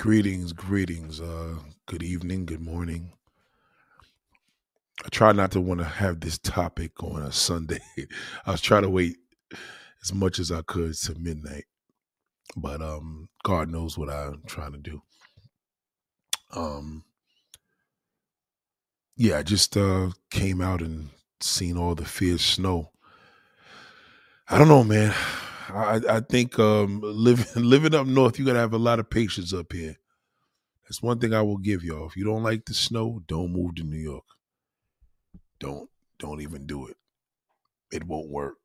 Greetings, greetings. Uh, good evening, good morning. I try not to want to have this topic on a Sunday. I was trying to wait as much as I could to midnight, but um, God knows what I'm trying to do. Um, yeah, I just uh came out and seen all the fierce snow. I don't know, man. I I think um living living up north, you gotta have a lot of patience up here. That's one thing I will give y'all. If you don't like the snow, don't move to New York. Don't don't even do it. It won't work.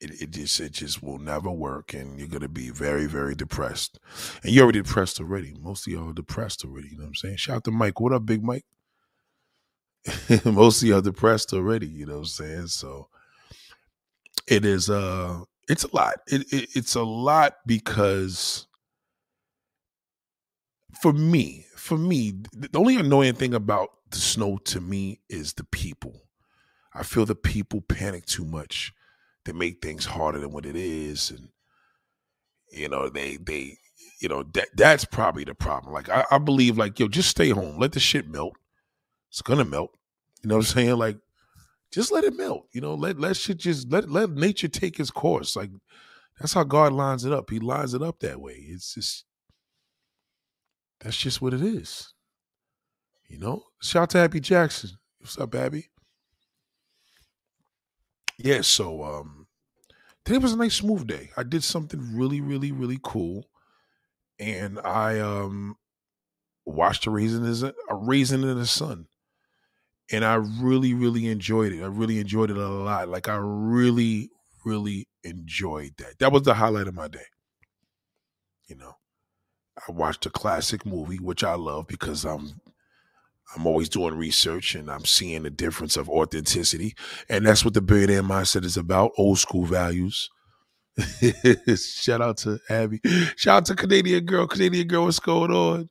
It, it just it just will never work and you're gonna be very, very depressed. And you're already depressed already. Most of y'all are depressed already, you know what I'm saying? Shout out to Mike. What up, Big Mike? Most of y'all depressed already, you know what I'm saying? So it is uh it's a lot. It, it it's a lot because for me, for me, the only annoying thing about the snow to me is the people. I feel the people panic too much. They make things harder than what it is, and you know they they you know that that's probably the problem. Like I, I believe, like yo, just stay home, let the shit melt. It's gonna melt. You know what I'm saying? Like just let it melt. You know, let let shit just let let nature take its course. Like that's how God lines it up. He lines it up that way. It's just that's just what it is. You know? Shout out to Abby Jackson. What's up, Abby? Yeah, so um today was a nice smooth day. I did something really, really, really cool. And I um watched a raisin is a raisin in the sun. And I really, really enjoyed it. I really enjoyed it a lot. Like I really, really enjoyed that. That was the highlight of my day. You know. I watched a classic movie, which I love because I'm I'm always doing research and I'm seeing the difference of authenticity. And that's what the billionaire mindset is about, old school values. Shout out to Abby. Shout out to Canadian girl. Canadian girl, what's going on?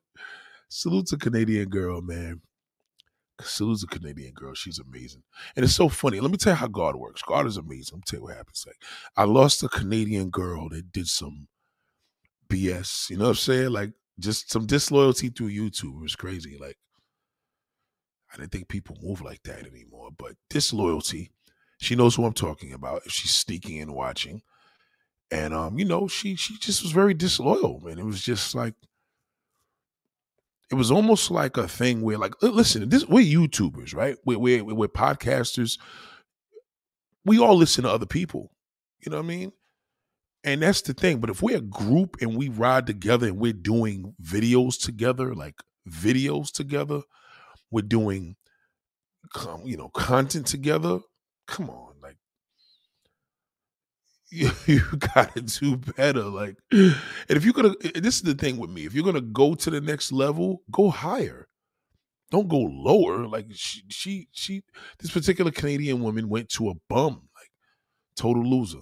Salute to Canadian girl, man. Salute a Canadian girl. She's amazing. And it's so funny. Let me tell you how God works. God is amazing. Let me tell you what happens. Like I lost a Canadian girl that did some BS. You know what I'm saying? Like just some disloyalty through YouTube. It was crazy. Like I didn't think people move like that anymore. But disloyalty, she knows who I'm talking about. She's sneaking and watching, and um, you know, she she just was very disloyal, man. It was just like it was almost like a thing where, like, listen, this we're YouTubers, right? We're we're, we're podcasters. We all listen to other people. You know what I mean? And that's the thing. But if we're a group and we ride together and we're doing videos together, like videos together, we're doing, you know, content together. Come on, you, you got to do better. Like, and if you're gonna, this is the thing with me. If you're gonna go to the next level, go higher. Don't go lower. Like she, she, she. This particular Canadian woman went to a bum, like total loser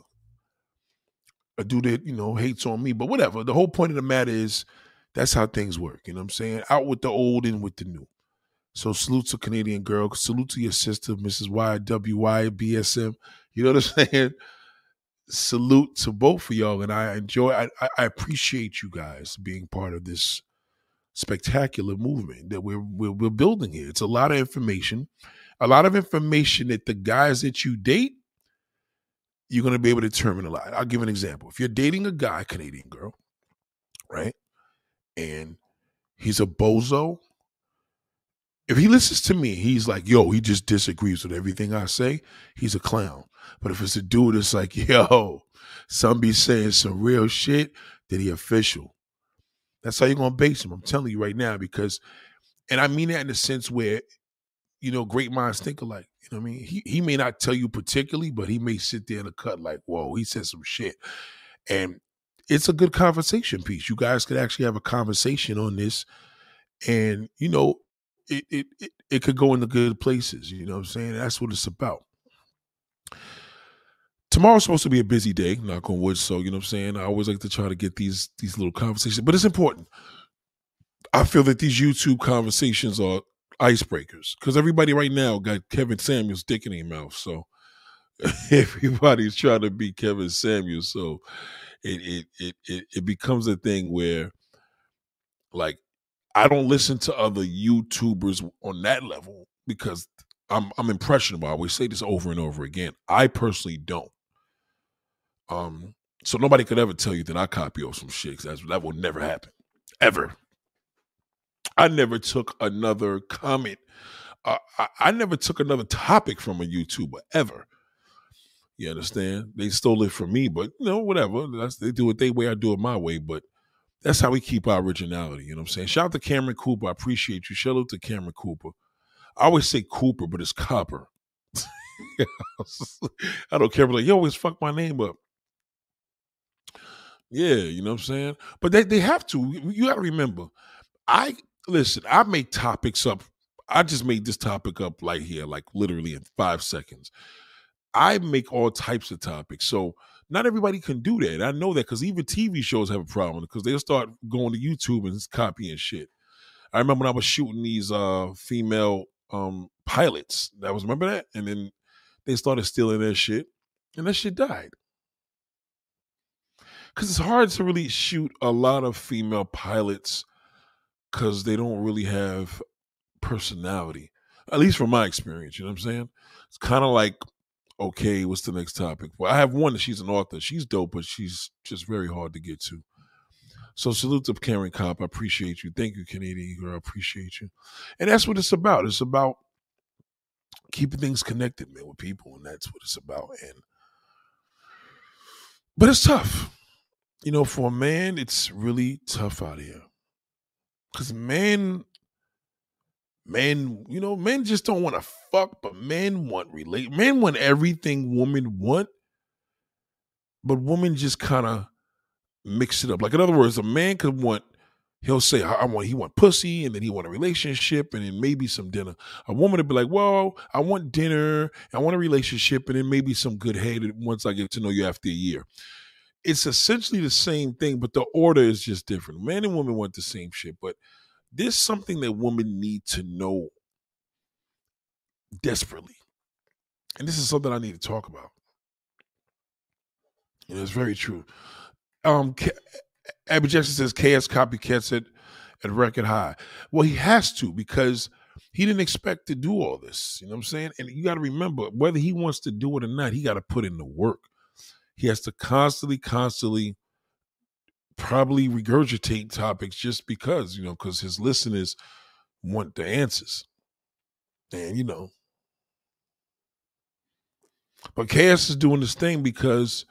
a dude that, you know, hates on me, but whatever. The whole point of the matter is that's how things work. You know what I'm saying? Out with the old and with the new. So salute to Canadian girl. Salute to your sister, Mrs. YWYBSM. You know what I'm saying? Salute to both of y'all. And I enjoy, I, I appreciate you guys being part of this spectacular movement that we're, we're, we're building here. It's a lot of information, a lot of information that the guys that you date you're going to be able to determine a lot. I'll give an example. If you're dating a guy, Canadian girl, right, and he's a bozo, if he listens to me, he's like, yo, he just disagrees with everything I say, he's a clown. But if it's a dude that's like, yo, some be saying some real shit, then he official. That's how you're to base him. I'm telling you right now because, and I mean that in the sense where, you know, great minds think alike. You know what I mean? He he may not tell you particularly, but he may sit there in a cut like, whoa, he said some shit. And it's a good conversation piece. You guys could actually have a conversation on this. And, you know, it it it, it could go into good places. You know what I'm saying? That's what it's about. Tomorrow's supposed to be a busy day, knock on wood. So, you know what I'm saying? I always like to try to get these these little conversations, but it's important. I feel that these YouTube conversations are icebreakers because everybody right now got Kevin Samuels dick in their mouth. So everybody's trying to be Kevin Samuels. So it it it it, it becomes a thing where Like I don't listen to other YouTubers on that level because I'm I'm impressionable. I always say this over and over again. I personally don't. Um, so nobody could ever tell you that I copy off some shit. That's that will never happen, ever. I never took another comment. Uh, I, I never took another topic from a YouTuber ever. You understand? They stole it from me, but you know, whatever. That's they do it their way, I do it my way. But that's how we keep our originality. You know what I'm saying? Shout out to Cameron Cooper. I appreciate you. Shout out to Cameron Cooper. I always say Cooper, but it's Copper. I don't care. But like, you always fuck my name up. Yeah, you know what I'm saying? But they, they have to. You got to remember, I listen, I make topics up. I just made this topic up like here, like literally in five seconds. I make all types of topics. So not everybody can do that. I know that because even TV shows have a problem because they'll start going to YouTube and copying shit. I remember when I was shooting these uh female um pilots. That was remember that? And then they started stealing their shit and that shit died because it's hard to really shoot a lot of female pilots because they don't really have personality. At least from my experience, you know what I'm saying? It's kind of like, okay, what's the next topic? Well, I have one that she's an author. She's dope, but she's just very hard to get to. So salute to Karen Cop. I appreciate you. Thank you, Canadian girl. I appreciate you. And that's what it's about. It's about keeping things connected, man, with people, and that's what it's about. And but it's tough you know, for a man, it's really tough out here. Cause men, men, you know, men just don't want to fuck, but men want relate. Men want everything women want, but women just kind of mix it up. Like in other words, a man could want, he'll say, I want, he want pussy, and then he want a relationship, and then maybe some dinner. A woman would be like, well, I want dinner, I want a relationship, and then maybe some good head once I get to know you after a year it's essentially the same thing, but the order is just different. Man and woman want the same shit, but there's something that women need to know desperately. And this is something I need to talk about. And it's very true. Um, Abby Jackson says KS copycats it at record high. Well, he has to because he didn't expect to do all this. You know what I'm saying? And you got to remember, whether he wants to do it or not, he got to put in the work he has to constantly, constantly probably regurgitate topics just because, you know, because his listeners want the answers. And, you know, but KS is doing this thing because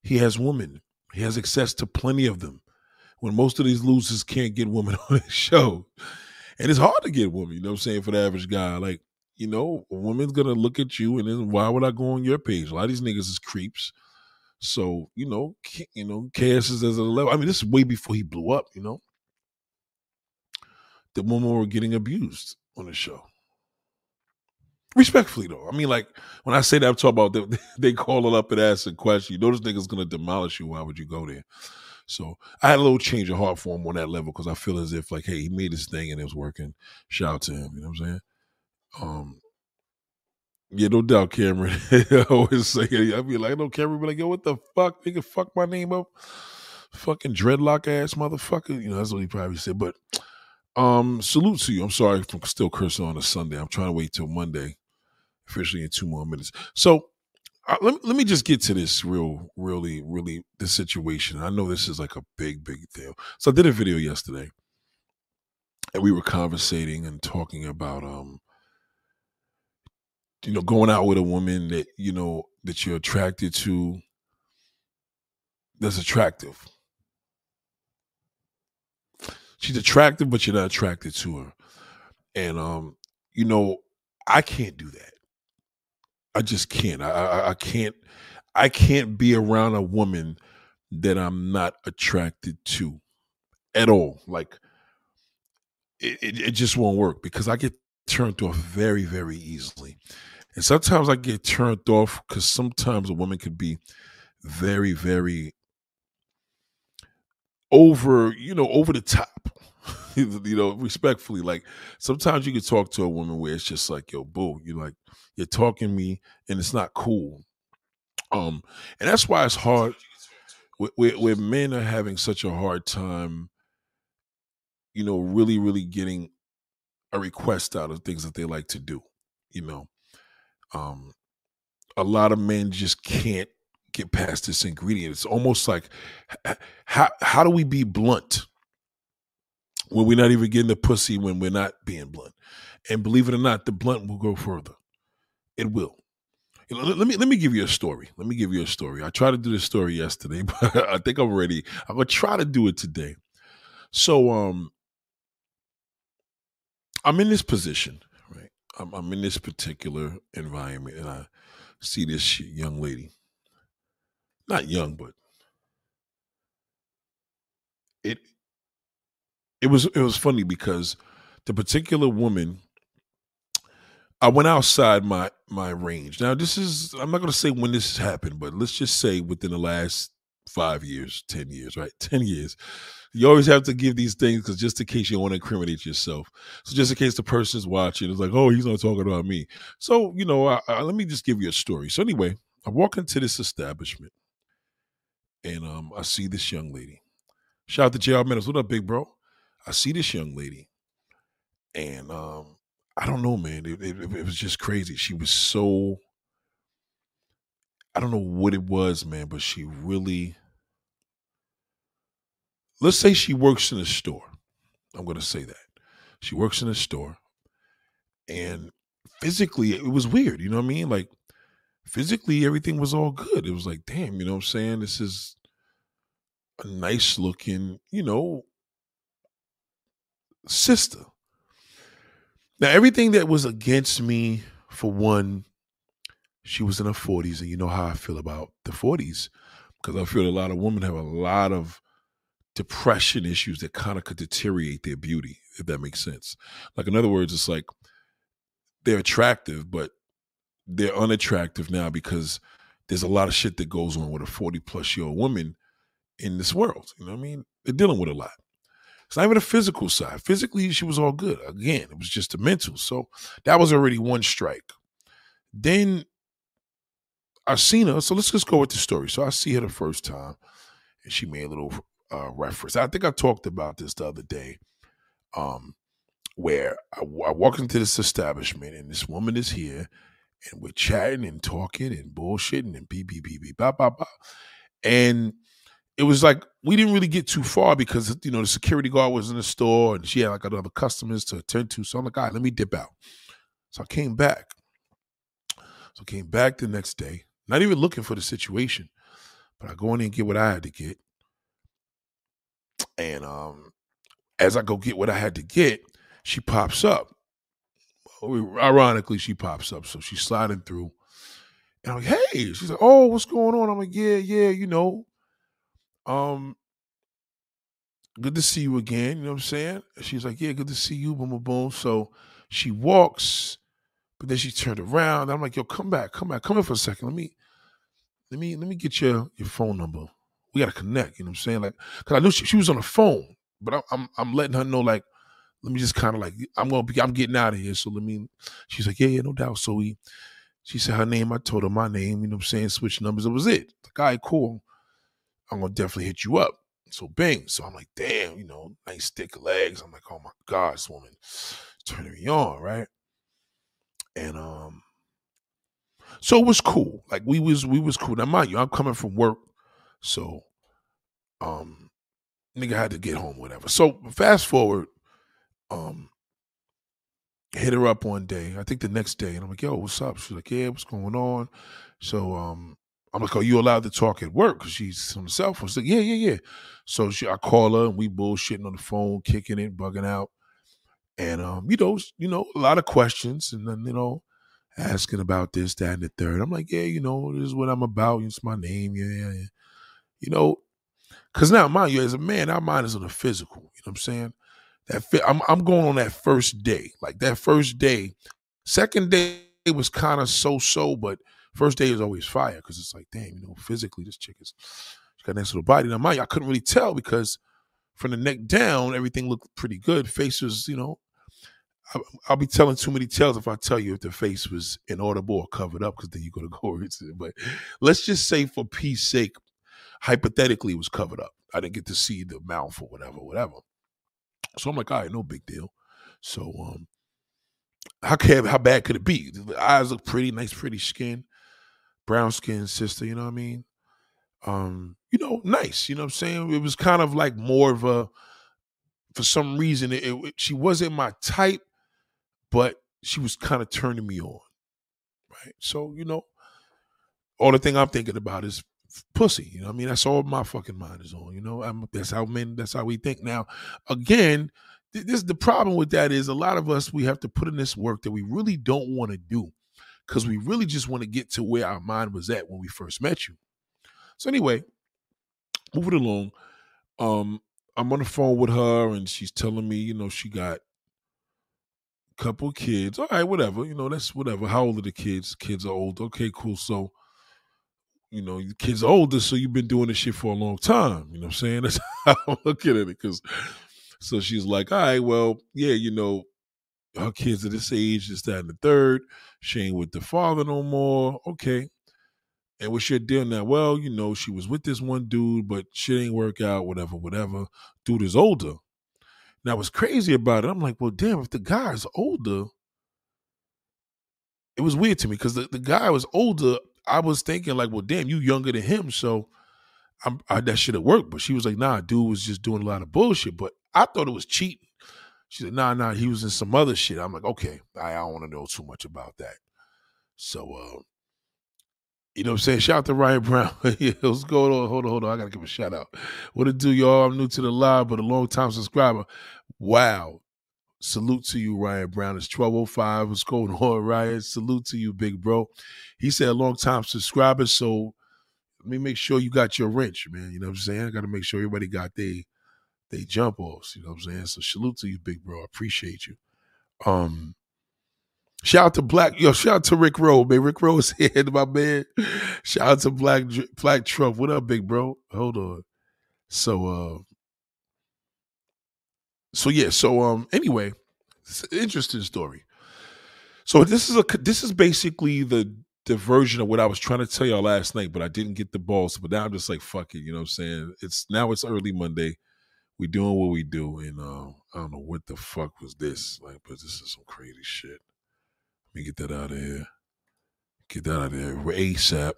he has women. He has access to plenty of them. When most of these losers can't get women on his show. And it's hard to get women, you know what I'm saying, for the average guy. Like, you know, a woman's gonna look at you and then why would I go on your page? A lot of these niggas is creeps. So you know, you know, KS is at a level. I mean, this is way before he blew up. You know, the women were getting abused on the show. Respectfully, though, I mean, like when I say that, I'm talking about they, they call it up and ask a question. You know, this nigga's gonna demolish you. Why would you go there? So I had a little change of heart for him on that level because I feel as if like, hey, he made his thing and it was working. Shout out to him. You know what I'm saying? Um, yeah, no doubt, Cameron. I always say it. I be like, no, Cameron be like, yo, what the fuck? Nigga, fuck my name up. Fucking dreadlock ass motherfucker. You know, that's what he probably said. But um, salute to you. I'm sorry for still cursing on a Sunday. I'm trying to wait till Monday, officially in two more minutes. So uh, let, let me just get to this real, really, really, this situation. I know this is like a big, big deal. So I did a video yesterday and we were conversating and talking about um you know, going out with a woman that, you know, that you're attracted to that's attractive. She's attractive, but you're not attracted to her. And um, you know, I can't do that. I just can't. I, I, I can't I can't be around a woman that I'm not attracted to at all. Like it, it, it just won't work because I get turned off very, very easily. And sometimes I get turned off because sometimes a woman could be very, very over, you know, over the top. you know, respectfully. Like sometimes you can talk to a woman where it's just like, yo, boo, you're like, you're talking me and it's not cool. Um, and that's why it's hard where, where men are having such a hard time you know, really, really getting a request out of things that they like to do. You know, um, a lot of men just can't get past this ingredient. It's almost like how how do we be blunt when we're not even getting the pussy when we're not being blunt? And believe it or not, the blunt will go further. It will. You know, let me let me give you a story. Let me give you a story. I tried to do this story yesterday, but I think I'm ready. I'm gonna try to do it today. So um I'm in this position, right? I'm, I'm in this particular environment and I see this young lady not young, but it it was it was funny because the particular woman I went outside my my range. Now this is I'm not going to say when this happened, but let's just say within the last 5 years, 10 years, right? 10 years. You always have to give these things because just in case you want to incriminate yourself. So just in case the person's watching, it's like, oh, he's not talking about me. So you know, I, I, let me just give you a story. So anyway, I walk into this establishment, and um, I see this young lady. Shout out to JR Meadows. What up, big bro? I see this young lady, and um, I don't know, man. It, it, it, was just crazy. She was so. I don't know what it was, man, but she really. Let's say she works in a store. I'm going to say that. She works in a store. And physically, it was weird. You know what I mean? Like, physically everything was all good. It was like, damn, you know what I'm saying? This is a nice looking, you know, sister. Now, everything that was against me, for one, she was in her 40s, and you know how I feel about the 40s, because I feel a lot of women have a lot of depression issues that kind of could deteriorate their beauty, if that makes sense. Like, in other words, it's like they're attractive, but they're unattractive now because there's a lot of shit that goes on with a 40 plus year old woman in this world. You know what I mean? They're dealing with a lot. It's not even a physical side. Physically, she was all good. Again, it was just a mental. So that was already one strike. Then I seen her. So let's just go with the story. So I see her the first time, and she made a little uh, reference. I think I talked about this the other day, um, where I, I walk into this establishment, and this woman is here, and we're chatting and talking and bullshitting and beep beep beep beep blah blah blah, and it was like we didn't really get too far because you know the security guard was in the store and she had like other customers to attend to. So I'm like, all right, let me dip out. So I came back. So I came back the next day, not even looking for the situation, but I go in and get what I had to get. And um, as I go get what I had to get, she pops up ironically, she pops up. So she's sliding through. And I'm like, hey, she's like, oh, what's going on? I'm like, yeah, yeah, you know. Um, good to see you again. You know what I'm saying? She's like, yeah, good to see you, boom, boom, boom. So she walks, but then she turned around. I'm like, yo, come back, come back, come here for a second. Let me, let me, let me get your your phone number. We gotta connect. You know what I'm saying? Like, cause I knew she, she was on the phone, but I'm, I'm I'm letting her know like let me just kind of like I'm gonna be I'm getting out of here. So let me she's like, Yeah, yeah, no doubt. So we she said her name, I told her my name, you know what I'm saying, switch numbers, it was it. The guy, cool. I'm gonna definitely hit you up. So bang. So I'm like, damn, you know, nice thick legs. I'm like, oh my God, this woman turning me on, right? And um, so it was cool. Like we was we was cool. Now mind you, I'm coming from work, so um nigga had to get home, whatever. So fast forward um hit her up one day. I think the next day, and I'm like, "Yo, what's up?" She's like, "Yeah, what's going on?" So um, I'm like, "Are you allowed to talk at work?" Because she's on the cell phone. She's like, "Yeah, yeah, yeah." So she, I call her, and we bullshitting on the phone, kicking it, bugging out, and um, you know, you know, a lot of questions, and then you know, asking about this, that, and the third. I'm like, "Yeah, you know, this is what I'm about. It's my name, yeah, yeah, yeah." You know, because now, mind you, as a man, our mind is on the physical. You know what I'm saying? That I'm I'm going on that first day. Like that first day. Second day it was kind of so so, but first day is always fire because it's like, damn, you know, physically this chick is she got a nice little body. Now, mind I couldn't really tell because from the neck down, everything looked pretty good. Face was, you know, I, will be telling too many tales if I tell you if the face was inaudible or covered up because then you're gonna go into it. But let's just say for peace sake, hypothetically, it was covered up. I didn't get to see the mouth or whatever, whatever. So I'm like, all right, no big deal. So um, how can how bad could it be? The eyes look pretty, nice, pretty skin, brown skin sister. You know what I mean? Um, you know, nice. You know what I'm saying? It was kind of like more of a, for some reason, it, it she wasn't my type, but she was kind of turning me on. Right. So you know, all the thing I'm thinking about is pussy. You know, I mean, that's all my fucking mind is on. You know, I'm, that's how men. That's how we think. Now, again, this the problem with that is a lot of us we have to put in this work that we really don't want to do because we really just want to get to where our mind was at when we first met you. So anyway, moving along, um, I'm on the phone with her and she's telling me, you know, she got a couple kids. All right, whatever. You know, that's whatever. How old are the kids? Kids are old. Okay, cool. So, you know, kids are older, so you've been doing this shit for a long time. You know what I'm saying? That's how I'm looking at it. Cause so she's like, all right, well, yeah, you know, her kids are this age, this, that, and the third. She ain't with the father no more. Okay. And what's your deal now? Well, you know, she was with this one dude, but shit ain't work out, whatever, whatever. Dude is older. Now, what's crazy about it, I'm like, well, damn, if the guy is older, it was weird to me because the, the guy was older. I was thinking, like, well, damn, you younger than him. So I'm, I, that should have worked. But she was like, nah, dude was just doing a lot of bullshit. But I thought it was cheating. She said, nah, nah, he was in some other shit. I'm like, okay, I, don't want to know too much about that. So, uh, you know what I'm saying? Shout out to Ryan Brown. What's going on? Hold on, hold on. I gotta give a shout out. What it do, y'all? I'm new to the live, but a long time subscriber. Wow. Salute to you, Ryan Brown. It's 1205. What's going on, Ryan? Salute to you, big bro. He said a long time subscriber, so let me make sure you got your wrench, man. You know what I'm saying? I gotta make sure everybody got they they jump offs. You know what I'm saying? So salute to you, big bro. I appreciate you. Um, shout out to Black, yo, shout out to Rick Rowe, man. Rick Rowe is here, my man. Shout out to Black Black Trump. What up, big bro? Hold on. So uh so yeah, so um anyway, it's an interesting story. So this is a this is basically the the version of what I was trying to tell y'all last night, but I didn't get the balls. But now I'm just like, fuck it, you know what I'm saying? It's now it's early Monday we doing what we do, and uh, I don't know what the fuck was this, like, but this is some crazy shit. Let me get that out of here. Get that out of there ASAP.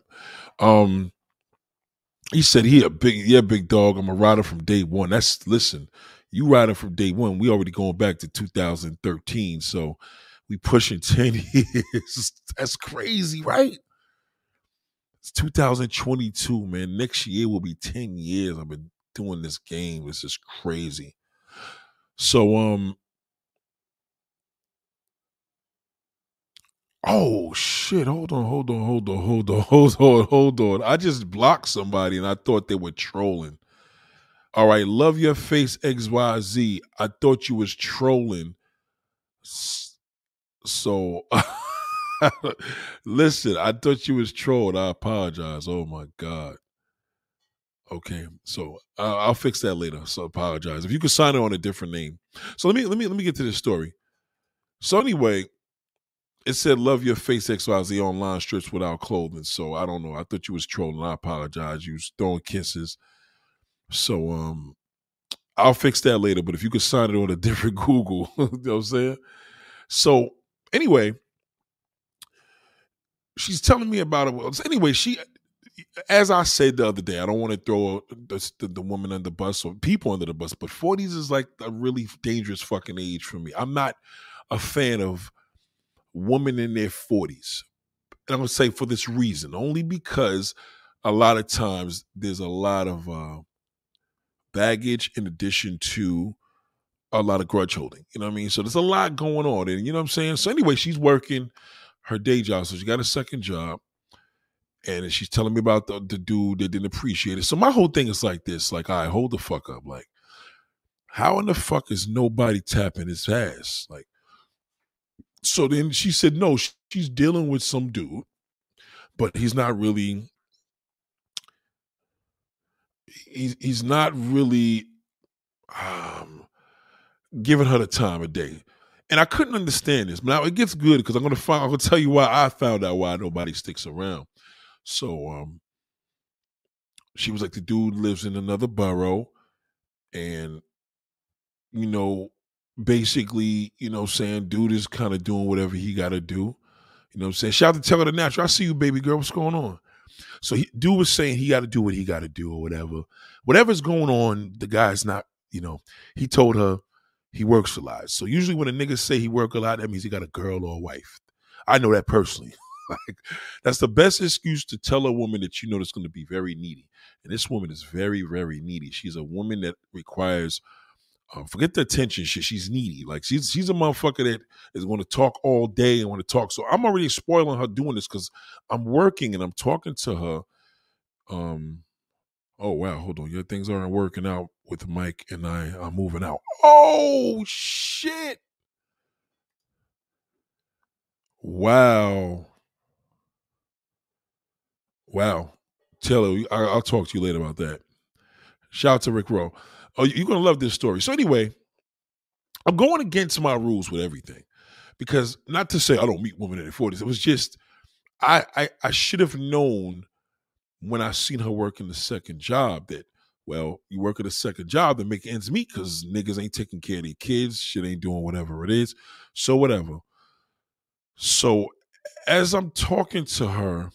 Um, he said he a big, yeah, big dog. I'm a rider from day one. That's listen, you riding from day one. We already going back to 2013, so we pushing 10 years. That's crazy, right? It's 2022, man. Next year will be 10 years. I've been doing this game. is just crazy. So um Oh shit, hold on, hold on, hold on, hold on, hold on, hold on. I just blocked somebody and I thought they were trolling. All right, love your face XYZ. I thought you was trolling. So listen, I thought you was trolled. I apologize. Oh my god. Okay, so uh, I'll fix that later. So apologize if you could sign it on a different name. So let me let me let me get to this story. So anyway, it said "Love your face XYZ online strips without clothing." So I don't know. I thought you was trolling. I apologize. You was throwing kisses. So um, I'll fix that later. But if you could sign it on a different Google, you know what I'm saying. So anyway, she's telling me about it. Anyway, she as I said the other day, I don't want to throw the, the, the, woman under the bus or people under the bus, but 40s is like a really dangerous fucking age for me. I'm not a fan of women in their 40s. And I'm going to say for this reason, only because a lot of times there's a lot of uh, baggage in addition to a lot of grudge holding. You know what I mean? So there's a lot going on. And you know what I'm saying? So anyway, she's working her day job. So she got a second job and she's telling me about the, the dude that didn't appreciate it. So my whole thing is like this: like, I right, hold the fuck up. Like, how in the fuck is nobody tapping his ass? Like, so then she said, no, she's dealing with some dude, but he's not really. He's he's not really um, giving her the time of day. And I couldn't understand this. Now it gets good because I'm gonna find I'm gonna tell you why I found out why nobody sticks around. So um she was like, the dude lives in another borough and you know, basically, you know, saying dude is kind of doing whatever he got to do. You know I'm saying? Shout out to Taylor the Natural. I see you, baby girl. What's going on? So he, dude was saying he got to do what he got to do or whatever. Whatever's going on, the guy's not, you know, he told her he works a lot. So usually when a nigga say he work a lot, that means he got a girl or a wife. I know that personally. like that's the best excuse to tell a woman that you know that's going to be very needy. And this woman is very, very needy. She's a woman that requires um, forget the attention shit. She's needy. Like she's she's a motherfucker that is going to talk all day and want to talk. So I'm already spoiling her doing this because I'm working and I'm talking to her. Um, oh wow, hold on, your things aren't working out with Mike and I. I'm moving out. Oh shit! Wow. Wow. Taylor, I, will talk to you later about that. Shout out to Rick Rowe. Oh, you're gonna love this story. So anyway, I'm going against my rules with everything because not to say I don't meet women in their 40s. It was just I I, I should have known when I seen her work in the second job that well, you work at a second job to make ends meet because niggas ain't taking care of their kids, shit ain't doing whatever it is. So whatever. So as I'm talking to her,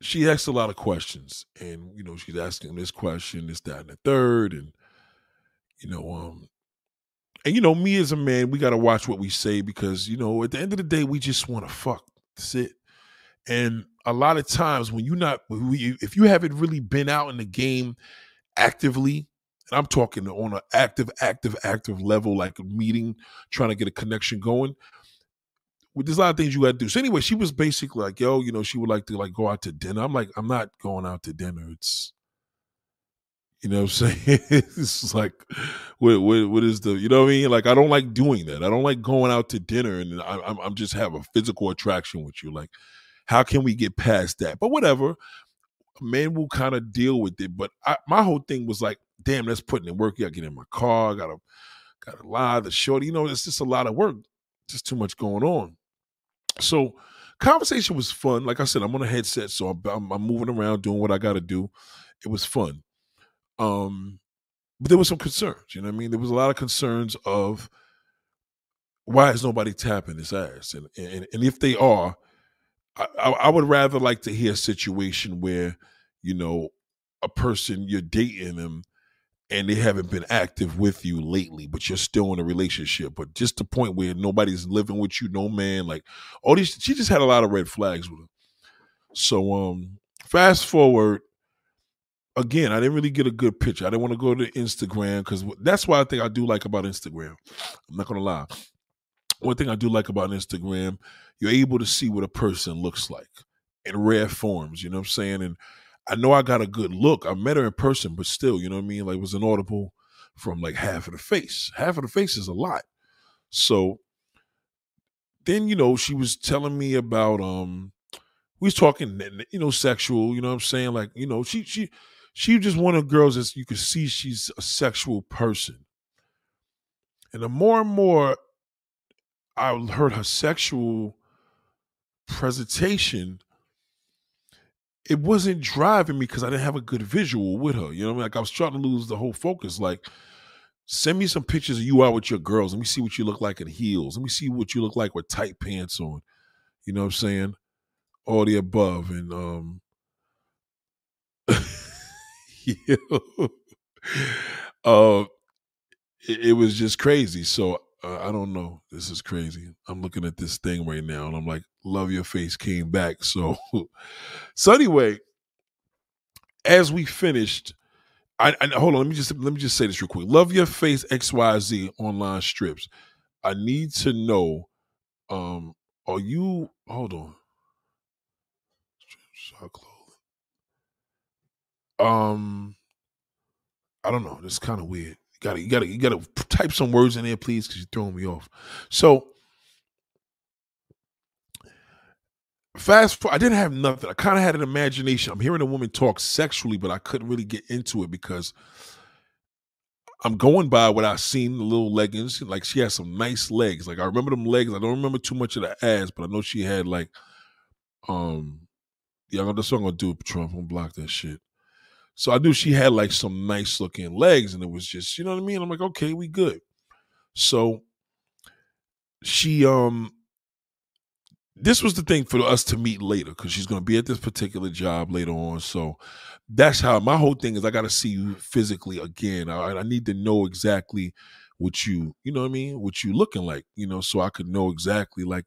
she asked a lot of questions and you know she's asking this question this that and the third and you know um and you know me as a man we got to watch what we say because you know at the end of the day we just want to fuck. That's it. And a lot of times when you're not if you haven't really been out in the game actively and i'm talking on an active active active level like a meeting trying to get a connection going there's a lot of things you got to do. So anyway, she was basically like, yo, you know, she would like to like go out to dinner. I'm like, I'm not going out to dinner. It's, you know what I'm saying? it's like, what, what, what is the, you know what I mean? Like, I don't like doing that. I don't like going out to dinner and I, I'm, I'm just have a physical attraction with you. Like, how can we get past that? But whatever, man will kind of deal with it. But I, my whole thing was like, damn, that's putting in work. You got to get in my car. Got to, got to lie, the shorty. You know, it's just a lot of work. Just too much going on. So conversation was fun. Like I said, I'm on a headset, so I'm, I'm, moving around doing what I got to do. It was fun. Um, but there was some concerns. You know what I mean? There was a lot of concerns of why is nobody tapping his ass, and and, and if they are, I, I would rather like to hear a situation where you know a person you're dating them and they haven't been active with you lately, but you're still in a relationship. But just the point where nobody's living with you, no man, like all these she just had a lot of red flags with her. So um fast forward again, I didn't really get a good picture. I didn't want to go to Instagram because that's why I think I do like about Instagram. I'm not gonna lie. One thing I do like about Instagram, you're able to see what a person looks like in rare forms, you know what I'm saying? And I know I got a good look. I met her in person, but still, you know what I mean? Like it was an audible from like half of the face. Half of the face is a lot. So then, you know, she was telling me about um we was talking, you know, sexual, you know what I'm saying? Like, you know, she she she just one of the girls that you could see she's a sexual person. And the more and more I heard her sexual presentation, it wasn't driving me because I didn't have a good visual with her. You know, I mean? like I was trying to lose the whole focus. Like, send me some pictures of you out with your girls. Let me see what you look like in heels. Let me see what you look like with tight pants on. You know what I'm saying? All the above. And um yeah. uh, it, it, was just crazy. So uh, I don't know. This is crazy. I'm looking at this thing right now, and I'm like, "Love your face" came back. So, so anyway, as we finished, I, I, hold on. Let me just let me just say this real quick. Love your face X Y Z online strips. I need to know. Um, are you? Hold on. Um, I don't know. This is kind of weird. You gotta, you gotta, you gotta type some words in there, please, because you're throwing me off. So, fast forward, I didn't have nothing. I kind of had an imagination. I'm hearing a woman talk sexually, but I couldn't really get into it because I'm going by what I've seen the little leggings. Like she has some nice legs. Like I remember them legs. I don't remember too much of the ass, but I know she had like, um, yeah. That's what I'm gonna do, Trump. I'm gonna block that shit. So I knew she had like some nice looking legs, and it was just, you know what I mean? I'm like, okay, we good. So she um this was the thing for us to meet later because she's going to be at this particular job later on. So that's how my whole thing is. I got to see you physically again. I, I, need to know exactly what you, you know what I mean, what you looking like, you know, so I could know exactly like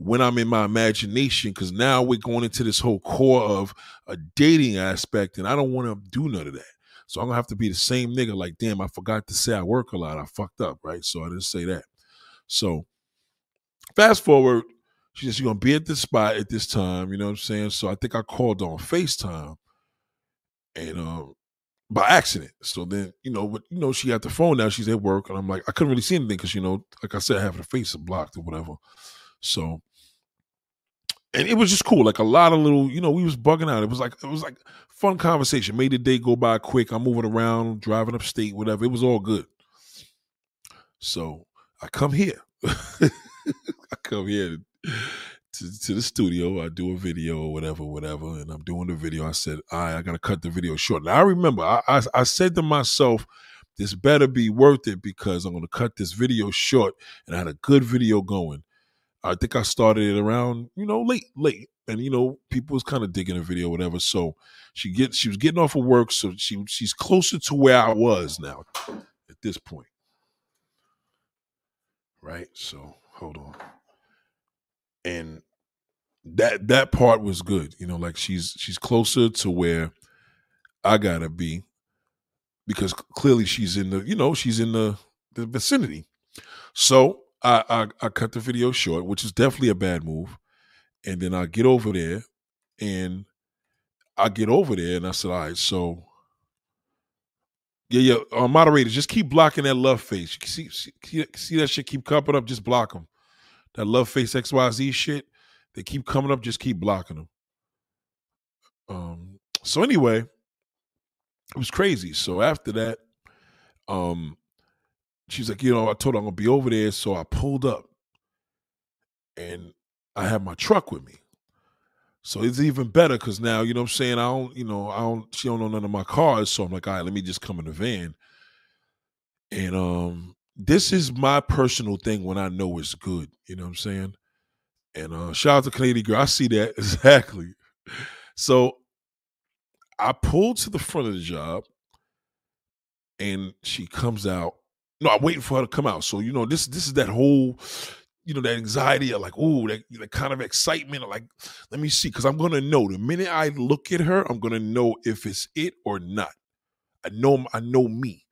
when I'm in my imagination. Because now we're going into this whole core of a dating aspect, and I don't want to do none of that. So I'm gonna have to be the same nigga. Like, damn, I forgot to say I work a lot. I fucked up, right? So I didn't say that. So fast forward she said she's gonna be at this spot at this time, you know what I'm saying? So I think I called on FaceTime and um by accident. So then, you know, but you know, she got the phone now, she's at work, and I'm like, I couldn't really see anything because you know, like I said, having the face blocked or whatever. So and it was just cool. Like a lot of little, you know, we was bugging out. It was like it was like fun conversation. Made the day go by quick. I'm moving around, driving upstate, whatever. It was all good. So I come here. I come here to, to the studio. I do a video or whatever, whatever, and I'm doing the video. I said, "All right, I gotta cut the video short." Now I remember I, I, I said to myself, "This better be worth it because I'm gonna cut this video short." And I had a good video going. I think I started it around you know late, late, and you know people was kind of digging the video, whatever. So she get she was getting off of work, so she she's closer to where I was now at this point, right? So hold on and that that part was good. You know, like she's she's closer to where I gotta be because clearly she's in the you know she's in the the vicinity. So I, I I cut the video short, which is definitely a bad move, and then I get over there, and I get over there, and I said, all right, so. Yeah, yeah. Uh, moderators, just keep blocking that love face. You see, see, see that shit keep coming up. Just block them that love face XYZ shit, they keep coming up, just keep blocking them. Um, so anyway, it was crazy. So after that, um, she's like, you know, I told her I'm gonna be over there. So I pulled up and I had my truck with me. So it's even better because now, you know I'm saying? I don't, you know, I don't she don't know none of my cars. So I'm like, all right, let me just come in the van. And um this is my personal thing when I know it's good. You know what I'm saying? And uh shout out to Canadian girl. I see that exactly. So I pulled to the front of the job and she comes out. No, I'm waiting for her to come out. So, you know, this this is that whole, you know, that anxiety of like, oh, that, that kind of excitement of like, let me see. Cause I'm gonna know the minute I look at her, I'm gonna know if it's it or not. I know I know me.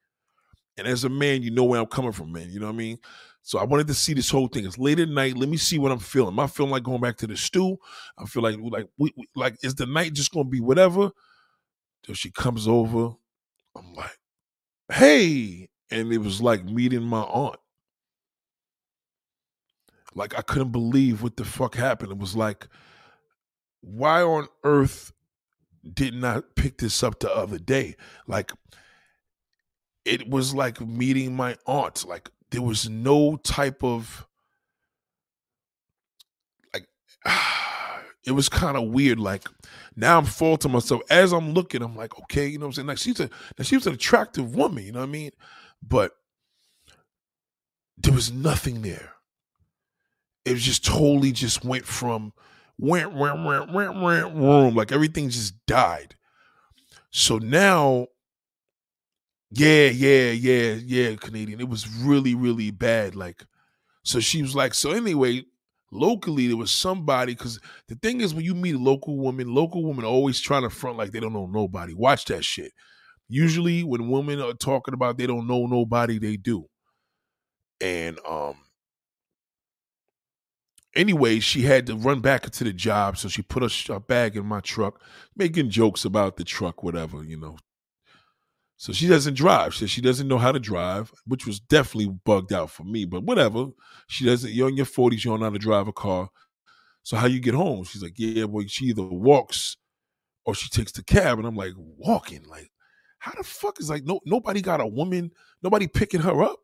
And as a man, you know where I'm coming from, man. You know what I mean? So I wanted to see this whole thing. It's late at night. Let me see what I'm feeling. Am I feeling like going back to the stew? I feel like like we, we, like is the night just gonna be whatever? Till she comes over, I'm like, hey, and it was like meeting my aunt. Like I couldn't believe what the fuck happened. It was like, why on earth didn't I pick this up the other day? Like it was like meeting my aunt. Like there was no type of like it was kind of weird. Like now I'm faulting myself as I'm looking. I'm like, okay, you know what I'm saying? Like she's a she was an attractive woman, you know what I mean? But there was nothing there. It just totally just went from went went went went went room like everything just died. So now yeah, yeah, yeah, yeah, Canadian. It was really, really bad. Like, so she was like, so anyway, locally there was somebody because the thing is when you meet a local woman, local women always trying to front like they don't know nobody. Watch that shit. Usually when women are talking about they don't know nobody, they do. And um anyway, she had to run back into the job, so she put a, a bag in my truck, making jokes about the truck, whatever, you know, so she doesn't drive. She she doesn't know how to drive, which was definitely bugged out for me. But whatever. She doesn't. You're in your forties. You don't know how to drive a car. So how you get home? She's like, yeah, boy. She either walks or she takes the cab. And I'm like, walking. Like, how the fuck is like no nobody got a woman? Nobody picking her up.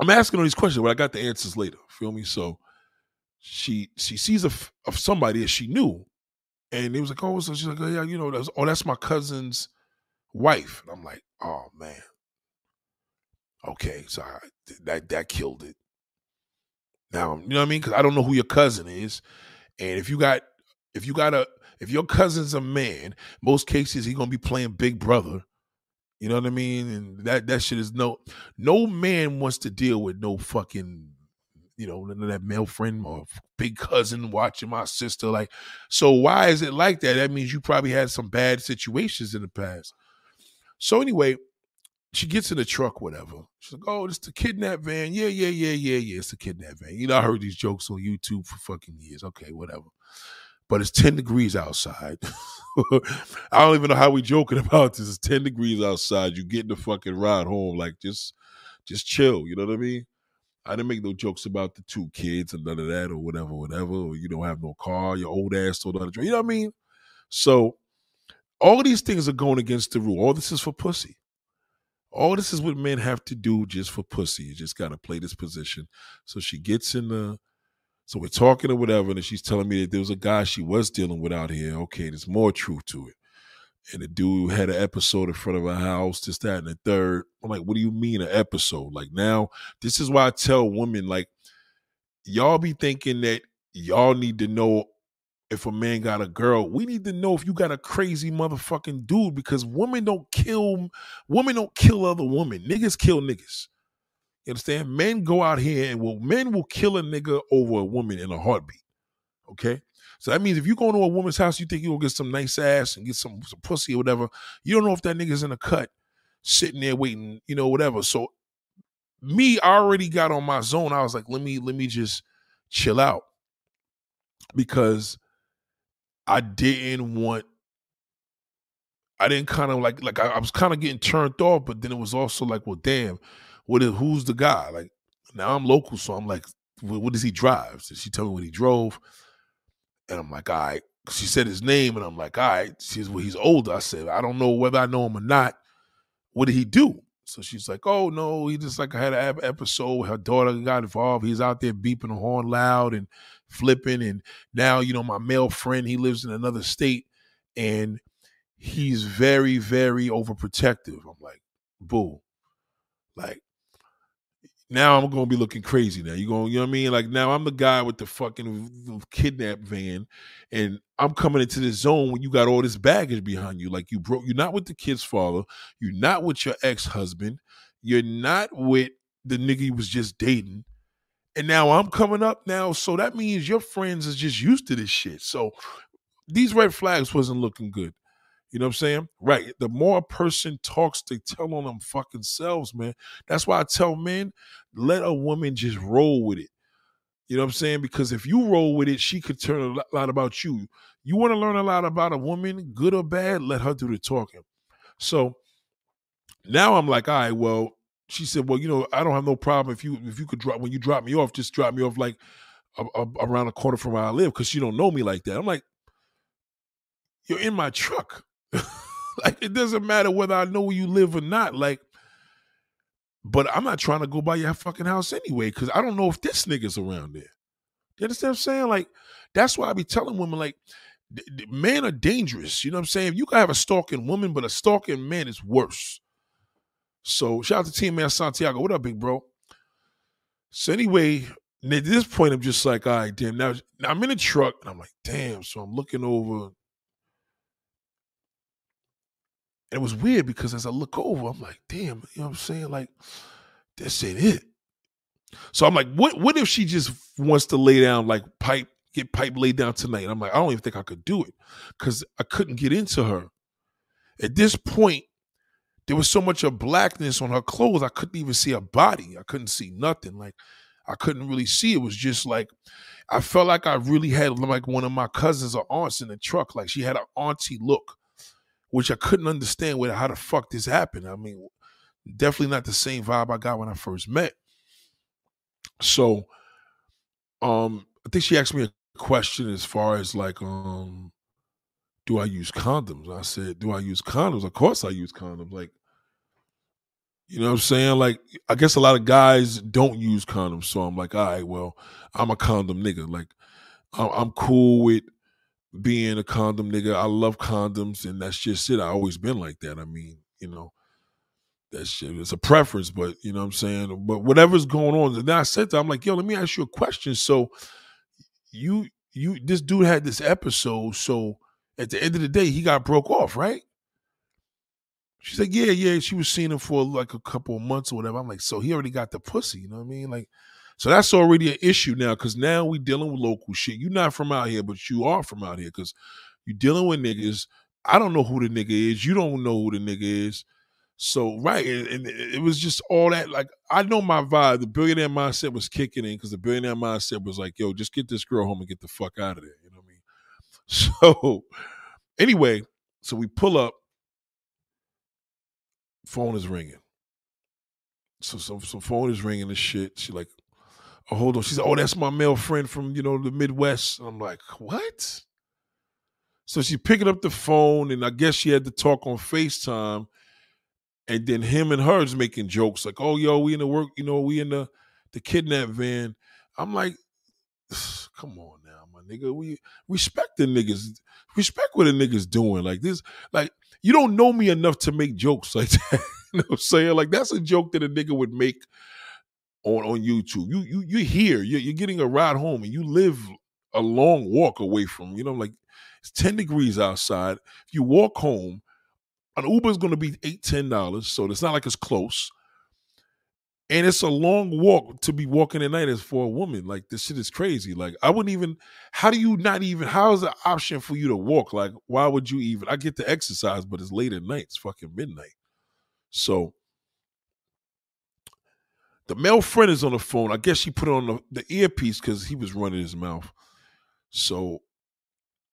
I'm asking all these questions, but I got the answers later. Feel me? So she she sees a, of somebody that she knew, And it was like, oh, so she's like, oh, yeah, you know, that's, oh, that's my cousin's wife. And I'm like, oh man. Okay, so I, that that killed it. Now, you know what I mean? Because I don't know who your cousin is, and if you got if you got a if your cousin's a man, most cases he gonna be playing Big Brother. You know what I mean? And that that shit is no no man wants to deal with no fucking you know that male friend or big cousin watching my sister. Like, so why is it like that? That means you probably had some bad situations in the past. So anyway, she gets in the truck, whatever. She's like, "Oh, it's the kidnap van." Yeah, yeah, yeah, yeah, yeah. It's the kidnap van. You know, I heard these jokes on YouTube for fucking years. Okay, whatever. But it's ten degrees outside. I don't even know how we joking about this. It's ten degrees outside. You getting the fucking ride home, like just, just chill. You know what I mean? I didn't make no jokes about the two kids and none of that or whatever, whatever. Or you don't have no car. Your old ass told other. You know what I mean? So all these things are going against the rule. All this is for pussy. All this is what men have to do just for pussy. You just got to play this position. So she gets in the, so we're talking or whatever, and she's telling me that there was a guy she was dealing with out here. Okay, there's more truth to it. And the dude had an episode in front of her house, this, that, and the third. I'm like, what do you mean an episode? Like now, this is why I tell women, like, y'all be thinking that y'all need to know if a man got a girl, we need to know if you got a crazy motherfucking dude because women don't kill women don't kill other women. Niggas kill niggas. You understand? Men go out here and will men will kill a nigga over a woman in a heartbeat. Okay? So that means if you go to a woman's house, you think you'll get some nice ass and get some, some pussy or whatever. You don't know if that nigga's in a cut, sitting there waiting, you know, whatever. So me, I already got on my zone. I was like, let me, let me just chill out. Because I didn't want I didn't kind of like like I, I was kind of getting turned off, but then it was also like, well, damn, what is who's the guy? Like now I'm local, so I'm like, what, does he drive? Did she tell me what he drove? And I'm like, all right. She said his name, and I'm like, all right. She's well, he's older. I said, I don't know whether I know him or not. What did he do? So she's like, oh no, he just like had an episode. Her daughter got involved. He's out there beeping the horn loud and flipping. And now, you know, my male friend, he lives in another state and he's very, very overprotective. I'm like, boo. Like, now I'm gonna be looking crazy now. You going, you know what I mean? Like now I'm the guy with the fucking kidnap van, and I'm coming into this zone when you got all this baggage behind you. Like you broke, you're not with the kid's father, you're not with your ex-husband, you're not with the nigga you was just dating. And now I'm coming up now, so that means your friends is just used to this shit. So these red flags wasn't looking good. You know what I'm saying? Right. The more a person talks, they tell on them fucking selves, man. That's why I tell men, let a woman just roll with it. You know what I'm saying? Because if you roll with it, she could turn a lot about you. You want to learn a lot about a woman, good or bad, let her do the talking. So now I'm like, all right, well, she said, well, you know, I don't have no problem if you if you could drop when you drop me off, just drop me off like a, a, around a corner from where I live because you don't know me like that. I'm like, you're in my truck. like it doesn't matter whether I know where you live or not. Like, but I'm not trying to go by your fucking house anyway because I don't know if this nigga's around there. You understand what I'm saying? Like, that's why I be telling women like, men are dangerous. You know what I'm saying? You can have a stalking woman, but a stalking man is worse. So shout out to Team Man Santiago. What up, big bro? So anyway, at this point, I'm just like, all right, damn. Now, now I'm in a truck, and I'm like, damn. So I'm looking over and it was weird because as I look over, I'm like, damn, you know what I'm saying? Like, this ain't it. So I'm like, what what if she just wants to lay down like pipe, get pipe laid down tonight? I'm like, I don't even think I could do it. Cause I couldn't get into her. At this point, there was so much of blackness on her clothes, I couldn't even see her body. I couldn't see nothing. Like I couldn't really see. It was just like I felt like I really had like one of my cousins or aunts in the truck. Like she had an auntie look which I couldn't understand with how the fuck this happened. I mean, definitely not the same vibe I got when I first met. So, um, I think she asked me a question as far as like, um, do I use condoms? I said, do I use condoms? Of course I use condoms. Like, you know what I'm saying? Like, I guess a lot of guys don't use condoms. So I'm like, all right, well, I'm a condom nigga. Like, I'm cool with being a condom nigga. I love condoms, and that's just it. I always been like that. I mean, you know, that shit. It's a preference, but you know what I'm saying. But whatever's going on, and then I said to, I'm like, yo, let me ask you a question. So, you you this dude had this episode. So at the end of the day, he got broke off, right? She said, yeah, yeah. She was seeing him for like a couple of months or whatever. I'm like, so he already got the pussy. You know what I mean? Like, so that's already an issue now because now we dealing with local shit. You're not from out here, but you are from out here because you're dealing with niggas. I don't know who the nigga is. You don't know who the nigga is. So right, and, and it was just all that. Like I know my vibe. The billionaire mindset was kicking in because the billionaire mindset was like, "Yo, just get this girl home and get the fuck out of there." You know what I mean? So anyway, so we pull up. Phone is ringing. So so so phone is ringing and shit. She like, hold on. She said, "Oh, that's my male friend from you know the Midwest." I'm like, what? So she's picking up the phone, and I guess she had to talk on Facetime and then him and her's making jokes like, "Oh, yo, we in the work, you know, we in the the kidnap van." I'm like, "Come on now, my nigga. We respect the niggas. Respect what the niggas doing. Like this, like you don't know me enough to make jokes like that. you know what I'm saying? Like that's a joke that a nigga would make on on YouTube. You you you're here. You're, you're getting a ride home, and you live a long walk away from. You know, like it's ten degrees outside. If you walk home an Uber is going to be eight, ten dollars, so it's not like it's close. And it's a long walk to be walking at night as for a woman. Like this shit is crazy. Like I wouldn't even. How do you not even? How is the option for you to walk? Like why would you even? I get to exercise, but it's late at night. It's fucking midnight. So the male friend is on the phone. I guess she put on the, the earpiece because he was running his mouth. So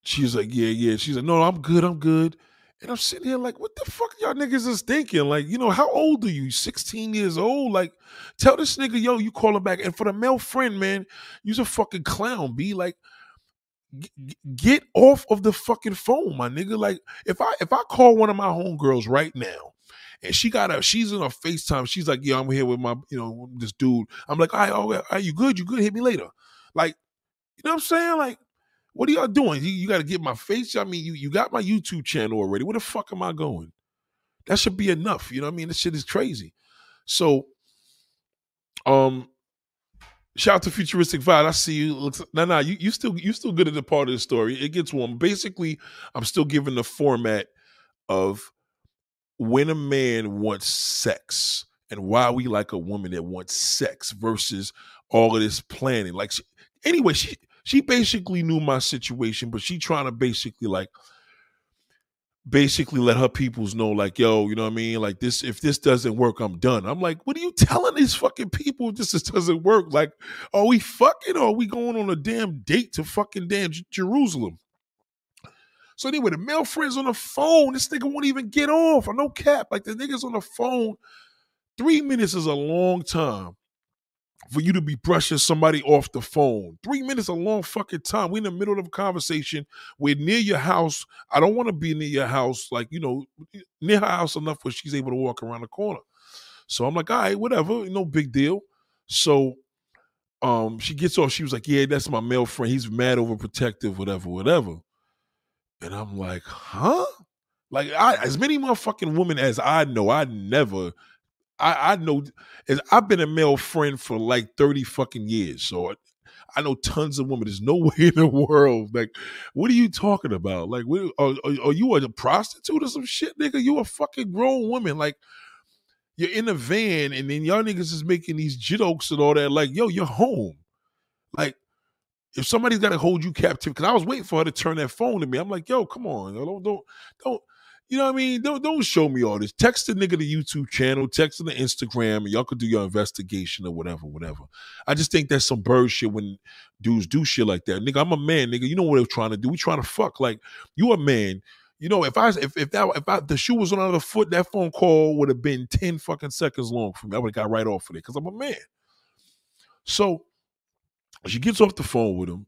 she's like, yeah, yeah. She's like, no, I'm good. I'm good. And I'm sitting here like, what the fuck y'all niggas is thinking? Like, you know, how old are you? 16 years old? Like, tell this nigga, yo, you call him back. And for the male friend, man, you's a fucking clown, be like, get off of the fucking phone, my nigga. Like, if I if I call one of my homegirls right now, and she got a she's in a FaceTime, she's like, yeah, I'm here with my, you know, this dude. I'm like, all right, all right, are you good? You good? Hit me later. Like, you know what I'm saying? Like, what are y'all doing? You, you got to get my face. I mean, you you got my YouTube channel already. Where the fuck am I going? That should be enough. You know what I mean? This shit is crazy. So, um, shout out to Futuristic Vibe. I see you. No, no, you you still you still good at the part of the story. It gets warm. Basically, I'm still giving the format of when a man wants sex and why we like a woman that wants sex versus all of this planning. Like, anyway, she she basically knew my situation, but she trying to basically like basically let her peoples know, like, yo, you know what I mean? Like this, if this doesn't work, I'm done. I'm like, what are you telling these fucking people this doesn't work? Like, are we fucking or are we going on a damn date to fucking damn J- Jerusalem? So anyway, the male friend's on the phone. This nigga won't even get off. I no cap. Like the nigga's on the phone. Three minutes is a long time for you to be brushing somebody off the phone. Three minutes a long fucking time. We in the middle of a conversation. We're near your house. I don't want to be near your house, like, you know, near her house enough where she's able to walk around the corner. So I'm like, all right, whatever, no big deal. So um she gets off, she was like, Yeah, that's my male friend. He's mad overprotective, whatever, whatever. And I'm like, huh? Like I, as many motherfucking women as I know, I never I, I know as I've been a male friend for like 30 fucking years. So I, I know tons of women. There's no way in the world. Like, what are you talking about? Like, what, are, are, are you a prostitute or some shit, nigga? You a fucking grown woman. Like, you're in a van and then y'all niggas is making these jokes and all that. Like, yo, you're home. Like, if somebody's got to hold you captive, because I was waiting for her to turn that phone to me. I'm like, yo, come on, don't don't don't you know what I mean? Don't don't show me all this. Text the nigga the YouTube channel, text the Instagram, and y'all could do your investigation or whatever, whatever. I just think that's some bird shit when dudes do shit like that. Nigga, I'm a man, nigga. You know what they're trying to do. We trying to fuck. Like, you a man. You know, if I if if that if I, the shoe was on another foot, that phone call would have been 10 fucking seconds long for me. I would have got right off of it because I'm a man. So she gets off the phone with him.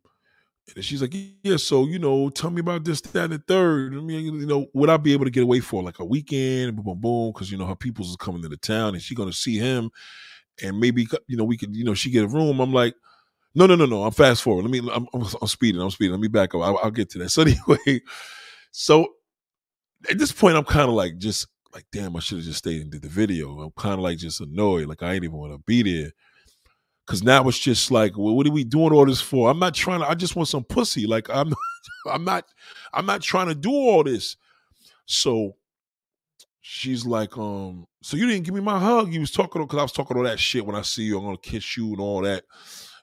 And she's like, yeah, so, you know, tell me about this, that, and the third. I mean, you know, would I be able to get away for like a weekend? Boom, boom, boom. Cause, you know, her people's is coming to the town and she's to see him. And maybe, you know, we could, you know, she get a room. I'm like, No, no, no, no. I'm fast forward. Let me. I'm, I'm, I'm speeding. I'm speeding. Let me back up. I'll, I'll, get to that. So anyway, so at this point, I'm kind of like just like, damn, I should have just stayed and did the video. I'm kind of like just annoyed. Like I ain't even want to be there. Cause now it's just like, well, what are we doing all this for? I'm not trying to. I just want some pussy. Like I'm, I'm not, I'm not trying to do all this. So she's like, um, so you didn't give me my hug. You was talking because I was talking all that shit. When I see you, I'm gonna kiss you and all that.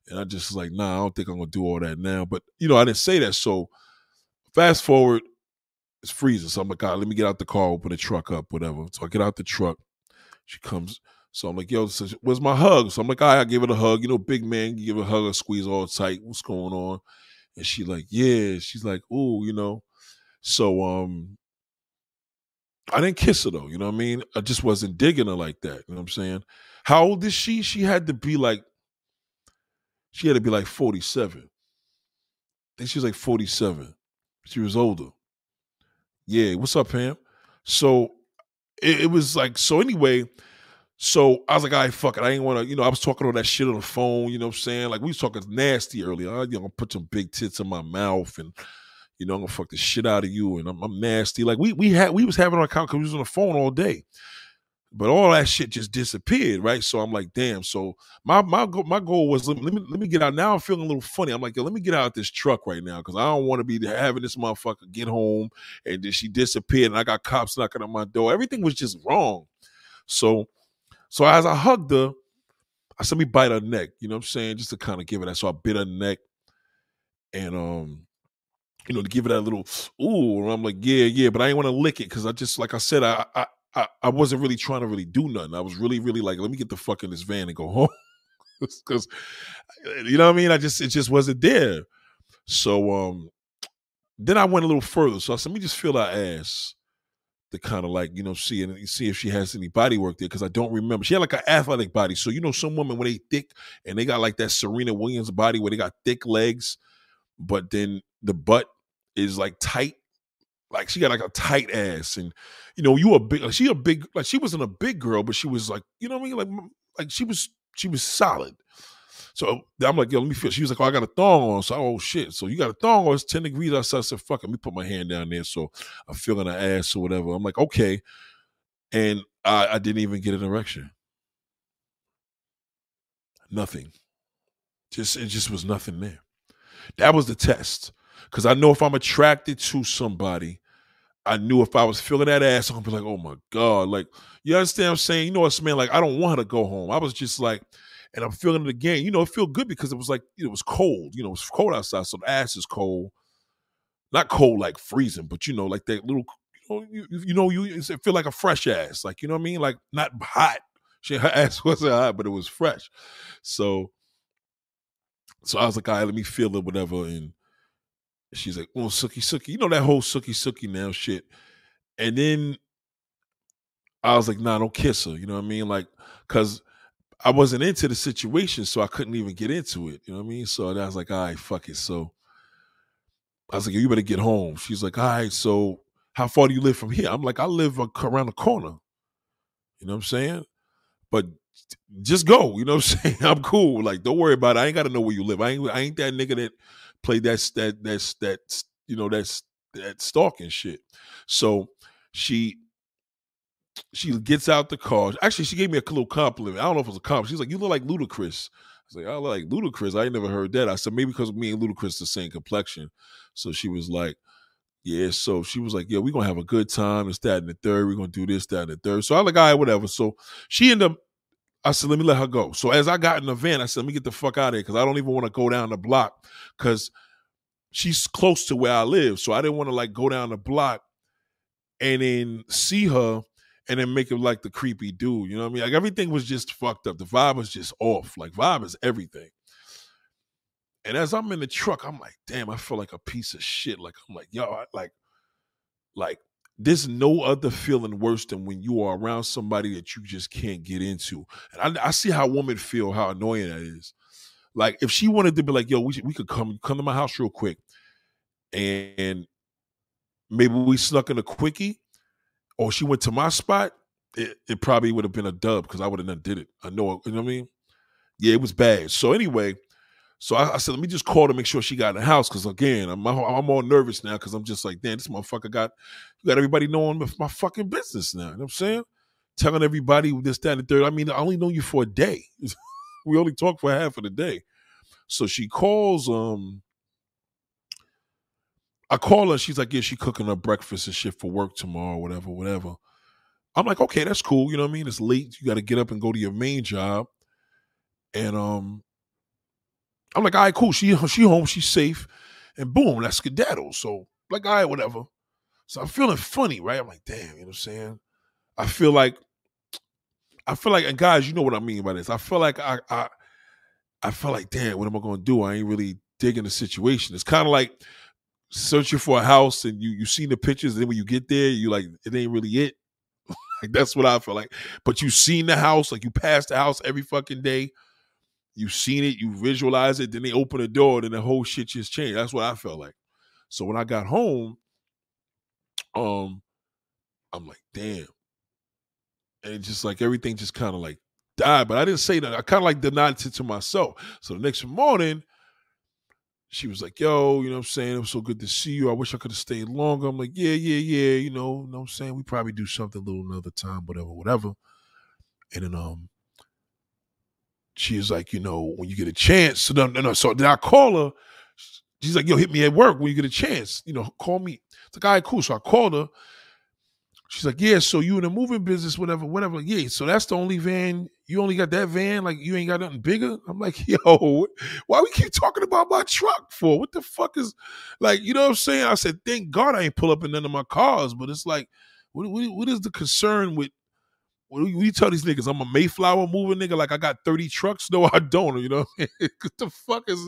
And I just was like, nah, I don't think I'm gonna do all that now. But you know, I didn't say that. So fast forward, it's freezing. So I'm like, God, let me get out the car, open the truck up, whatever. So I get out the truck. She comes. So I'm like, yo, where's my hug? So I'm like, right, I give it a hug. You know, big man, you give a hug, a squeeze all tight. What's going on? And she like, yeah. She's like, ooh, you know. So um, I didn't kiss her though. You know what I mean? I just wasn't digging her like that. You know what I'm saying? How old is she? She had to be like, she had to be like 47. I think she was like 47. She was older. Yeah, what's up, Pam? So it, it was like, so anyway, so I was like, right, fuck it. I ain't want to, you know, I was talking all that shit on the phone, you know what I'm saying? Like, we was talking nasty earlier. I, you know, put some big tits in my mouth and, you know, I'm gonna fuck the shit out of you and I'm, I'm nasty. Like, we we had, we was having our account because we was on the phone all day. But all that shit just disappeared, right? So I'm like, damn. So my my my goal was let me let me get out. Now I'm feeling a little funny. I'm like, yo, let me get out of this truck right now because I don't want to be having this motherfucker get home and then she disappeared and I got cops knocking on my door. Everything was just wrong. So so as I hugged her, I said, me bite her neck, you know what I'm saying? Just to kind of give it that. So I bit her neck and um, you know, to give it that little ooh, and I'm like, yeah, yeah, but I ain't want to lick it because I just like I said, I, I I I wasn't really trying to really do nothing. I was really, really like, let me get the fuck in this van and go home. Cause you know what I mean? I just it just wasn't there. So um then I went a little further. So I said, let me just feel her ass to kind of like you know see and see if she has any body work there because I don't remember. She had like an athletic body, so you know some women when they thick and they got like that Serena Williams body where they got thick legs, but then the butt is like tight. Like she got like a tight ass, and you know you a big. Like she a big. Like she wasn't a big girl, but she was like you know what I mean. Like like she was she was solid. So I'm like, yo, let me feel. She was like, oh, I got a thong on. So, oh shit. So you got a thong on? It's 10 degrees outside. I said, fuck it. Let me put my hand down there. So I'm feeling her ass or whatever. I'm like, okay. And I, I didn't even get an erection. Nothing. Just it just was nothing there. That was the test. Cause I know if I'm attracted to somebody, I knew if I was feeling that ass, I'm be like, oh my God. Like, you understand what I'm saying? You know what, man? Like, I don't want her to go home. I was just like, and I'm feeling it again. You know, it feel good because it was like it was cold. You know, it was cold outside, so the ass is cold. Not cold like freezing, but you know, like that little. You know, you, you know, you feel like a fresh ass, like you know what I mean, like not hot. She her ass wasn't hot, but it was fresh. So, so I was like, all right, let me feel it, whatever. And she's like, oh, sookie, sookie. You know that whole sookie, sookie now shit. And then I was like, nah, don't kiss her. You know what I mean? Like, cause I wasn't into the situation, so I couldn't even get into it. You know what I mean? So I was like, all right, fuck it. So I was like, you better get home. She's like, all right, so how far do you live from here? I'm like, I live around the corner. You know what I'm saying? But just go. You know what I'm saying? I'm cool. Like, don't worry about it. I ain't got to know where you live. I ain't. I ain't that nigga that played that that that's that you know that's that stalking shit. So she she gets out the car. Actually, she gave me a little compliment. I don't know if it was a compliment. She's like, "You look like Ludacris." I was like, "I look like Ludacris." I ain't never heard that. I said, "Maybe because me and Ludacris the same complexion." So she was like, "Yeah." So she was like, "Yeah, we're gonna have a good time. It's that and the third. We're gonna do this, that, and the third. So I like, "All right, whatever." So she ended up. I said, "Let me let her go." So as I got in the van, I said, "Let me get the fuck out of here because I don't even want to go down the block because she's close to where I live. So I didn't want to like go down the block and then see her." And then make him like the creepy dude. You know what I mean? Like everything was just fucked up. The vibe was just off. Like vibe is everything. And as I'm in the truck, I'm like, damn, I feel like a piece of shit. Like I'm like, yo, I, like, like there's no other feeling worse than when you are around somebody that you just can't get into. And I, I see how women feel, how annoying that is. Like if she wanted to be like, yo, we we could come come to my house real quick, and maybe we snuck in a quickie or she went to my spot, it, it probably would have been a dub because I would have done did it. I know, you know what I mean? Yeah, it was bad. So anyway, So I, I, said, let me just call to make sure she got in the house. Cause again, I'm, I'm all nervous now because I'm just like, damn, this motherfucker got, got everybody knowing my fucking business now. You know what I'm saying? Telling everybody this, that, and the third. I mean, I only know you for a day. we only talk for half of the day. So she calls, um, I call her, she's like, yeah, she cooking up breakfast and shit for work tomorrow, whatever, whatever. I'm like, okay, that's cool. You know what I mean? It's late. You got to get up and go to your main job. And um, I'm like, all right, cool. She she home, she's safe, and boom, that's skedaddle. So like, all right, whatever. So I'm feeling funny, right? I'm like, damn, you know what I'm saying? I feel like, I feel like, and guys, you know what I mean by this. I feel like I I I feel like, damn, what am I gonna do? I ain't really digging the situation. It's kind of like searching for a house and you you seen the pictures, and then when you get there, you like it ain't really it. like that's what I feel like. But you seen the house, like you pass the house every fucking day you seen it, you visualize it, then they open the door, then the whole shit just changed. That's what I felt like. So when I got home, um, I'm like, damn. And it's just like everything just kind of like died. But I didn't say that. I kind of like denied it to myself. So the next morning, she was like, yo, you know what I'm saying? It was so good to see you. I wish I could have stayed longer. I'm like, yeah, yeah, yeah, you know, you know what I'm saying? We probably do something a little another time, whatever, whatever. And then um she's like, you know, when you get a chance. So no, no, no. So then I call her. She's like, yo, hit me at work when you get a chance. You know, call me. It's like, all right, cool. So I called her. She's like, yeah, so you in the moving business, whatever, whatever. Yeah, so that's the only van. You only got that van? Like you ain't got nothing bigger? I'm like, yo, why we keep talking about my truck for? What the fuck is like, you know what I'm saying? I said, thank God I ain't pull up in none of my cars, but it's like, what, what, what is the concern with when you tell these niggas I'm a Mayflower moving nigga, like I got 30 trucks. No, I don't. You know, what the fuck is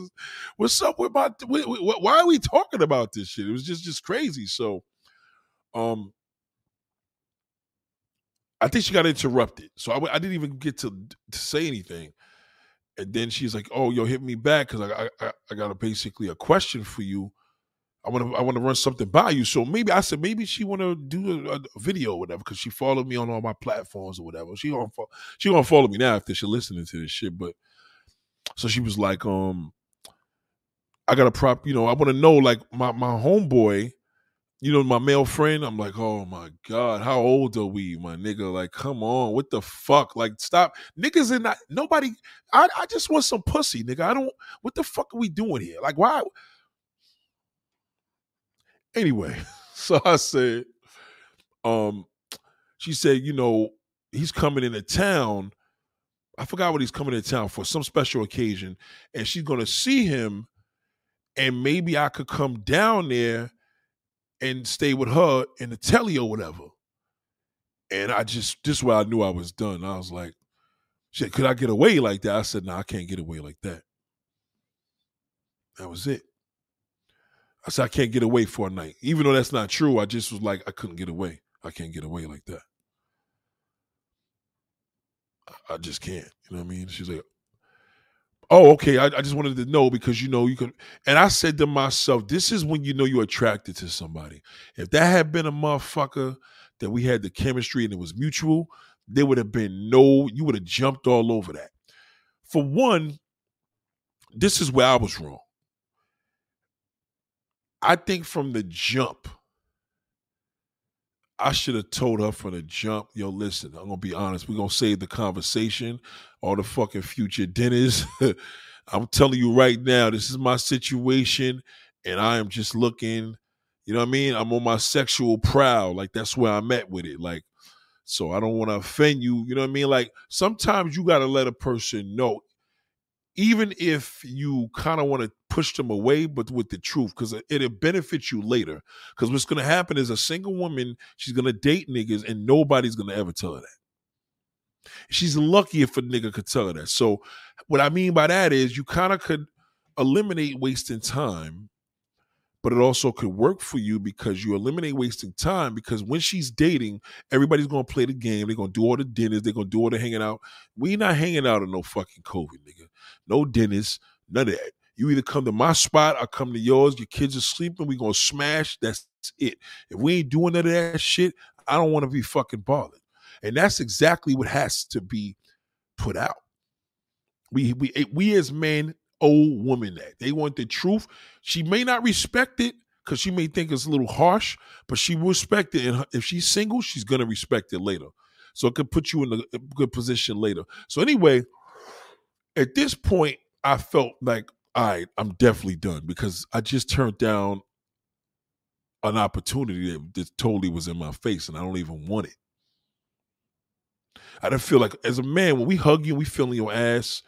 what's up with my? Why are we talking about this shit? It was just just crazy. So, um, I think she got interrupted, so I, I didn't even get to to say anything. And then she's like, "Oh, yo, hit me back because I, I I got a basically a question for you." I want to I want to run something by you. So maybe I said maybe she want to do a, a, video or whatever because she followed me on all my platforms or whatever. She gonna she gonna follow me now after she listening to this shit. But so she was like, um, I got a prop. You know, I want to know like my my homeboy. You know, my male friend. I'm like, oh my god, how old are we, my nigga? Like, come on, what the fuck? Like, stop, niggas in that. Nobody. I I just want some pussy, nigga. I don't. What the fuck are we doing here? Like, why? Anyway, so I said, um, she said, you know, he's coming into town. I forgot what he's coming into town for, some special occasion, and she's gonna see him, and maybe I could come down there and stay with her in the telly or whatever. And I just this is where I knew I was done. I was like, shit, could I get away like that? I said, no, nah, I can't get away like that. That was it. I said I can't get away for a night. Even though that's not true, I just was like, I couldn't get away. I can't get away like that. I just can't. You know what I mean? She's like, Oh, okay. I, I just wanted to know because you know you can and I said to myself, this is when you know you're attracted to somebody. If that had been a motherfucker that we had the chemistry and it was mutual, there would have been no, you would have jumped all over that. For one, this is where I was wrong. I think from the jump, I should have told her from the jump, yo, listen, I'm gonna be honest, we're gonna save the conversation, all the fucking future dinners. I'm telling you right now, this is my situation, and I am just looking, you know what I mean? I'm on my sexual prowl. Like that's where I'm at with it. Like, so I don't want to offend you, you know what I mean? Like sometimes you gotta let a person know even if you kind of want to push them away, but with the truth, because it'll benefit you later. Because what's going to happen is a single woman, she's going to date niggas, and nobody's going to ever tell her that. She's lucky if a nigga could tell her that. So, what I mean by that is you kind of could eliminate wasting time but it also could work for you because you eliminate wasting time because when she's dating, everybody's gonna play the game. They're gonna do all the dinners, they're gonna do all the hanging out. We not hanging out in no fucking COVID, nigga. No dinners, none of that. You either come to my spot, I come to yours, your kids are sleeping, we gonna smash. That's it. If we ain't doing none of that shit, I don't wanna be fucking bothered. And that's exactly what has to be put out. We we eh, we as men old woman that. They want the truth. She may not respect it because she may think it's a little harsh, but she will respect it. And if she's single, she's gonna respect it later. So it could put you in a good position later. So anyway, at this point, I felt like, all right, I'm definitely done because I just turned down an opportunity that, that totally was in my face, and I don't even want it. I don't feel like as a man, when we hug you, we feel in your ass,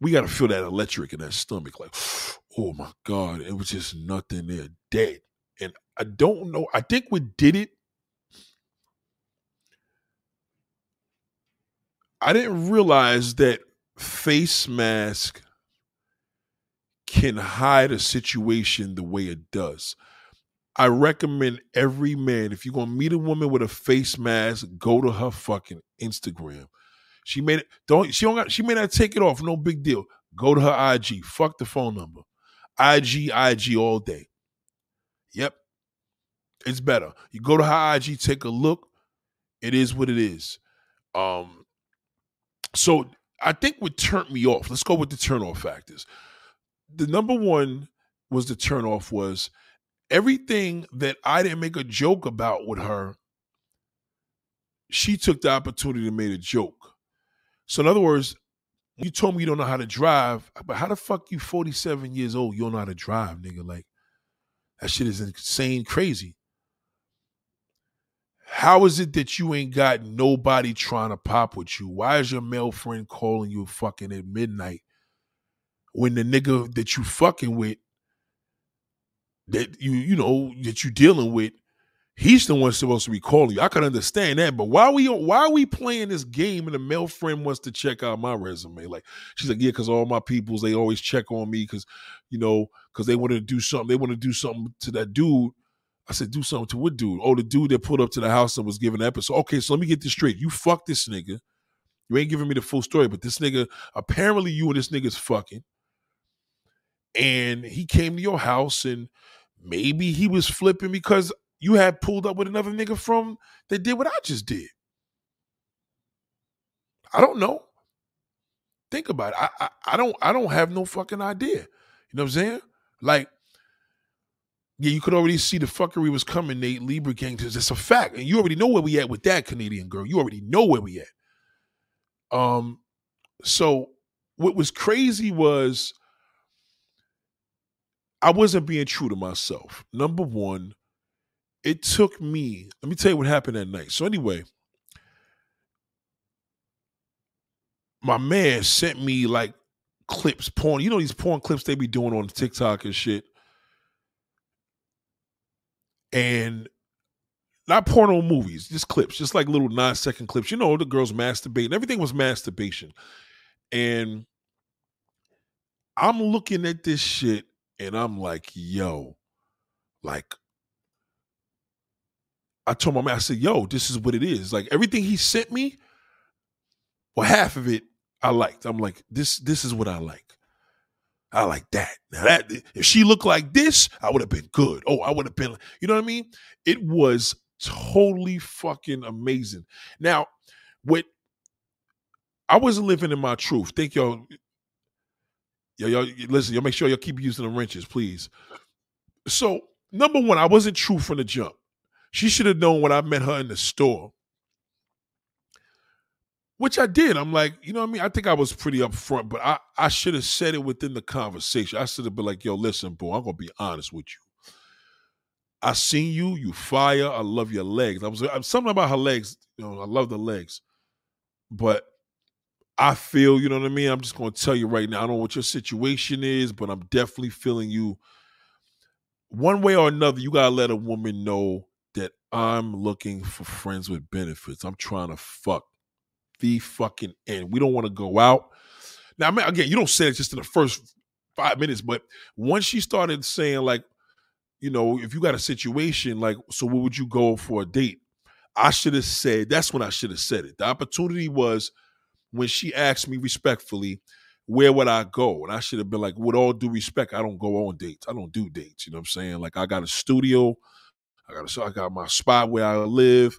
we gotta feel that electric in that stomach, like, oh my God, it was just nothing there, dead. And I don't know. I think we did it. I didn't realize that face mask can hide a situation the way it does. I recommend every man, if you're gonna meet a woman with a face mask, go to her fucking Instagram. She made it. Don't she don't got, she may not take it off, no big deal. Go to her IG. Fuck the phone number. IG, IG all day. Yep. It's better. You go to her IG, take a look. It is what it is. Um, so I think what turned me off, let's go with the turn off factors. The number one was the turn off was everything that I didn't make a joke about with her, she took the opportunity to make a joke. So in other words, you told me you don't know how to drive, but how the fuck you 47 years old, you don't know how to drive, nigga? Like that shit is insane crazy. How is it that you ain't got nobody trying to pop with you? Why is your male friend calling you fucking at midnight when the nigga that you fucking with that you you know that you dealing with, he's the one supposed to be calling you. I can understand that, but why we why are we playing this game and the male friend wants to check out my resume? Like she's like, yeah, because all my peoples they always check on me because you know because they want to do something. They want to do something to that dude. I said, do something to what dude? Oh, the dude that pulled up to the house and was giving episode. Okay, so let me get this straight. You fuck this nigga. You ain't giving me the full story, but this nigga apparently you and this nigga's fucking. And he came to your house and Maybe he was flipping because you had pulled up with another nigga from that did what I just did. I don't know. Think about it. I, I, I don't I don't have no fucking idea. You know what I'm saying? Like, yeah, you could already see the fuckery was coming, Nate. Libra gang, it's a fact. And you already know where we at with that Canadian girl. You already know where we at. Um, so what was crazy was I wasn't being true to myself. Number one, it took me, let me tell you what happened that night. So, anyway, my man sent me like clips, porn. You know, these porn clips they be doing on TikTok and shit. And not porno movies, just clips, just like little nine second clips. You know, the girls masturbating. Everything was masturbation. And I'm looking at this shit and I'm like, yo, like, I told my man, I said, yo, this is what it is. Like everything he sent me, well, half of it I liked. I'm like, this, this is what I like. I like that. Now that if she looked like this, I would have been good. Oh, I would have been, you know what I mean? It was totally fucking amazing. Now, what I wasn't living in my truth. Think y'all Yo, yo, listen, y'all make sure y'all keep using the wrenches, please. So, number one, I wasn't true from the jump. She should have known when I met her in the store. Which I did. I'm like, you know what I mean? I think I was pretty upfront, but I, I should have said it within the conversation. I should have been like, yo, listen, boy, I'm gonna be honest with you. I seen you, you fire. I love your legs. I was I'm, something about her legs, you know, I love the legs. But I feel, you know what I mean? I'm just going to tell you right now. I don't know what your situation is, but I'm definitely feeling you. One way or another, you got to let a woman know that I'm looking for friends with benefits. I'm trying to fuck the fucking end. We don't want to go out. Now, again, you don't say it just in the first five minutes, but once she started saying, like, you know, if you got a situation, like, so what would you go for a date? I should have said, that's when I should have said it. The opportunity was, when she asked me respectfully, where would I go? And I should have been like, with all due respect, I don't go on dates. I don't do dates. You know what I'm saying? Like I got a studio, I got a, I got my spot where I live.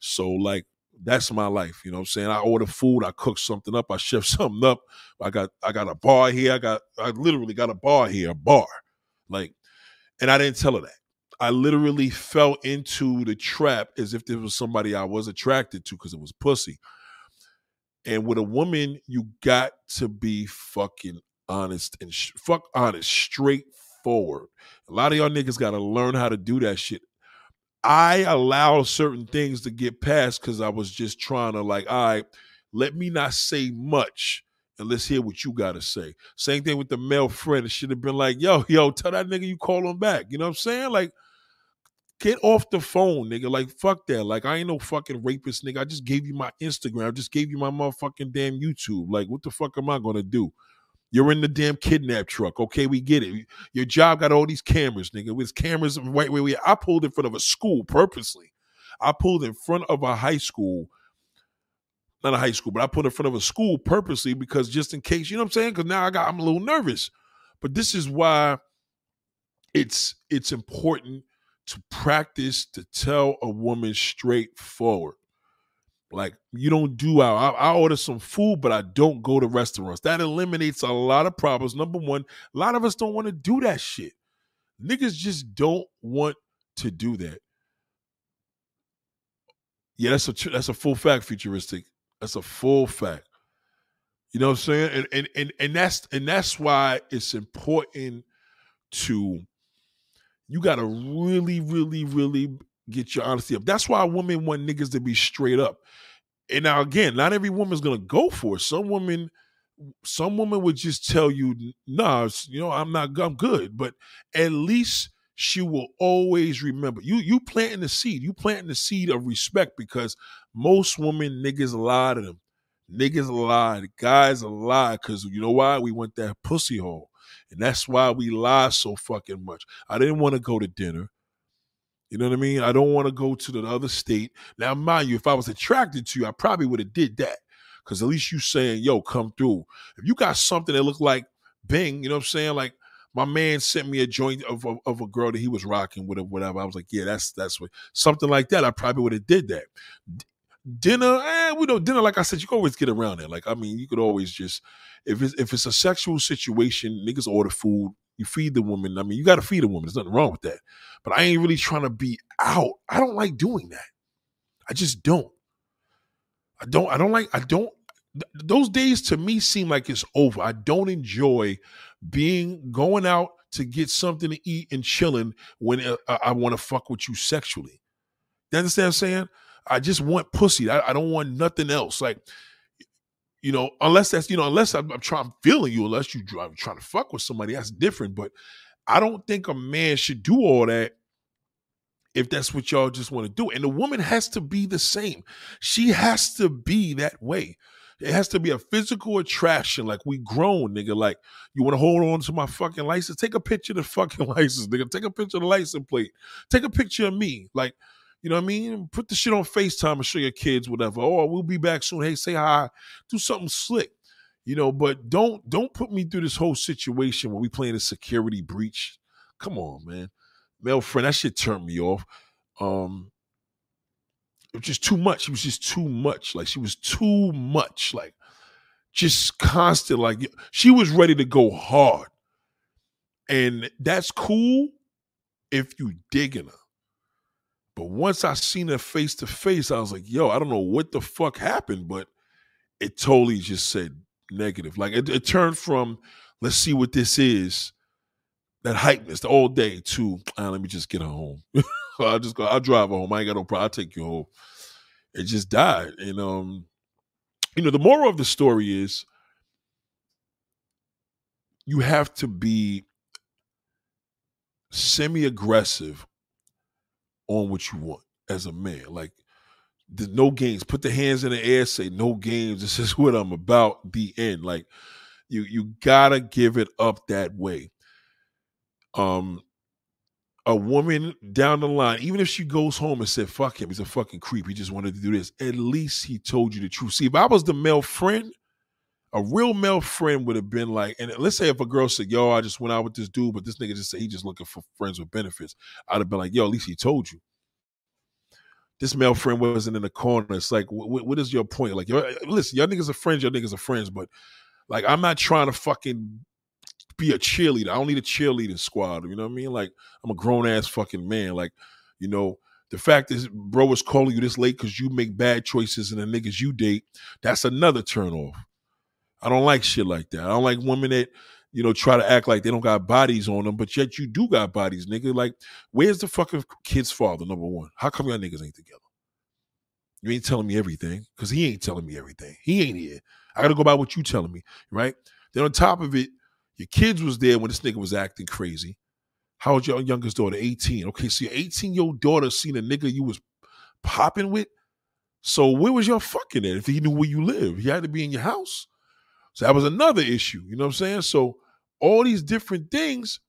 So like that's my life. You know what I'm saying? I order food, I cook something up, I chef something up. I got I got a bar here. I got I literally got a bar here, a bar. Like, and I didn't tell her that. I literally fell into the trap as if there was somebody I was attracted to because it was pussy. And with a woman, you got to be fucking honest and sh- fuck honest, straightforward. A lot of y'all niggas got to learn how to do that shit. I allow certain things to get past because I was just trying to like, all right, let me not say much and let's hear what you got to say. Same thing with the male friend. It should have been like, yo, yo, tell that nigga you call him back. You know what I'm saying? Like, get off the phone, nigga. Like, fuck that. Like, I ain't no fucking rapist, nigga. I just gave you my Instagram. I just gave you my motherfucking damn YouTube. Like, what the fuck am I gonna do? You're in the damn kidnap truck. Okay, we get it. Your job got all these cameras, nigga. With cameras right where we I pulled in front of a school purposely. I pulled in front of a high school. Not a high school, but I put in front of a school purposely because just in case, you know what I'm saying? Because now I got I'm a little nervous. But this is why it's it's important to practice to tell a woman straightforward. Like you don't do. I, I, order some food, but I don't go to restaurants. That eliminates a lot of problems. Number one, a lot of us don't want to do that shit. Niggas just don't want to do that. Yeah, that's a that's a full fact, futuristic. That's a full fact. You know what I'm saying? And and and, and that's and that's why it's important to you gotta really, really, really get your honesty up. That's why women want niggas to be straight up. And now again, not every woman's gonna go for it. Some women, some women would just tell you, nah, you know, I'm not I'm good. But at least she will always remember. You you planting the seed. You planting the seed of respect because most women niggas lie to them. Niggas lie. Guys lie because you know why? We want that pussy hole. And that's why we lie so fucking much. I didn't want to go to dinner. You know what I mean? I don't want to go to the other state. Now, mind you, if I was attracted to you, I probably would have did that. Cause at least you saying, yo, come through. If you got something that looked like Bing, you know what I'm saying? Like my man sent me a joint of, of, of a girl that he was rocking with or whatever. I was like, yeah, that's that's what something like that. I probably would have did that. Dinner, eh, we know dinner. Like I said, you can always get around it. Like I mean, you could always just if it's if it's a sexual situation, niggas order food, you feed the woman. I mean, you got to feed a woman. There's nothing wrong with that. But I ain't really trying to be out. I don't like doing that. I just don't. I don't. I don't like. I don't. Th- those days to me seem like it's over. I don't enjoy being going out to get something to eat and chilling when uh, I want to fuck with you sexually. You understand what I'm saying? I just want pussy. I, I don't want nothing else. Like you know, unless that's you know, unless I'm, I'm trying feeling you, unless you I'm trying to fuck with somebody, that's different. But I don't think a man should do all that if that's what y'all just want to do. And the woman has to be the same. She has to be that way. It has to be a physical attraction. Like we grown, nigga. Like you want to hold on to my fucking license? Take a picture of the fucking license, nigga. Take a picture of the license plate. Take a picture of me. Like you know what I mean? Put the shit on FaceTime and show your kids whatever. Oh, we'll be back soon. Hey, say hi. Do something slick. You know, but don't don't put me through this whole situation where we playing a security breach. Come on, man. Male friend, that shit turned me off. Um it was just too much. It was just too much. Like she was too much. Like just constant. Like she was ready to go hard. And that's cool if you digging her. But once I seen her face to face, I was like, yo, I don't know what the fuck happened, but it totally just said negative. Like it, it turned from let's see what this is, that hypeness the all day to ah, let me just get her home. I'll just go, I'll drive home. I ain't got no problem. I'll take you home. It just died. And um, you know, the moral of the story is you have to be semi-aggressive on what you want as a man. Like no games. Put the hands in the air, say no games. This is what I'm about. The end. Like you you gotta give it up that way. Um a woman down the line, even if she goes home and said, fuck him, he's a fucking creep. He just wanted to do this. At least he told you the truth. See, if I was the male friend, a real male friend would have been like, and let's say if a girl said, "Yo, I just went out with this dude, but this nigga just said he just looking for friends with benefits," I'd have been like, "Yo, at least he told you." this male friend wasn't in the corner. It's like, what, is your point? Like, eh, listen, y'all niggas are friends, y'all niggas are friends, but like, I'm not trying to fucking be a cheerleader. I don't need a cheerleading squad. You know what I mean? Like, I'm a grown ass fucking man. Like, you know, the fact is, bro was calling you this late because you make bad choices and the niggas you date, that's another turn off. I don't like shit like that. I don't like women that, you know, try to act like they don't got bodies on them, but yet you do got bodies, nigga. Like, where's the fucking kid's father, number one? How come y'all niggas ain't together? You ain't telling me everything, because he ain't telling me everything. He ain't here. I gotta go by what you telling me, right? Then on top of it, your kids was there when this nigga was acting crazy. How old your youngest daughter? 18. Okay, so your 18 year old daughter seen a nigga you was popping with. So where was your fucking at if he knew where you live? He had to be in your house. So that was another issue. You know what I'm saying? So all these different things,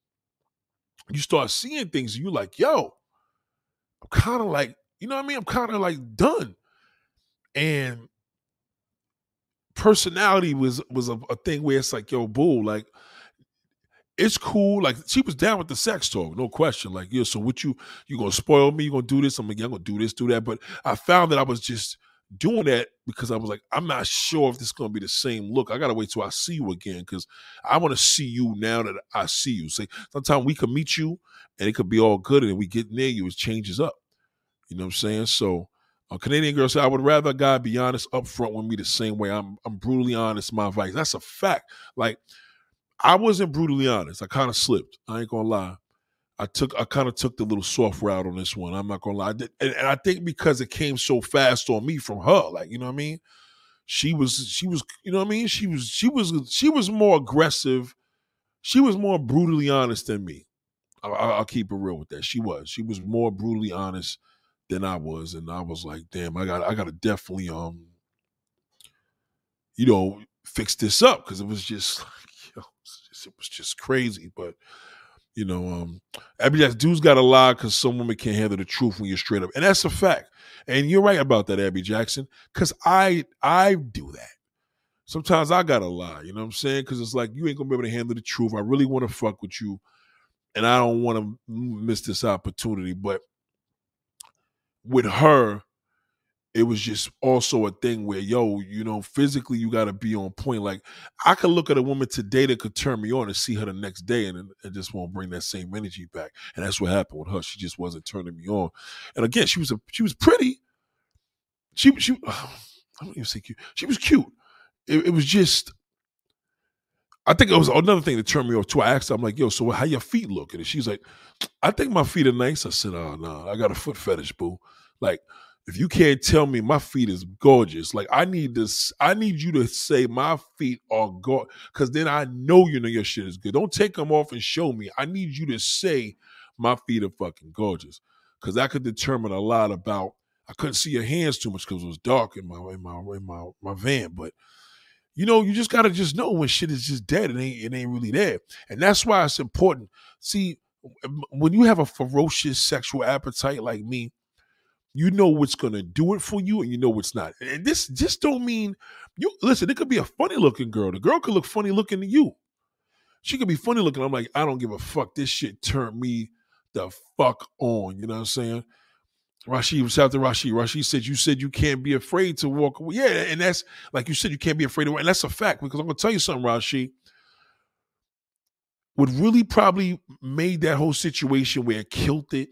you start seeing things, and you're like, yo, I'm kind of like, you know what I mean? I'm kind of like done. And personality was was a, a, thing where it's like, yo, bull, like it's cool. Like she was down with the sex talk, no question. Like, yo, so what you you gonna spoil me? You gonna do this? I'm like, yeah, I'm gonna do this, do that. But I found that I was just doing that because I was like, I'm not sure if this is gonna be the same look. I gotta wait till I see you again because I want to see you now that I see you. Say, sometimes we can meet you and it could be all good, and we get near you, it changes up. You know what I'm saying? So. A Canadian girl said, "I would rather a guy be honest up front with me the same way I'm. I'm brutally honest. My advice. That's a fact. Like I wasn't brutally honest. I kind of slipped. I ain't gonna lie. I took I kind of took the little soft route on this one. I'm not gonna lie. I did, and, and, I think because it came so fast on me from her, like you know what I mean. She was she was you know what I mean. She was she was she was more aggressive. She was more brutally honest than me. I, will keep it real with that. She was she was more brutally honest than I was, and I was like, damn, I got I got to definitely um, you know, fix this up because it was just it was just crazy. But you know, um, Abby Jackson, dudes got to lie because some women can't handle the truth when you're straight up, and that's a fact. And you're right about that, Abby Jackson, because I I do that. Sometimes I gotta lie, you know what I'm saying? Because it's like you ain't gonna be able to handle the truth. I really want to fuck with you, and I don't want to miss this opportunity. But with her, it was just also a thing where yo you know physically you got to be on point like i could look at a woman today that could turn me on and see her the next day and it just won't bring that same energy back and that's what happened with her she just wasn't turning me on and again she was a she was pretty she she i don't even say cute she was cute it, it was just I think it was another thing that turned me off too. I asked her, I'm like, yo, so how your feet look? And she's like, I think my feet are nice. I said, oh, no, I got a foot fetish, boo. Like, if you can't tell me my feet is gorgeous, like I need this, I need you to say my feet are gorgeous, because then I know you know your shit is good. Don't take them off and show me. I need you to say my feet are fucking gorgeous, because that could determine a lot about. I couldn't see your hands too much because it was dark in my in my in my my van, but you know, you just gotta just know when shit is just dead. It ain't it ain't really there, and that's why it's important. See, when you have a ferocious sexual appetite like me, you know what's gonna do it for you, and you know what's not. And this just don't mean you listen. It could be a funny looking girl. The girl could look funny looking to you. She could be funny looking. I'm like, I don't give a fuck. This shit turned me the fuck on. You know what I'm saying? Rashid, shout out to Rashid. Rashid said, You said you can't be afraid to walk away. Yeah, and that's like you said, you can't be afraid of And that's a fact because I'm gonna tell you something, Rashid. What really probably made that whole situation where it killed it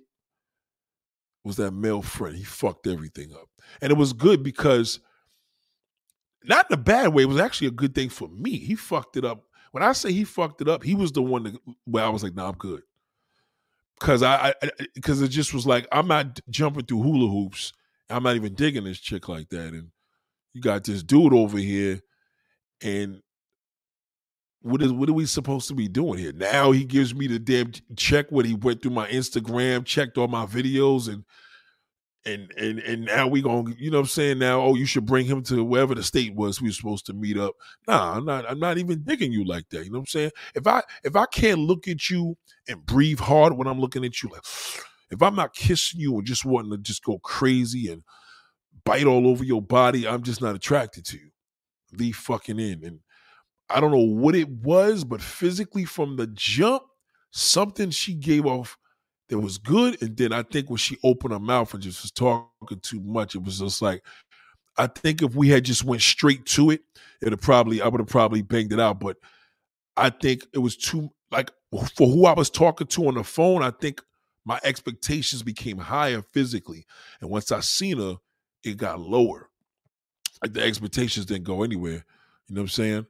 was that male friend. He fucked everything up. And it was good because, not in a bad way, it was actually a good thing for me. He fucked it up. When I say he fucked it up, he was the one that, where I was like, nah, I'm good. Cause I, because it just was like, I'm not jumping through hula hoops. I'm not even digging this chick like that. And you got this dude over here, and what is what are we supposed to be doing here? Now he gives me the damn check what he went through my Instagram, checked all my videos, and and and and now we gonna you know what I'm saying now oh you should bring him to wherever the state was we were supposed to meet up. Nah, I'm not I'm not even digging you like that. You know what I'm saying? If I if I can't look at you and breathe hard when I'm looking at you, like if I'm not kissing you and just wanting to just go crazy and bite all over your body, I'm just not attracted to you. Leave fucking in and I don't know what it was, but physically from the jump, something she gave off that was good. And then I think when she opened her mouth and just was talking too much, it was just like, I think if we had just went straight to it, it'd have probably I would have probably banged it out. But I think it was too like for who I was talking to on the phone, I think my expectations became higher physically. And once I seen her, it got lower. Like the expectations didn't go anywhere. You know what I'm saying?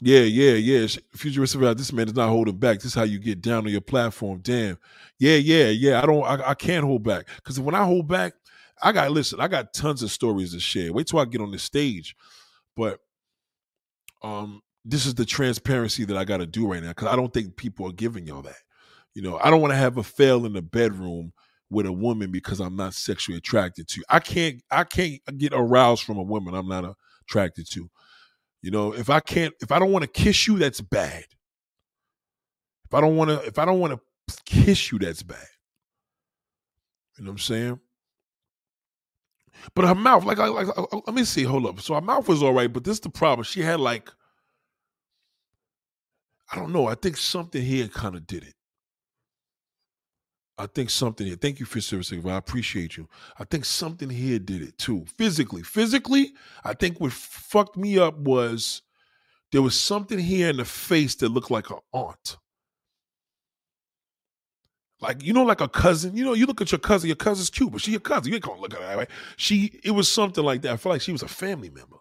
Yeah, yeah, yeah. Futurist about this man is not holding back. This is how you get down on your platform. Damn. Yeah, yeah, yeah. I don't I, I can't hold back. Because when I hold back, I got listen, I got tons of stories to share. Wait till I get on the stage. But um this is the transparency that I gotta do right now because I don't think people are giving y'all that. You know, I don't want to have a fail in the bedroom with a woman because I'm not sexually attracted to. I can't I can't get aroused from a woman I'm not attracted to. You know, if I can't if I don't want to kiss you, that's bad. If I don't want to if I don't want to kiss you, that's bad. You know what I'm saying? But her mouth, like, like, like, let me see, hold up. So her mouth was all right, but this is the problem. She had like, I don't know. I think something here kind of did it. I think something here. Thank you for service. I appreciate you. I think something here did it too. Physically, physically, I think what fucked me up was there was something here in the face that looked like an aunt. Like you know, like a cousin. You know, you look at your cousin. Your cousin's cute, but she your cousin. You ain't gonna look at her that way. She. It was something like that. I felt like she was a family member.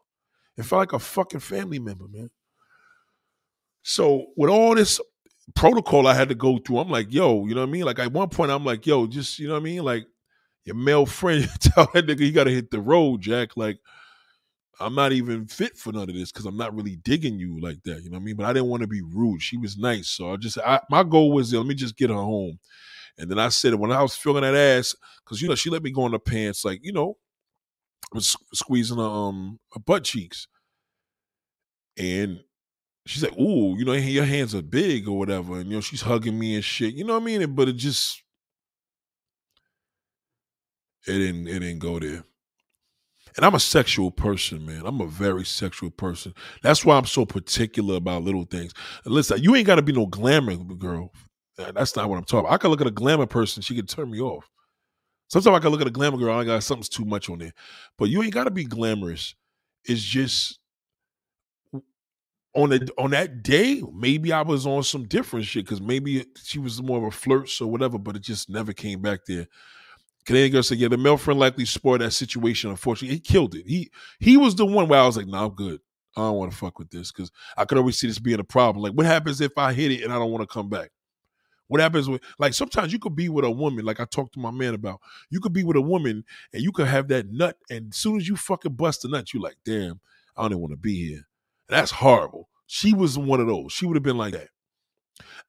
It felt like a fucking family member, man. So with all this protocol I had to go through. I'm like, yo, you know what I mean? Like at one point, I'm like, yo, just you know what I mean? Like your male friend, tell that nigga you gotta hit the road, Jack. Like I'm not even fit for none of this because I'm not really digging you like that. You know what I mean? But I didn't want to be rude. She was nice, so I just I, my goal was let me just get her home. And then I said when I was feeling that ass, because you know she let me go in the pants, like you know, I was squeezing her um her butt cheeks, and she's like, "Ooh, you know, your hands are big or whatever," and you know, she's hugging me and shit. You know what I mean? But it just it didn't it didn't go there. And I'm a sexual person, man. I'm a very sexual person. That's why I'm so particular about little things. And listen, you ain't got to be no glamour girl. That's not what I'm talking about. I can look at a glamour person, she could turn me off. Sometimes I can look at a glamour girl, I got something's too much on there. But you ain't got to be glamorous. It's just on a, on that day, maybe I was on some different shit because maybe she was more of a flirt or whatever, but it just never came back there. Canadian girl said, "Yeah, the male friend likely spoiled that situation. Unfortunately, he killed it. He he was the one where I was like, "No, nah, I'm good. I don't want to fuck with this because I could always see this being a problem. Like, what happens if I hit it and I don't want to come back? What happens with like sometimes you could be with a woman, like I talked to my man about. You could be with a woman and you could have that nut, and as soon as you fucking bust a nut, you're like, damn, I don't even want to be here. That's horrible. She was one of those. She would have been like that.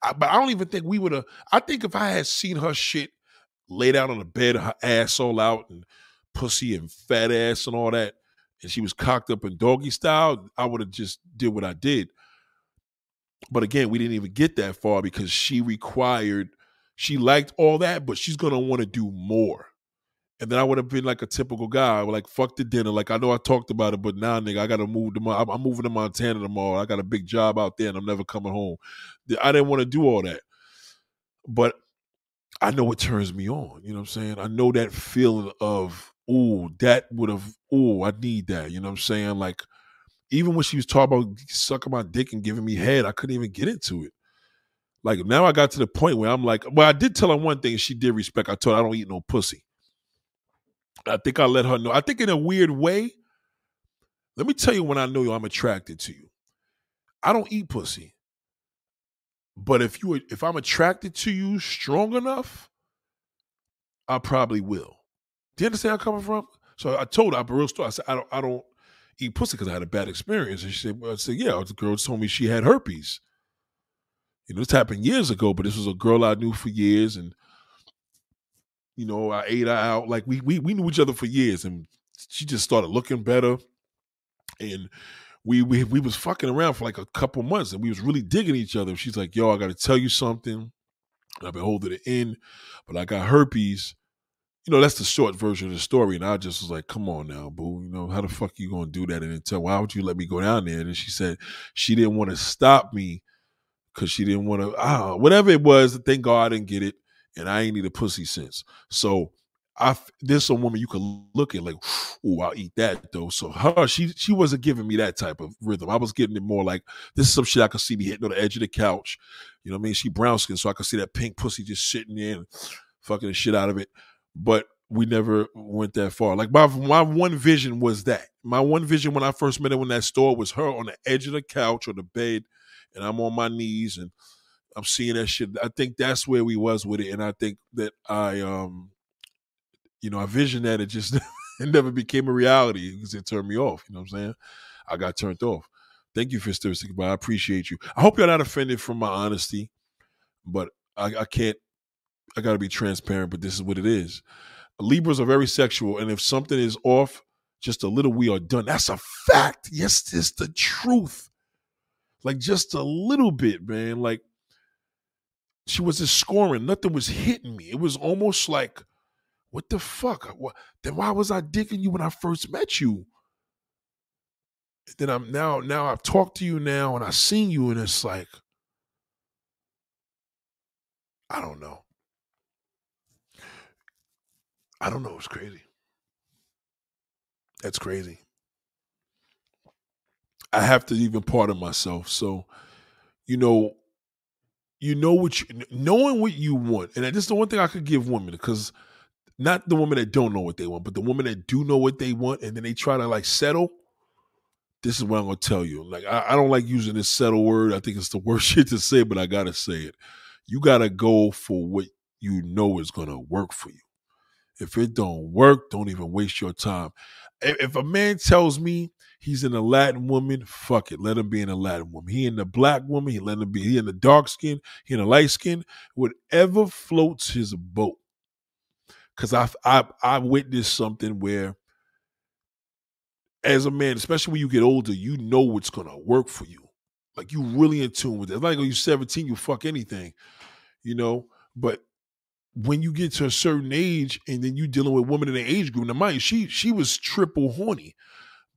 I, but I don't even think we would have. I think if I had seen her shit laid out on the bed, her ass all out and pussy and fat ass and all that, and she was cocked up in doggy style, I would have just did what I did. But again, we didn't even get that far because she required, she liked all that, but she's gonna want to do more. And then I would have been like a typical guy, like fuck the dinner. Like I know I talked about it, but now, nigga, I gotta move to. I'm, I'm moving to Montana tomorrow. I got a big job out there, and I'm never coming home. I didn't want to do all that, but I know it turns me on. You know what I'm saying? I know that feeling of, oh, that would have, oh, I need that. You know what I'm saying? Like, even when she was talking about sucking my dick and giving me head, I couldn't even get into it. Like now, I got to the point where I'm like, well, I did tell her one thing. She did respect. I told her I don't eat no pussy. I think I let her know. I think in a weird way, let me tell you when I know you, I'm attracted to you. I don't eat pussy. But if you if I'm attracted to you strong enough, I probably will. Do you understand where I'm coming from? So I told her, I'm a real story. I said, I don't I don't eat pussy because I had a bad experience. And she said, well, I said, yeah, the girl told me she had herpes. You know, this happened years ago, but this was a girl I knew for years, and you know, I ate her out. Like we we we knew each other for years, and she just started looking better. And we we we was fucking around for like a couple months, and we was really digging each other. She's like, "Yo, I got to tell you something. I've been holding it in, but I got herpes." You know, that's the short version of the story. And I just was like, "Come on now, boo. You know, how the fuck you gonna do that?" And then tell, "Why would you let me go down there?" And she said she didn't want to stop me because she didn't want to. Ah, whatever it was. Thank God I didn't get it and I ain't need a pussy since. So I there's some woman you could look at like, oh, I'll eat that though. So her, she she wasn't giving me that type of rhythm. I was getting it more like this is some shit I could see me hitting on the edge of the couch. You know what I mean? She brown skin, so I could see that pink pussy just sitting there and fucking the shit out of it. But we never went that far. Like my my one vision was that. My one vision when I first met her in that store was her on the edge of the couch or the bed, and I'm on my knees and I'm seeing that shit. I think that's where we was with it, and I think that I um you know, I visioned that it just it never became a reality because it turned me off. You know what I'm saying? I got turned off. Thank you for Thursday, but I appreciate you. I hope you're not offended from my honesty, but I, I can't. I got to be transparent, but this is what it is. Libras are very sexual, and if something is off just a little, we are done. That's a fact. Yes, it's the truth. Like just a little bit, man. Like she was just scoring. Nothing was hitting me. It was almost like what the fuck? What, then why was I digging you when I first met you? Then I'm now now I've talked to you now and I've seen you and it's like I don't know. I don't know. It's crazy. That's crazy. I have to even pardon myself. So, you know, you know what you knowing what you want, and this is the one thing I could give women because not the women that don't know what they want, but the women that do know what they want and then they try to like settle. This is what I'm gonna tell you. Like I, I don't like using this settle word. I think it's the worst shit to say, but I gotta say it. You gotta go for what you know is gonna work for you. If it don't work, don't even waste your time. If a man tells me he's in a Latin woman, fuck it. Let him be in a Latin woman. He in the black woman, he let him be. He in the dark skin, he in the light skin. Whatever floats his boat because I I I witnessed something where, as a man, especially when you get older, you know what's gonna work for you. Like you really in tune with it. Like when you're 17, you fuck anything, you know. But when you get to a certain age and then you dealing with women in the age group, now mind she she was triple horny,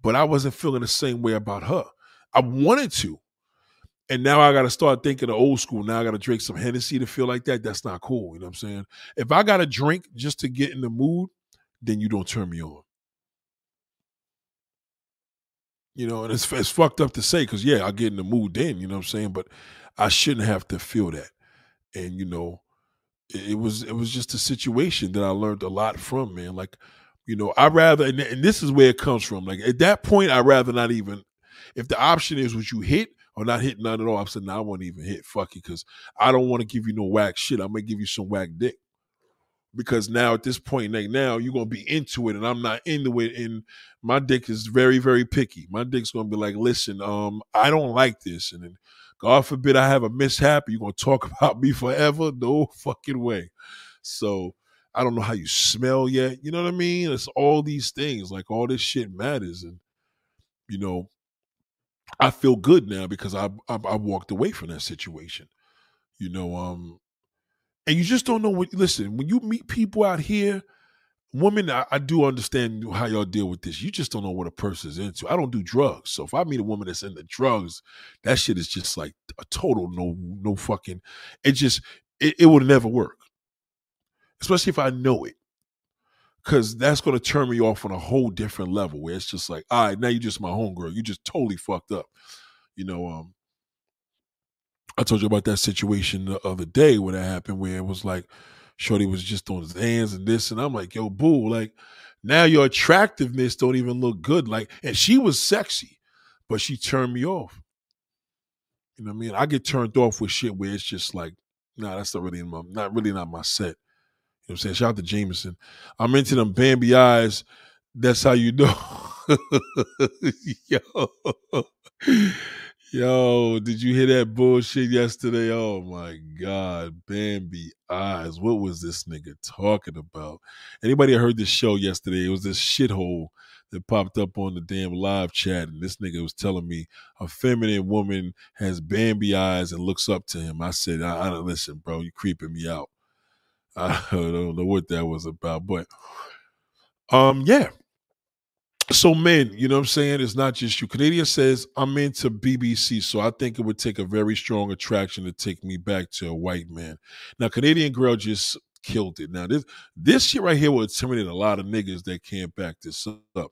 but I wasn't feeling the same way about her. I wanted to, and now I got to start thinking of old school. Now I got to drink some Hennessy to feel like that. That's not cool. You know what I'm saying? If I got to drink just to get in the mood, then you don't turn me on. You know, and it's, it's fucked up to say because, yeah, I get in the mood then, you know what I'm saying? But I shouldn't have to feel that. And, you know, it, was it was just a situation that I learned a lot from, man. Like, you know, I rather, and, and this is where it comes from. Like, at that point, I rather not even, if the option is what you hit, or not hit none at all. I said, no, I won't even hit. Fuck it, because I don't want to give you no whack shit. I'm gonna give you some whack dick. Because now at this point, like now you're gonna be into it, and I'm not into it. And my dick is very, very picky. My dick's gonna be like, listen, um, I don't like this, and then God forbid I have a mishap. You're gonna talk about me forever? No fucking way. So I don't know how you smell yet. You know what I mean? It's all these things. Like all this shit matters, and you know, I feel good now because I, I, I walked away from that situation. You know, um, and you just don't know what. Listen, when you meet people out here, women, I, I, do understand how y'all deal with this. You just don't know what a person's into. I don't do drugs, so if I meet a woman that's into drugs, that shit is just like a total no, no fucking. It just it, it would never work, especially if I know it because that's to turn me off on a whole different level where it's just like, all right, now you're just my homegirl. You just totally fucked up. You know, um, I told you about that situation the other day when that happened where it was like Shorty was just on his hands and this, and I'm like, yo, boo, like now your attractiveness don't even look good. Like, and she was sexy, but she turned me off. You know what I mean? I get turned off with shit where it's just like, nah, that's not really my, not really not my set. You know what I'm saying? Shout out to Jameson. I'm into them Bambi eyes. That's how you know. Yo. Yo, did you hear that bullshit yesterday? Oh my God, Bambi eyes. What was this nigga talking about? Anybody heard this show yesterday? It was this shithole that popped up on the damn live chat, and this nigga was telling me a feminine woman has Bambi eyes and looks up to him. I said, I, I don't listen, bro. You creeping me out. I don't know what that was about, but um, yeah. So men, you know what I'm saying? It's not just you. Canadian says, I'm into BBC, so I think it would take a very strong attraction to take me back to a white man. Now, Canadian girl just killed it. Now, this this shit right here will intimidate a lot of niggas that can't back this up.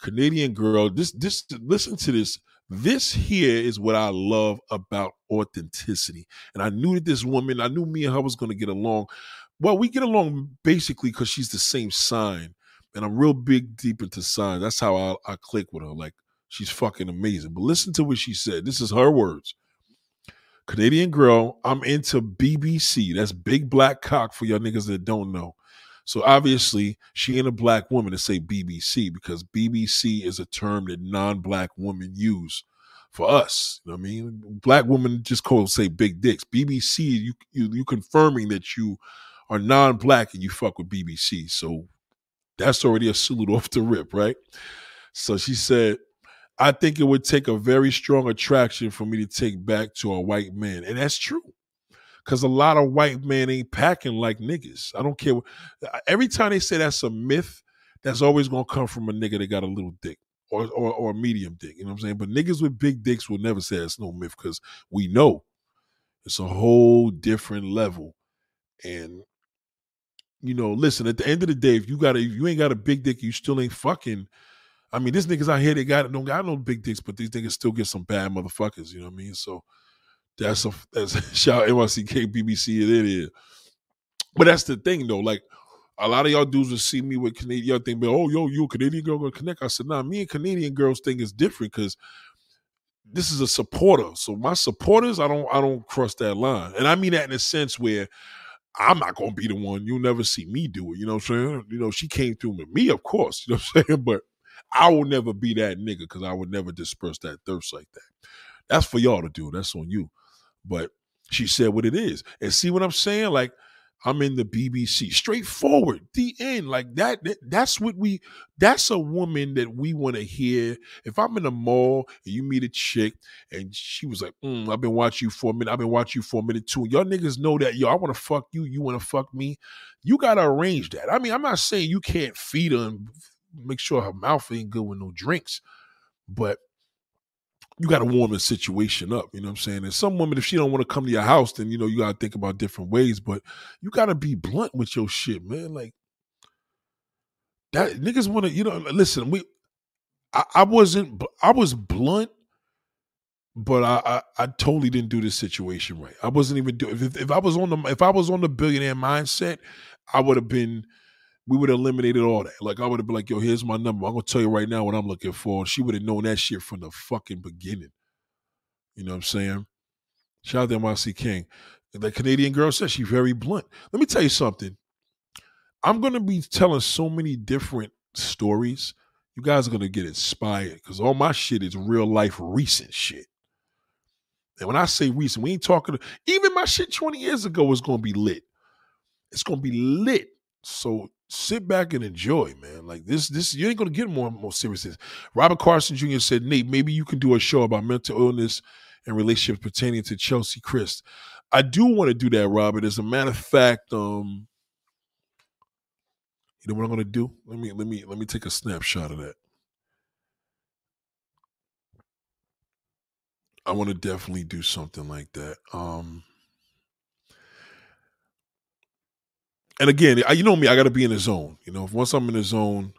Canadian girl, this this listen to this. This here is what I love about authenticity. And I knew that this woman, I knew me and her was gonna get along. Well, we get along basically because she's the same sign and I'm real big deep into signs. That's how I, I click with her. Like she's fucking amazing. But listen to what she said. This is her words. Canadian girl, I'm into BBC. That's big black cock for y'all niggas that don't know. So obviously, she ain't a black woman to say BBC because BBC is a term that non-black women use for us. You know what I mean? Black women just call say big dicks. BBC, you you you confirming that you are non-black and you fuck with BBC. So that's already a salute off the rip, right? So she said, I think it would take a very strong attraction for me to take back to a white man. And that's true. Cause a lot of white men ain't packing like niggas. I don't care. What, Every time they say that's a myth, that's always gonna come from a nigga that got a little dick or or, or a medium dick. You know what I'm saying? But niggas with big dicks will never say it's no myth because we know it's a whole different level. And you know, listen, at the end of the day, if you got a you ain't got a big dick, you still ain't fucking. I mean, this niggas out here, they got don't got no big dicks, but these niggas still get some bad motherfuckers. You know what I mean? So that's a that's shout out NYCK BBC it is. But that's the thing though, like a lot of y'all dudes will see me with Canadian, y'all think, oh, yo, you a Canadian girl gonna connect. I said, nah, me and Canadian girls thing is different because this is a supporter. So my supporters, I don't I don't cross that line. And I mean that in a sense where I'm not gonna be the one. You'll never see me do it. You know what I'm saying? You know, she came through with me, of course. You know what I'm saying? But I will never be that nigga because I would never disperse that thirst like that. That's for y'all to do. That's on you. But she said what it is. And see what I'm saying? Like I'm in the BBC. Straightforward. The end. Like that, that that's what we that's a woman that we want to hear. If I'm in a mall and you meet a chick and she was like, mm, I've been watching you for a minute, I've been watching you for a minute too. Y'all niggas know that, yo, I want to fuck you, you want to fuck me. You gotta arrange that. I mean, I'm not saying you can't feed her and make sure her mouth ain't good with no drinks, but you got to warm the situation up. You know what I'm saying? And some women, if she don't want to come to your house, then you know you got to think about different ways. But you got to be blunt with your shit, man. Like that niggas want to, you know. Listen, we, I, I, wasn't, I was blunt, but I, I, I, totally didn't do this situation right. I wasn't even doing. If, if I was on the, if I was on the billionaire mindset, I would have been we would have eliminated all that. Like I would have been like, yo, here's my number. I'm gonna tell you right now what I'm looking for. She would have known that shit from the fucking beginning. You know what I'm saying? Shout out to MIC King. The Canadian girl says she's very blunt. Let me tell you something. I'm gonna be telling so many different stories. You guys are gonna get inspired because all my shit is real life recent shit. And when I say recent, we ain't talking. Even my shit 20 years ago was gonna be lit. It's gonna be lit. So sit back and enjoy, man. Like this, this you ain't gonna get more more serious. Robert Carson Jr. said, Nate, maybe you can do a show about mental illness and relationships pertaining to Chelsea Kryst. I do want to do that, Robert. As a matter of fact, um, you know what I'm gonna do? Let me let me let me take a snapshot of that. I want to definitely do something like that. Um and again, I, you know me, I got to be in the zone. You know, once I'm in the zone,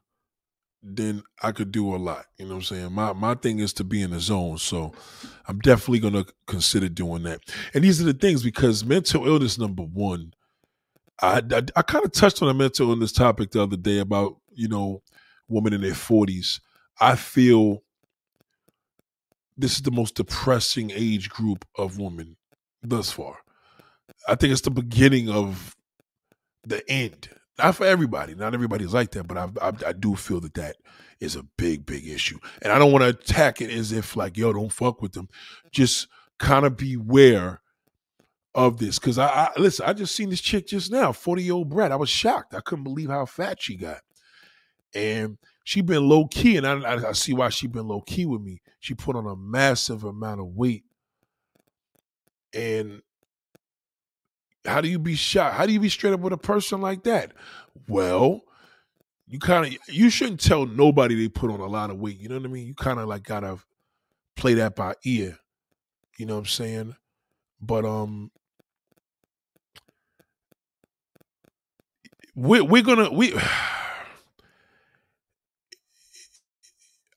then I could do a lot. You know what I'm saying? My my thing is to be in the zone. So I'm definitely gonna consider doing that. And these are the things because mental illness number one. I I, I kind of touched on a mental illness topic the other day about you know women in their 40s. I feel this is the most depressing age group of women thus far. I think it's the beginning of the end. Not for everybody. Not everybody's like that, but I, I, I do feel that that is a big, big issue. And I don't want to attack it as if like, yo, don't fuck with them. Just kind of beware of this. Cause I, I listen, I just seen this chick just now, 40 year old brat. I was shocked. I couldn't believe how fat she got. And she been low key, and I, I, I see why she been low key with me. She put on a massive amount of weight. And how do you be shot? How do you be straight up with a person like that? Well, you kind of you shouldn't tell nobody they put on a lot of weight. You know what I mean? You kind of like gotta play that by ear. You know what I'm saying? But um, we're we're gonna we.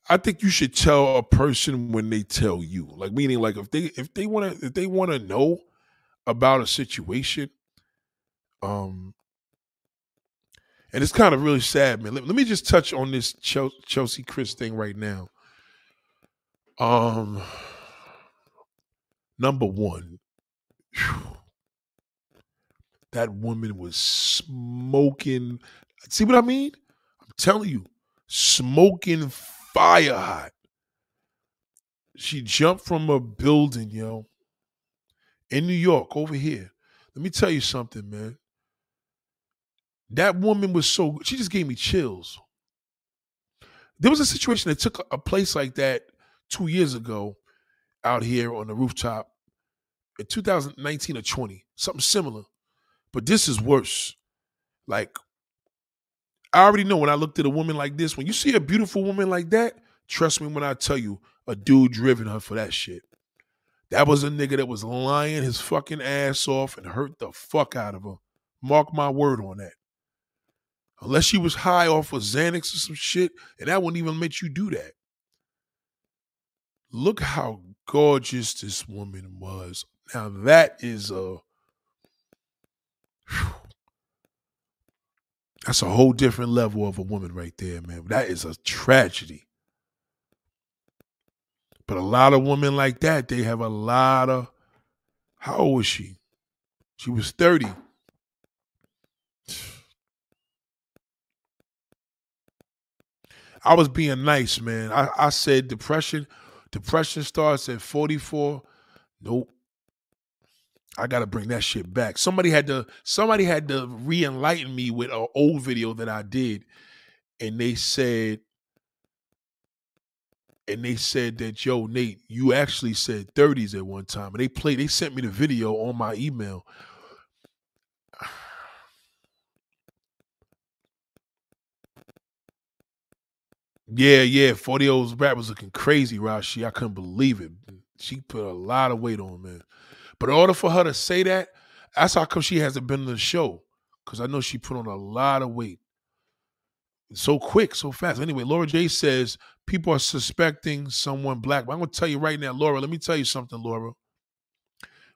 I think you should tell a person when they tell you. Like meaning like if they if they want to if they want to know about a situation um and it's kind of really sad, man. Let, let me just touch on this Chelsea Kryst thing right now. Um number 1. Whew, that woman was smoking. See what I mean? I'm telling you, smoking fire hot. She jumped from a building, yo, in New York over here. Let me tell you something, man. That woman was so she just gave me chills. There was a situation that took a place like that two years ago out here on the rooftop in 2019 or 20, something similar. But this is worse. Like I already know when I looked at a woman like this, when you see a beautiful woman like that, trust me when I tell you, a dude driven her for that shit. That was a nigga that was lying his fucking ass off and hurt the fuck out of her. Mark my word on that. Unless she was high off of Xanax or some shit, and that wouldn't even make you do that. Look how gorgeous this woman was. Now that is a whew, that's a whole different level of a woman right there, man. That is a tragedy. But a lot of women like that, they have a lot of. How old was she? She was 30. I was being nice, man. I, I said depression, depression starts at 44. Nope. I gotta bring that shit back. Somebody had to somebody had to re-enlighten me with an old video that I did, and they said, and they said that yo Nate, you actually said 30s at one time, and they played. They sent me the video on my email. Yeah, yeah, 40 old rap was looking crazy, Rashi. I couldn't believe it. She put a lot of weight on, man. But in order for her to say that, that's how come she hasn't been in the show. Because I know she put on a lot of weight. So quick, so fast. Anyway, Laura J says people are suspecting someone black. But I'm gonna tell you right now, Laura, let me tell you something, Laura.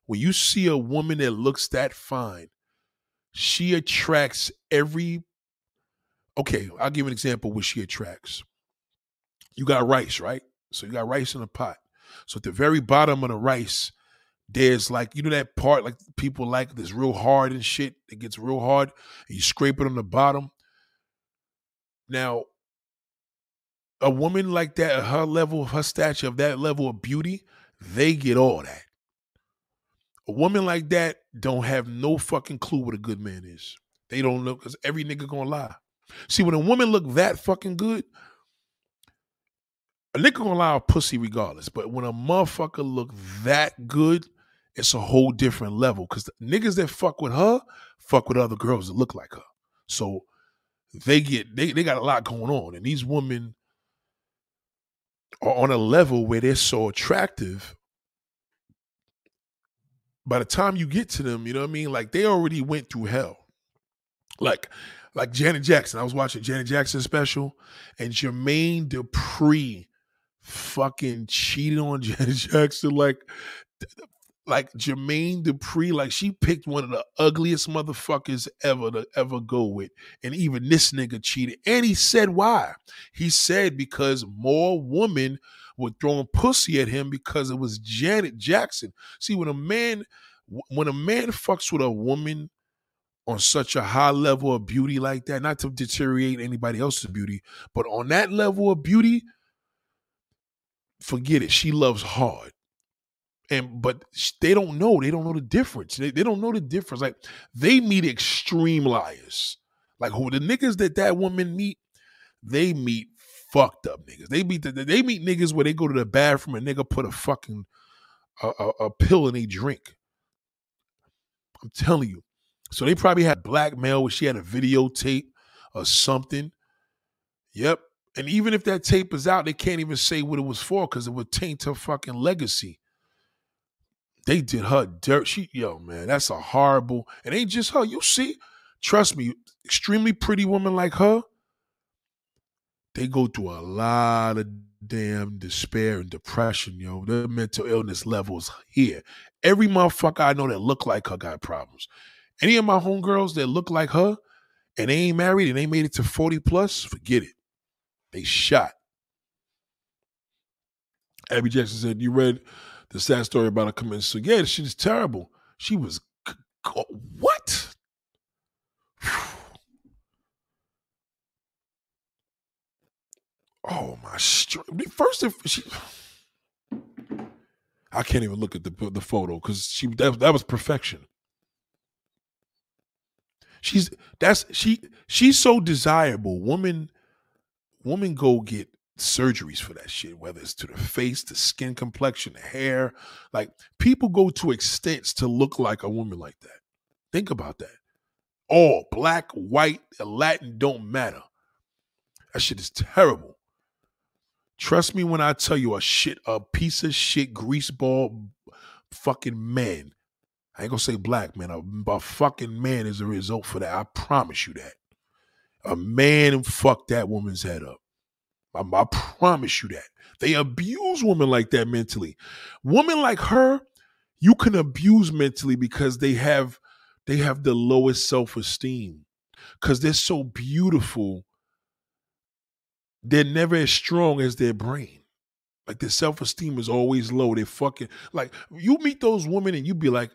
When you see a woman that looks that fine, she attracts every okay, I'll give an example what she attracts. You got rice, right? So you got rice in a pot. So at the very bottom of the rice, there's like you know that part like people like this real hard and shit. It gets real hard, and you scrape it on the bottom. Now, a woman like that, her level, her stature, of that level of beauty, they get all that. A woman like that don't have no fucking clue what a good man is. They don't look because every nigga gonna lie. See, when a woman look that fucking good, a nigga gonna lie a pussy regardless. But when a motherfucker look that good, it's a whole different level. Cause niggas that fuck with her, fuck with other girls that look like her. So they get they, they got a lot going on. And these women are on a level where they're so attractive. By the time you get to them, you know what I mean? Like they already went through hell. Like like Janet Jackson. I was watching Janet Jackson special, and Jermaine Dupri fucking cheated on Janet Jackson. Like like Jermaine Dupri, like she picked one of the ugliest motherfuckers ever to ever go with. And even this nigga cheated. And he said why. He said because more women were throwing pussy at him because it was Janet Jackson. See, when a man when a man fucks with a woman on such a high level of beauty like that, not to deteriorate anybody else's beauty, but on that level of beauty, forget it. She loves hard and but they don't know they don't know the difference. They, they don't know the difference. Like they meet extreme liars. Like who the niggas that that woman meet they meet fucked up niggas. They meet the, they meet niggas where they go to the bathroom and nigga put a fucking a, a, a pill in a drink. I'm telling you. So they probably had blackmail where she had a videotape or something. Yep. And even if that tape is out, they can't even say what it was for because it would taint her fucking legacy. They did her dirt. She, yo, man, that's a horrible. It ain't just her. You see, trust me, extremely pretty woman like her, they go through a lot of damn despair and depression, yo. Their mental illness levels here. Every motherfucker I know that look like her got problems. Any of my homegirls that look like her and they ain't married and they made it to 40 plus, forget it. They shot. Abby Jackson said, You read the sad story about her committing suicide. Yeah, shit is terrible. She was what? Oh my! First, if she, I can't even look at the the photo because she that, that was perfection. She's that's she she's so desirable. Woman, woman, go get surgeries for that shit, whether it's to the face, the skin complexion, the hair. Like people go to extents to look like a woman like that. Think about that. All black, white, Latin don't matter. That shit is terrible. Trust me when I tell you a shit, a piece of shit greaseball fucking man. I ain't gonna say black man. A, a fucking man is a result for that. I promise you that. A man fucked that woman's head up. I, I promise you that. They abuse women like that mentally. Women like her, you can abuse mentally because they have they have the lowest self-esteem. Cause they're so beautiful. They're never as strong as their brain. Like their self-esteem is always low. They fucking like you meet those women and you be like,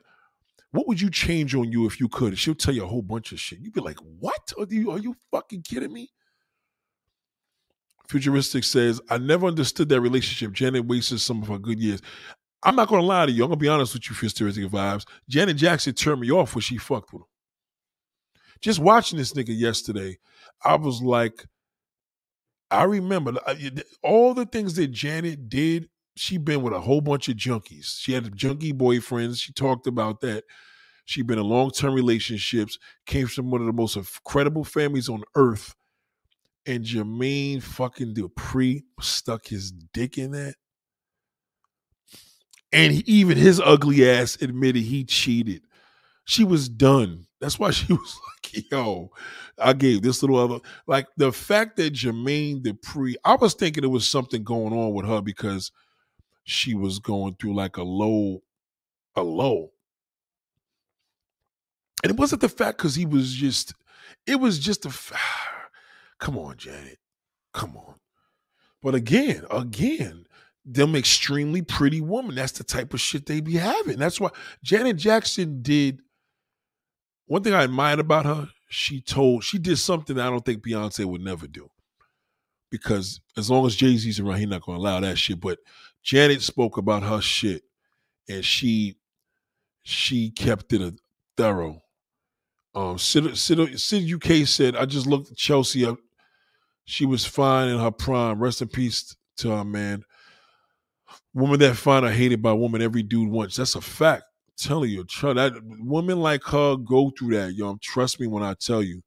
what would you change on you if you could? She'll tell you a whole bunch of shit. You'd be like, what? Are you are you fucking kidding me? Futuristic says, I never understood that relationship. Janet wasted some of her good years. I'm not gonna lie to you. I'm gonna be honest with you, Futuristic Vibes. Janet Jackson turned me off when she fucked with him. Just watching this nigga yesterday, I was like, I remember all the things that Janet did. She been with a whole bunch of junkies. She had junkie boyfriends. She talked about that. She been in long term relationships. Came from one of the most incredible families on earth and Jermaine fucking Dupri stuck his dick in that. And he, even his ugly ass admitted he cheated. She was done. That's why she was like, yo, I gave this little other like the fact that Jermaine Dupri, I was thinking there was something going on with her because she was going through like a low, a low. And it wasn't the fact because he was just, it was just a Come on, Janet. Come on. But again, again, them extremely pretty woman. That's the type of shit they be having. That's why Janet Jackson did one thing I admired about her. She told she did something I don't think Beyonce would never do. Because as long as Jay Z's around, he's not gonna allow that shit. But Janet spoke about her shit, and she she kept it a thorough. Um, Sid, Sid, Sid UK said, "I just looked Chelsea up she was fine in her prime. Rest in peace to her, man. Woman that fine or hated by woman every dude wants. That's a fact. I'm telling you, that women like her go through that, yo. Trust me when I tell you.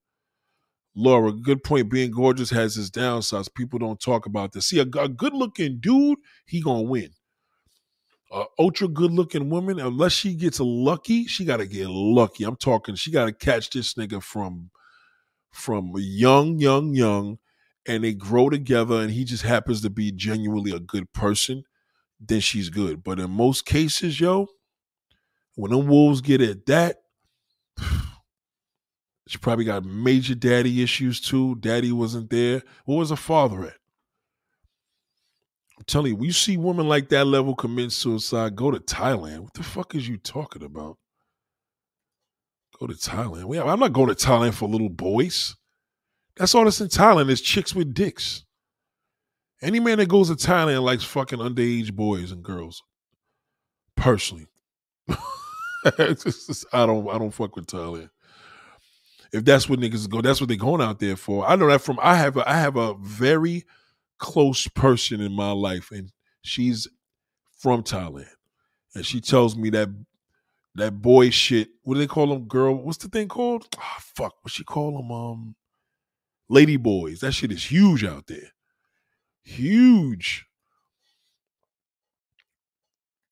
Laura, good point. Being gorgeous has its downsides. People don't talk about this. See, a, a good looking dude, he gonna win. A ultra good looking woman, unless she gets lucky, she gotta get lucky. I'm talking, she gotta catch this nigga from from young, young, young and they grow together and he just happens to be genuinely a good person, then she's good. But in most cases, yo, when the wolves get at that, she probably got major daddy issues too. Daddy wasn't there. What was her father at? I'm telling you, when you see women like that level commit suicide, go to Thailand. What the fuck is you talking about? Go to Thailand. I'm not going to Thailand for little boys. That's all that's in Thailand is chicks with dicks. Any man that goes to Thailand likes fucking underage boys and girls. Personally. just, I don't I don't fuck with Thailand. If that's what niggas go, that's what they're going out there for. I know that from I have a, I have a very close person in my life, and she's from Thailand, and she tells me that that boy shit. What do they call them? Girl, what's the thing called? Oh, fuck, what she call them? Um, Lady Boys. That shit is huge out there. Huge.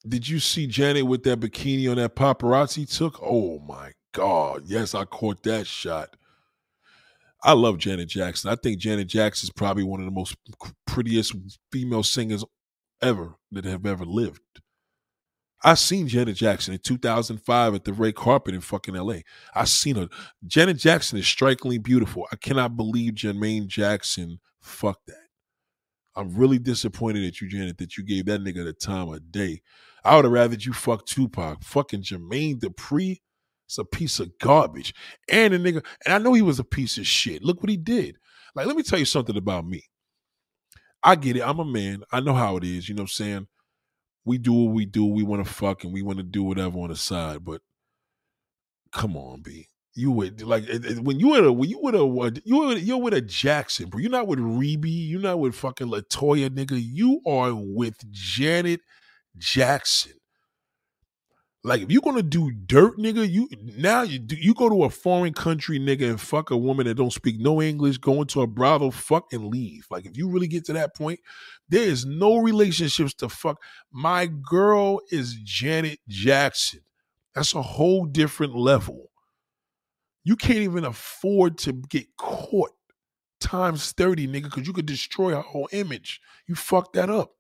Did you see Janet with that bikini on that paparazzi took? Oh my God. Yes, I caught that shot. I love Janet Jackson. I think Janet Jackson is probably one of the most prettiest female singers ever that have ever lived. I seen Janet Jackson in 2005 at the red carpet in fucking LA. I seen her. Janet Jackson is strikingly beautiful. I cannot believe Jermaine Jackson fucked that. I'm really disappointed at you, Janet, that you gave that nigga the time of day. I would have rather you fuck Tupac. Fucking Jermaine Dupri. It's a piece of garbage. And a nigga, and I know he was a piece of shit. Look what he did. Like, let me tell you something about me. I get it. I'm a man. I know how it is. You know what I'm saying? We do what we do. We want to fuck and we want to do whatever on the side. But come on, B. You would like when you were when you would uh, have you were you're with a Jackson, bro. You're not with Rebbie. You're not with fucking Latoya, nigga. You are with Janet Jackson. Like if you're gonna do dirt, nigga, you now you you go to a foreign country, nigga, and fuck a woman that don't speak no English, go into a brothel, fuck and leave. Like if you really get to that point, there is no relationships to fuck. My girl is Janet Jackson. That's a whole different level. You can't even afford to get caught times 30, nigga, because you could destroy her whole image. You fucked that up.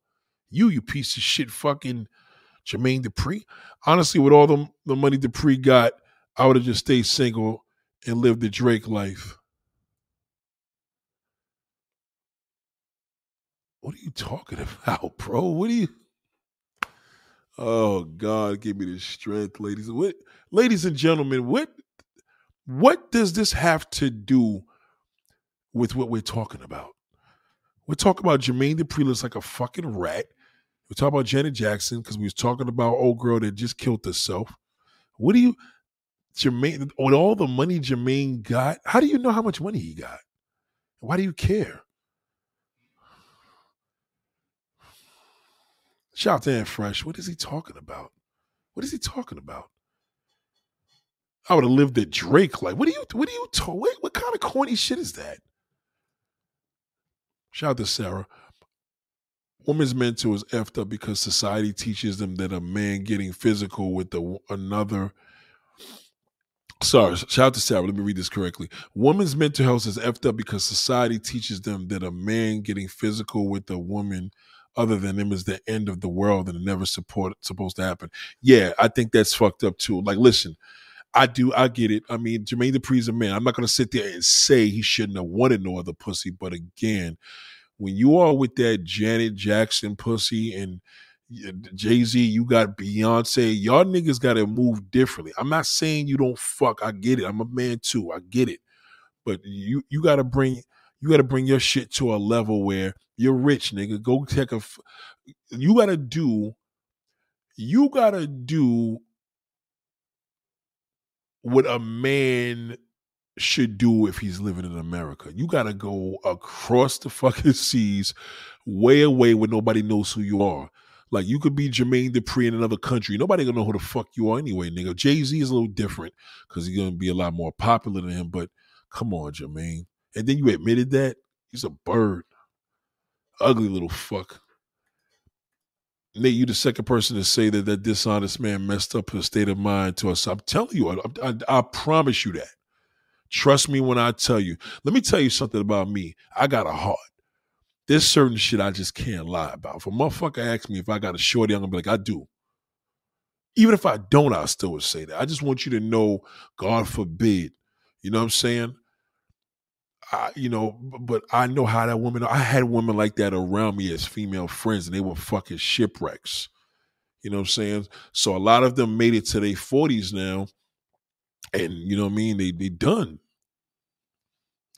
You, you piece of shit fucking Jermaine Dupri. Honestly, with all the, the money Dupri got, I would have just stayed single and lived the Drake life. What are you talking about, bro? What are you? Oh God, give me the strength, ladies. What, ladies and gentlemen, what what does this have to do with what we're talking about? We're talking about Jermaine Dupri looks like a fucking rat. We talk about Janet Jackson because we was talking about old girl that just killed herself. What do you, Jermaine, with all the money Jermaine got, how do you know how much money he got? Why do you care? Shout out to Aunt Fresh. What is he talking about? What is he talking about? I would have lived at Drake. Like, what do you? What do you? talking? what, what kind of corny shit is that? Shout out to Sarah women's mental is effed up because society teaches them that a man getting physical with the, another sorry shout out to sarah let me read this correctly women's mental health is effed up because society teaches them that a man getting physical with a woman other than them is the end of the world and never support supposed to happen yeah i think that's fucked up too like listen I do, I get it. I mean, Jermaine Dupri's a man. I'm not gonna sit there and say he shouldn't have wanted no other pussy, but again, when you are with that Janet Jackson pussy and Jay Z, you got Beyonce, y'all niggas got to move differently. I'm not saying you don't fuck. I get it. I'm a man too. I get it. But you you got to bring you got to bring your shit to a level where you're rich, nigga. Go take a. You got to do. You got to do what a man should do if he's living in America. You got to go across the fucking seas, way away where nobody knows who you are. Like you could be Jermaine Dupri in another country. Nobody gonna know who the fuck you are anyway, nigga. Jay Z is a little different because he's gonna be a lot more popular than him. But come on, Jermaine. And then you admitted that he's a bird, ugly little fuck. Nate, you the second person to say that that dishonest man messed up his state of mind to us. I'm telling you, I, I, I promise you that. Trust me when I tell you. Let me tell you something about me. I got a heart. There's certain shit I just can't lie about. If a motherfucker asks me if I got a shorty, I'm gonna be like, I do. Even if I don't, I still would say that. I just want you to know, God forbid. You know what I'm saying? I, you know, but I know how that woman. I had women like that around me as female friends, and they were fucking shipwrecks. You know what I'm saying? So a lot of them made it to their 40s now, and you know what I mean. They they done.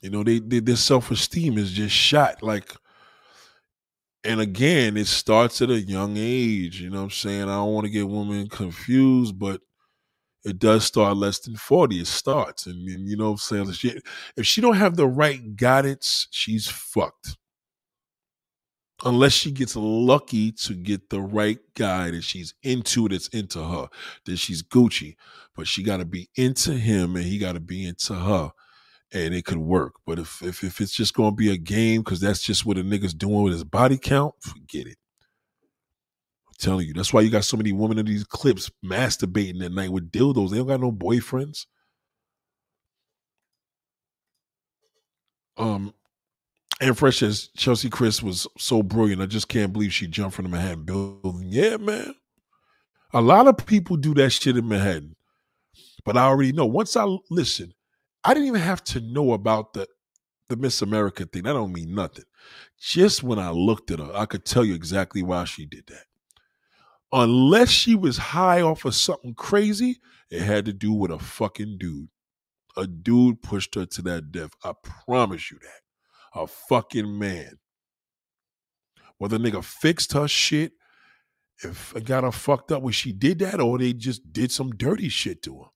You know, they, they their self esteem is just shot. Like, and again, it starts at a young age. You know what I'm saying? I don't want to get women confused, but it does start less than 40. It starts. And, and you know what I'm saying? If she, if she don't have the right guidance, she's fucked. Unless she gets lucky to get the right guy that she's into that's into her, then she's Gucci. But she got to be into him and he got to be into her and it could work. But if if, if it's just gonna be a game because that's just what a nigga's doing with his body count, forget it. I'm telling you, that's why you got so many women in these clips masturbating at night with dildos. They don't got no boyfriends. Um, and fresh as Cheslie Kryst was so brilliant. I just can't believe she jumped from the Manhattan building. Yeah, man. A lot of people do that shit in Manhattan. But I already know. Once I listen, I didn't even have to know about the the Miss America thing. That don't mean nothing. Just when I looked at her, I could tell you exactly why she did that. Unless she was high off of something crazy, it had to do with a fucking dude. A dude pushed her to that death. I promise you that. A fucking man. Whether nigga fixed her shit, if got her fucked up when she did that, or they just did some dirty shit to her.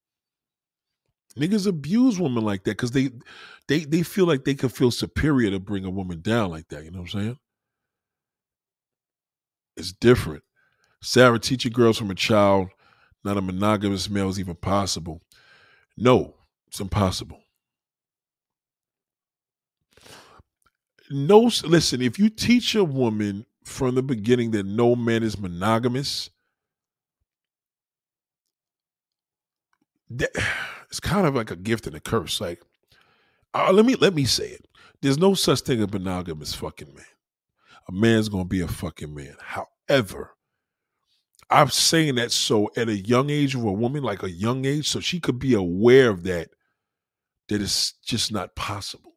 Niggas abuse women like that because they they they feel like they can feel superior to bring a woman down like that. You know what I'm saying? It's different. Sarah, teaching girls from a child, not a monogamous male is even possible. No, it's impossible. No, listen, if you teach a woman from the beginning that no man is monogamous, that, it's kind of like a gift and a curse. Like, uh, let me let me say it. There's no such thing as monogamous fucking man. A man's gonna be a fucking man. However, I'm saying that so at a young age of a woman, like a young age, so she could be aware of that, that it's just not possible.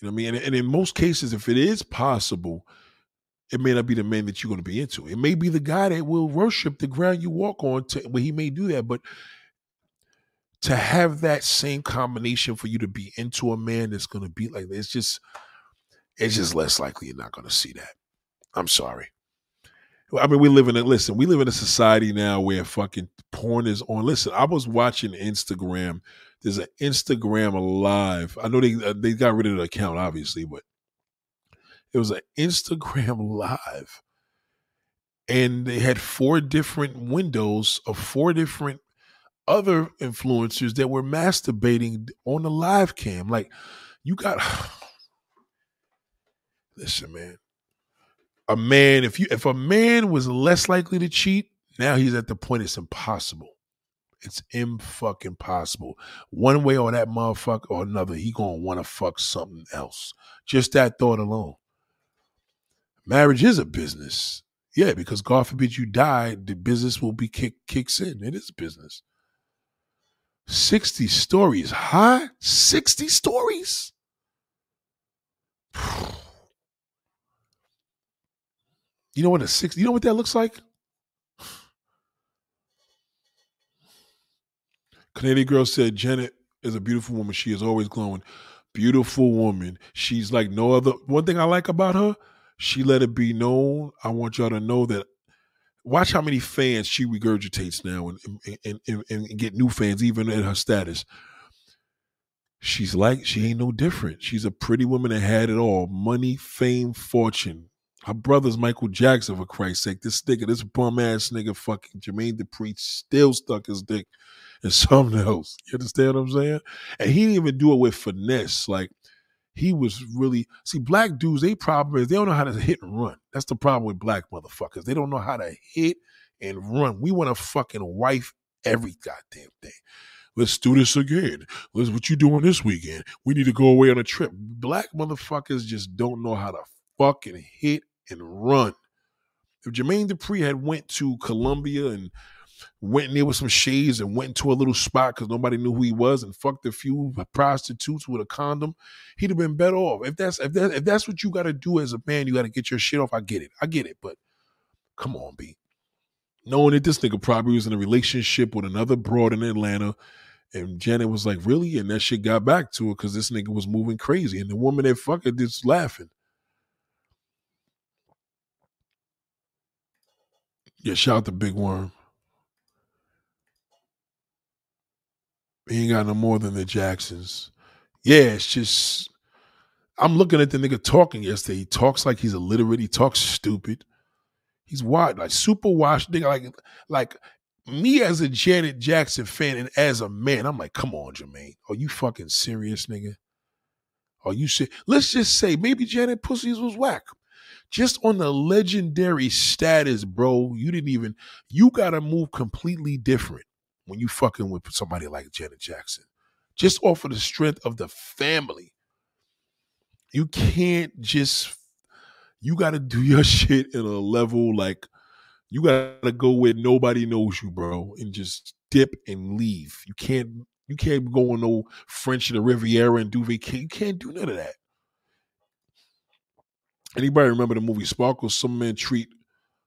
You know what I mean? And, and in most cases, if it is possible, it may not be the man that you're going to be into. It may be the guy that will worship the ground you walk on. To, well, he may do that, but to have that same combination for you to be into a man that's going to be like it's just, it's just less likely you're not going to see that. I'm sorry. I mean, we live in a listen. We live in a society now where fucking porn is on. Listen, I was watching Instagram. There's an Instagram live. I know they uh, they got rid of the account, obviously, but it was an Instagram live, and they had four different windows of four different other influencers that were masturbating on the live cam. Like, you got listen, man. A man, if you if a man was less likely to cheat, now he's at the point it's impossible. It's im fucking possible. One way or that motherfucker or another, he gonna want to fuck something else. Just that thought alone. Marriage is a business. Yeah, because God forbid you die, the business will be kick kicks in. It is business. 60 stories high? 60 stories? You know what a six you know what that looks like? Canadian girl said Janet is a beautiful woman. She is always glowing. Beautiful woman. She's like no other. One thing I like about her, she let it be known. I want y'all to know that watch how many fans she regurgitates now and, and, and, and get new fans even in her status. She's like, she ain't no different. She's a pretty woman that had it all money, fame, fortune. Her brother's Michael Jackson, for Christ's sake. This nigga, this bum ass nigga, fucking Jermaine Dupri, still stuck his dick in something else. You understand what I'm saying? And he didn't even do it with finesse. Like, he was really see black dudes. They problem is they don't know how to hit and run. That's the problem with black motherfuckers. They don't know how to hit and run. We want to fucking wife every goddamn thing. Let's do this again. Let's what you doing this weekend? We need to go away on a trip. Black motherfuckers just don't know how to fucking hit and run. If Jermaine Dupri had went to Colombia and went in there with some shades and went into a little spot because nobody knew who he was and fucked a few prostitutes with a condom, he'd have been better off. If that's if that if that's what you got to do as a man, you got to get your shit off. I get it, I get it, but come on, B. Knowing that this nigga probably was in a relationship with another broad in Atlanta, and Janet was like, "Really?" and that shit got back to her because this nigga was moving crazy, and the woman that fucked her just laughing. Yeah, shout out to Big Worm. He ain't got no more than the Jacksons. Yeah, it's just I'm looking at the nigga talking yesterday. He talks like he's illiterate. He talks stupid. He's wild, like super washed nigga. Like, like me as a Janet Jackson fan and as a man, I'm like, come on, Jermaine. Are you fucking serious, nigga? Are you serious? Let's just say maybe Janet Pussies was whack. Just on the legendary status, bro, you didn't even, you gotta move completely different when you fucking with somebody like Janet Jackson. Just off of the strength of the family. You can't just, you gotta do your shit in a level like, you gotta go where nobody knows you, bro, and just dip and leave. You can't you can't go on no French in the Riviera and do vacation. You can't do none of that. Anybody remember the movie Sparkle? Some men treat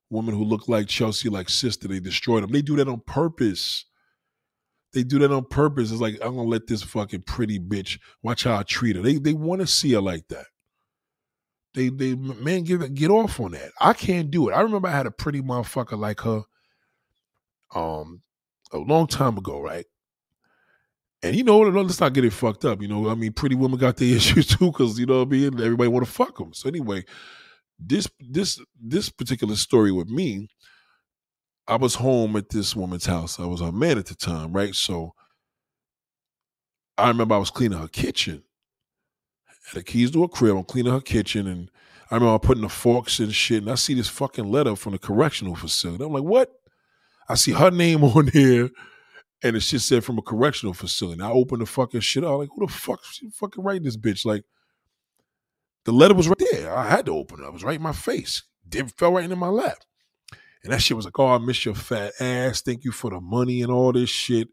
women who look like Cheslie like sister. They destroy them. They do that on purpose. They do that on purpose. It's like I'm gonna let this fucking pretty bitch watch how I treat her. They they want to see her like that. They they man get get off on that. I can't do it. I remember I had a pretty motherfucker like her um a long time ago, right? And you know, what? let's not get it fucked up. You know, I mean, pretty women got their issues too, because you know what I mean. Everybody want to fuck them. So anyway, this this this particular story with me, I was home at this woman's house. I was a man at the time, right? So I remember I was cleaning her kitchen, had the keys to her crib. I'm cleaning her kitchen, and I remember putting the forks and shit. And I see this fucking letter from the correctional facility. I'm like, what? I see her name on here, and it shit said from a correctional facility. And I opened the fucking shit out. Like, who the fuck fucking writing this bitch? Like, the letter was right there. I had to open it. It was right in my face. It fell right into my lap. And that shit was like, oh, I miss your fat ass. Thank you for the money and all this shit.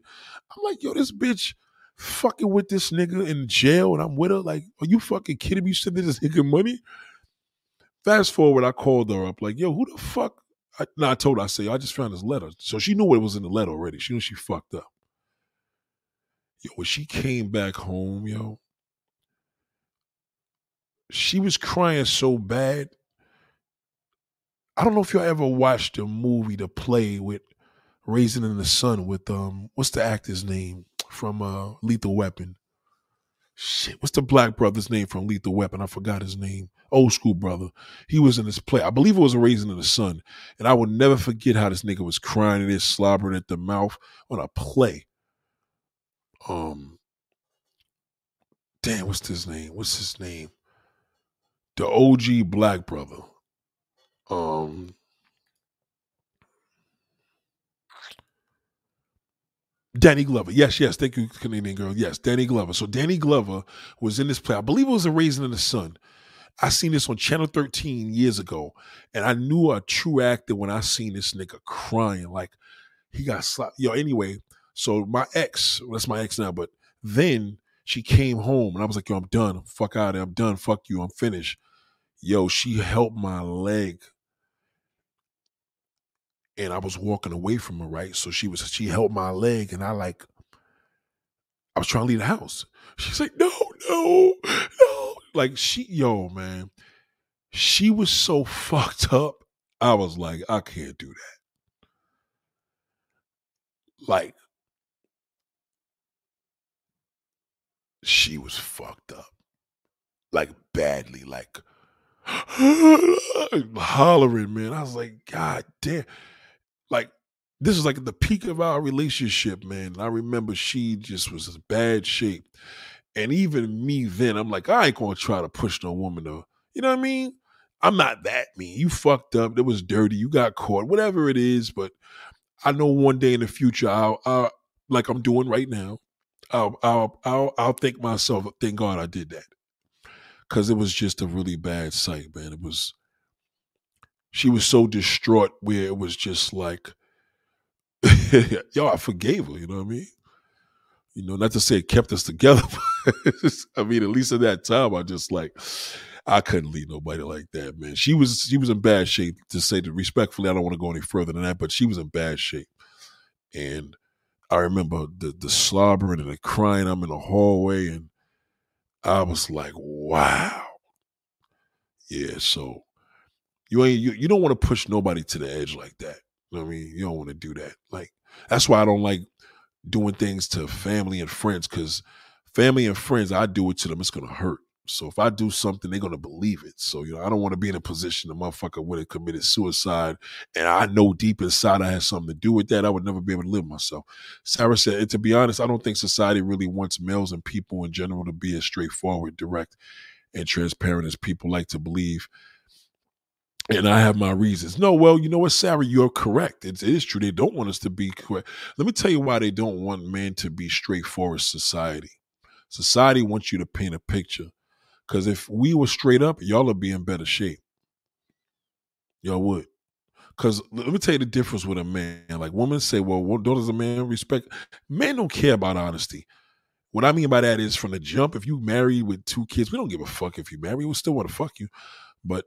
I'm like, yo, this bitch fucking with this nigga in jail and I'm with her. Like, are you fucking kidding me? You sending this nigga money? Fast forward, I called her up, like, yo, who the fuck? I, I told her, I say, I just found this letter. So she knew what was in the letter already. She knew she fucked up. Yo, when she came back home, yo, she was crying so bad. I don't know if y'all ever watched the movie The Play with Raisin in the Sun with um what's the actor's name? from uh, Lethal Weapon. Shit, what's the black brother's name from Lethal Weapon? I forgot his name. Old school brother. He was in this play. I believe it was a Raisin in the Sun. And I will never forget how this nigga was crying and slobbering at the mouth on a play. Um, damn, what's his name? What's his name? The OG black brother. Um, Danny Glover. Yes, yes. Thank you, Canadian girl. Yes, Danny Glover. So Danny Glover was in this play. I believe it was a Raisin in the Sun. I seen this on Channel 13 years ago, and I knew a true actor when I seen this nigga crying like he got slapped. Yo, anyway, so my ex, well, that's my ex now, but then she came home and I was like, yo, I'm done. Fuck out of there. I'm done. Fuck you. I'm finished. Yo, she helped my leg and I was walking away from her, right? So she was she held my leg and I like I was trying to leave the house. She's like, no, no, no. Like she, yo, man, she was so fucked up. I was like, I can't do that. Like, she was fucked up. Like badly, like hollering, man. I was like, God damn this is like the peak of our relationship, man. I remember she just was in bad shape. And even me then, I'm like, I ain't gonna try to push no woman to, you know what I mean? I'm not that mean. You fucked up. It was dirty. You got caught. Whatever it is, but I know one day in the future, I'll, I'll like I'm doing right now. I'll, I'll, I'll, I'll thank myself. Thank God I did that, because it was just a really bad sight, man. It was, she was so distraught where it was just like, yo, I forgave her. You know what I mean? You know, not to say it kept us together, I mean, at least at that time, I just like, I couldn't leave nobody like that, man. She was she was in bad shape. To say that respectfully, I don't want to go any further than that, but she was in bad shape. And I remember the the slobbering and the crying. I'm in the hallway, and I was like, wow, yeah. So you ain't you, you don't want to push nobody to the edge like that. You know what I mean? You don't want to do that. Like that's why I don't like doing things to family and friends because family and friends, I do it to them, it's gonna hurt. So if I do something, they're gonna believe it. So you know, I don't want to be in a position the motherfucker would have committed suicide, and I know deep inside I had something to do with that. I would never be able to live myself. Sarah said, and to be honest, I don't think society really wants males and people in general to be as straightforward, direct, and transparent as people like to believe. And I have my reasons. No, well, you know what, Sarah, you're correct. It is true. They don't want us to be correct. Let me tell you why they don't want men to be straightforward. Society, society wants you to paint a picture because if we were straight up, y'all would be in better shape. Y'all would. Because let me tell you the difference with a man. Like women say, well, what does a man respect? Men don't care about honesty. What I mean by that is from the jump, if you marry with two kids, we don't give a fuck if you marry. We still want to fuck you. But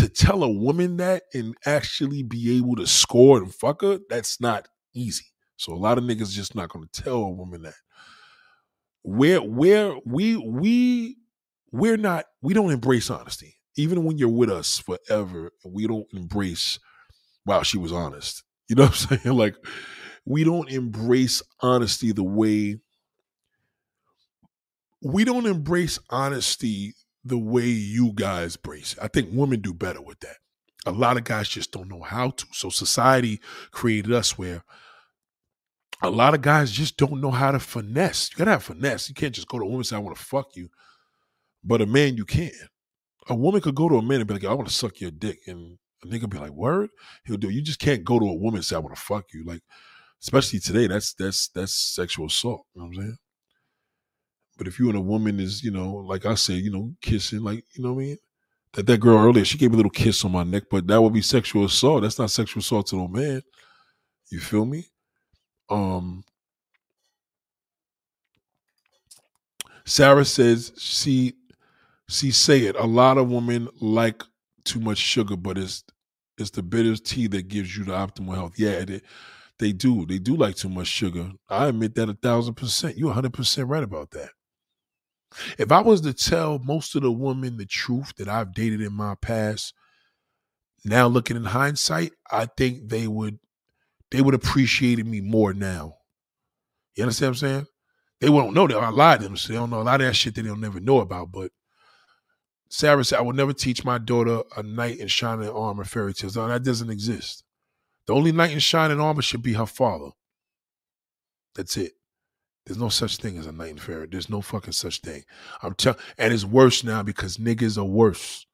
to tell a woman that and actually be able to score and fuck her, that's not easy. So a lot of niggas just not gonna tell a woman that. Where where we we we're not we don't embrace honesty even when you're with us forever we don't embrace wow she was honest you know what i'm saying like we don't embrace honesty the way we don't embrace honesty the way you guys brace it. i think women do better with that a lot of guys just don't know how to so society created us where a lot of guys just don't know how to finesse you gotta have finesse you can't just go to a woman and say i want to fuck you but a man, you can. A woman could go to a man and be like, I want to suck your dick. And a nigga be like, word? He'll do. it. You just can't go to a woman and say, I want to fuck you. Like, especially today, that's that's that's sexual assault. You know what I'm saying? But if you and a woman is, you know, like I said, you know, kissing, like, you know what I mean? That that girl earlier, she gave a little kiss on my neck, but that would be sexual assault. That's not sexual assault to no man. You feel me? Um Sarah says she See, say it. A lot of women like too much sugar, but it's it's the bitter tea that gives you the optimal health. Yeah, they, they do. They do like too much sugar. I admit that a thousand percent. You're hundred percent right about that. If I was to tell most of the women the truth that I've dated in my past, now looking in hindsight, I think they would they would appreciate me more now. You understand what I'm saying? They won't know that I lied to them, so they don't know a lot of that shit that they'll never know about. But Sarah said, I will never teach my daughter a knight in shining armor fairy tales. No, that doesn't exist. The only knight in shining armor should be her father. That's it. There's no such thing as a knight in fairy. There's no fucking such thing. I'm telling, and it's worse now because niggas are worse.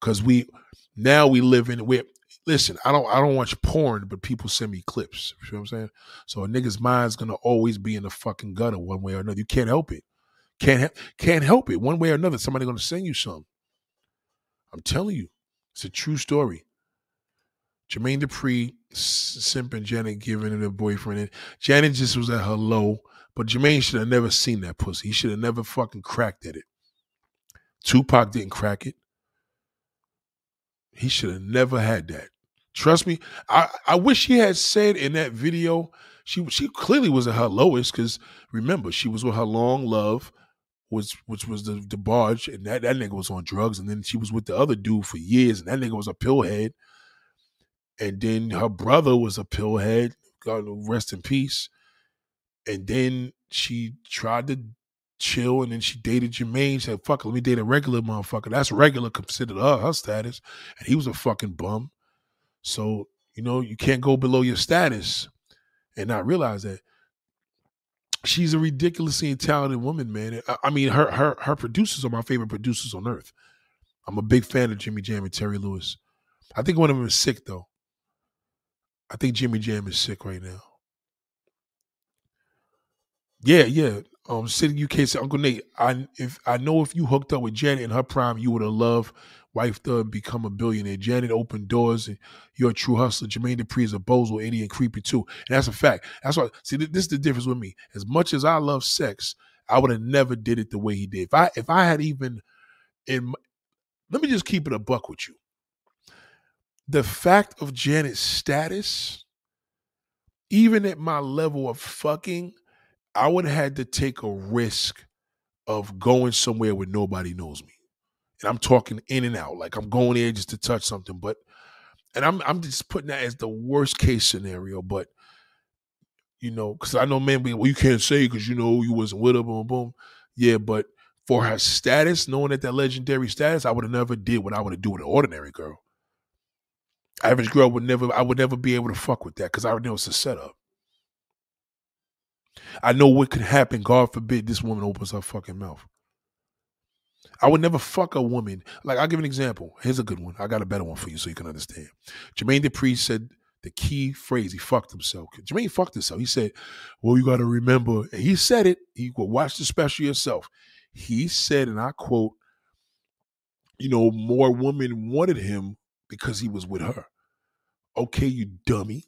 Cause we now we live in we listen. I don't I don't watch porn, but people send me clips. You know what I'm saying? So a nigga's mind's gonna always be in the fucking gutter one way or another. You can't help it. Can't can't help it. One way or another, somebody gonna send you some. I'm telling you, it's a true story. Jermaine Dupri simping Janet giving it a boyfriend. And Janet just was at her low, but Jermaine should have never seen that pussy. He should have never fucking cracked at it. Tupac didn't crack it. He should have never had that. Trust me. I, I wish he had said in that video, she she clearly was at her lowest because remember, she was with her long love was which was the DeBarge, and that, that nigga was on drugs, and then she was with the other dude for years, and that nigga was a pillhead. And then her brother was a pillhead. God rest in peace. And then she tried to chill, and then she dated Jermaine. She said, "Fuck, let me date a regular motherfucker." That's regular considered her her status, and he was a fucking bum. So you know you can't go below your status and not realize that she's a ridiculously talented woman, man. I mean, her her her producers are my favorite producers on earth. I'm a big fan of Jimmy Jam and Terry Lewis. I think one of them is sick though. I think Jimmy Jam is sick right now. Yeah, yeah. Um, City UK said, Uncle Nate, I if I know if you hooked up with Janet in her prime, you would have loved wife to become a billionaire. Janet opened doors, and you're a true hustler. Jermaine Dupri is a bozo, idiot, creepy too. And that's a fact. That's what. See, this is the difference with me. As much as I love sex, I would have never did it the way he did. If I if I had even in, let me just keep it a buck with you. The fact of Janet's status, even at my level of fucking, I would have had to take a risk of going somewhere where nobody knows me and I'm talking in and out, like I'm going there just to touch something. But and I'm I'm just putting that as the worst case scenario. But you know, because I know men be well, you can't say because you know you wasn't with her, boom, boom. Yeah, but for her status, knowing that that legendary status, I would have never did what I would have do with an ordinary girl. Average girl would never, I would never be able to fuck with that because I already know it's a setup. I know what could happen. God forbid this woman opens her fucking mouth. I would never fuck a woman. Like, I'll give an example. Here's a good one. I got a better one for you so you can understand. Jermaine Dupri said the key phrase, he fucked himself. Jermaine fucked himself. He said, Well, you got to remember, and he said it. He will watch the special yourself. He said, and I quote, you know, more women wanted him because he was with her. Okay, you dummy.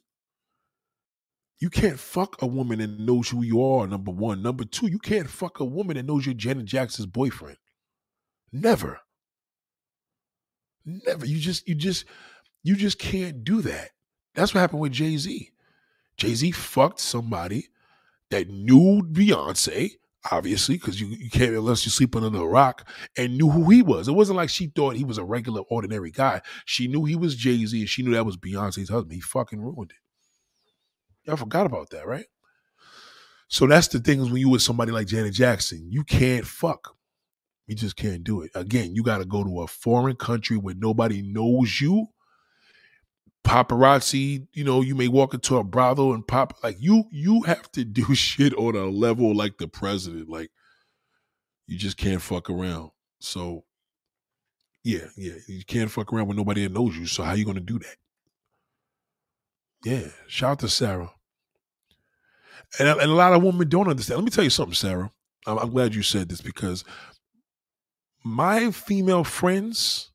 You can't fuck a woman that knows who you are, number one. Number two, you can't fuck a woman that knows you're Janet Jackson's boyfriend. Never. Never. You just, you just, you just can't do that. That's what happened with Jay Z. Jay Z fucked somebody that knew Beyonce, obviously, because you, you can't unless you sleep under the rock, and knew who he was. It wasn't like she thought he was a regular, ordinary guy. She knew he was Jay Z, and she knew that was Beyonce's husband. He fucking ruined it. Y'all forgot about that, right? So that's the thing is when you with somebody like Janet Jackson, you can't fuck. You just can't do it. Again, you got to go to a foreign country where nobody knows you. Paparazzi, you know, you may walk into a brothel and pop like you. You have to do shit on a level like the president. Like you just can't fuck around. So yeah, yeah, you can't fuck around with nobody that knows you. So how you gonna do that? Yeah, shout out to Sarah. And, and a lot of women don't understand. Let me tell you something, Sarah. I'm, I'm glad you said this because my female friends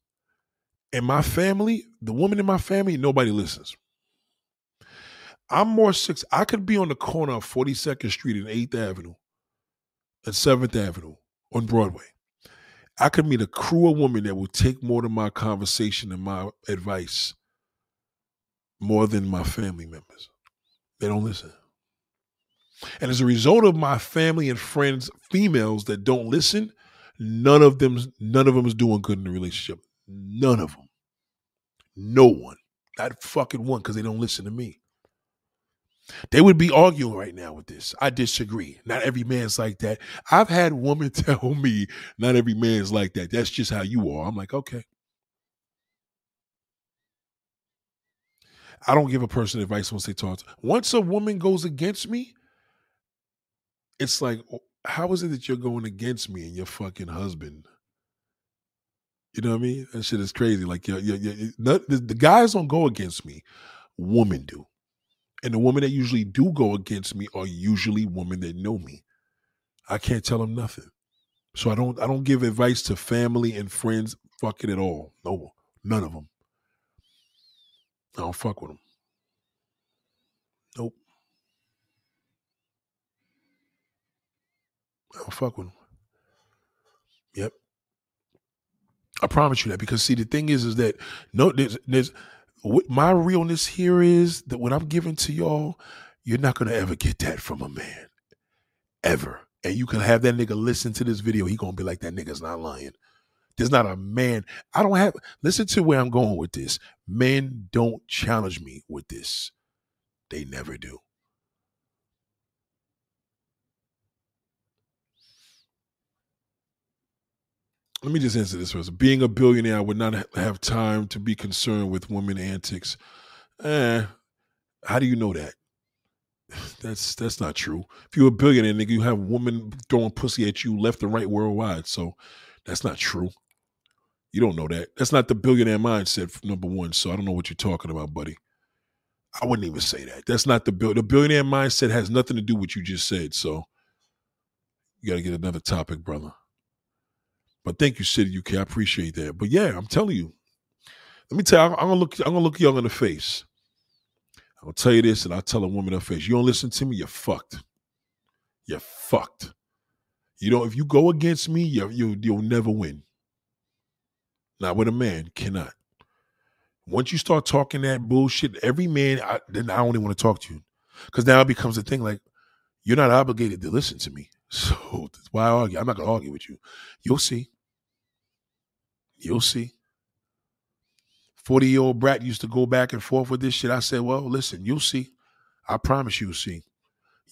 and my family, the woman in my family, nobody listens. I'm more six. I could be on the corner of 42nd Street and 8th Avenue and 7th Avenue on Broadway. I could meet a crew of women that will take more than my conversation and my advice more than my family members. They don't listen. And as a result of my family and friends, females that don't listen, none of them, none of them is doing good in the relationship. None of them. No one. Not fucking one, because they don't listen to me. They would be arguing right now with this. I disagree. Not every man's like that. I've had women tell me, not every man's like that. That's just how you are. I'm like, okay. I don't give a person advice once they talk. Once a woman goes against me, it's like, oh, how is it that you're going against me and your fucking husband? You know what I mean? That shit is crazy. Like, you the, the guys don't go against me, women do. And the women that usually do go against me are usually women that know me. I can't tell them nothing. So I don't I don't give advice to family and friends fucking at all. No, none of them. I don't fuck with them. Nope. I don't fuck with them. Yep. I promise you that because see the thing is is that no there's there's what my realness here is that what I'm giving to y'all, you're not gonna ever get that from a man. Ever. And you can have that nigga listen to this video, he gonna be like that nigga's not lying. There's not a man. I don't have listen to where I'm going with this. Men don't challenge me with this. They never do. Let me just answer this first. Being a billionaire, I would not have time to be concerned with women antics. Eh, how do you know that? That's that's not true. If you're a billionaire, nigga, you have women throwing pussy at you left and right worldwide. So that's not true. You don't know that. That's not the billionaire mindset, number one. So I don't know what you're talking about, buddy. I wouldn't even say that. That's not the bill. The billionaire mindset has nothing to do with what you just said. So you got to get another topic, brother. But thank you, City UK. I appreciate that. But yeah, I'm telling you. Let me tell you, I'm gonna look. I'm gonna look young in the face. I'm gonna tell you this, and I'll tell a woman in the face. You don't listen to me, you're fucked. You're fucked. You know, if you go against me, you you you'll never win. Not with a man, cannot. Once you start talking that bullshit, every man, I, then I only want to talk to you. Because now it becomes a thing like, you're not obligated to listen to me. So why argue. I'm not to argue with you. You'll see. You'll see. 40 year old brat used to go back and forth with this shit. I said, well, listen, you'll see. I promise you'll see.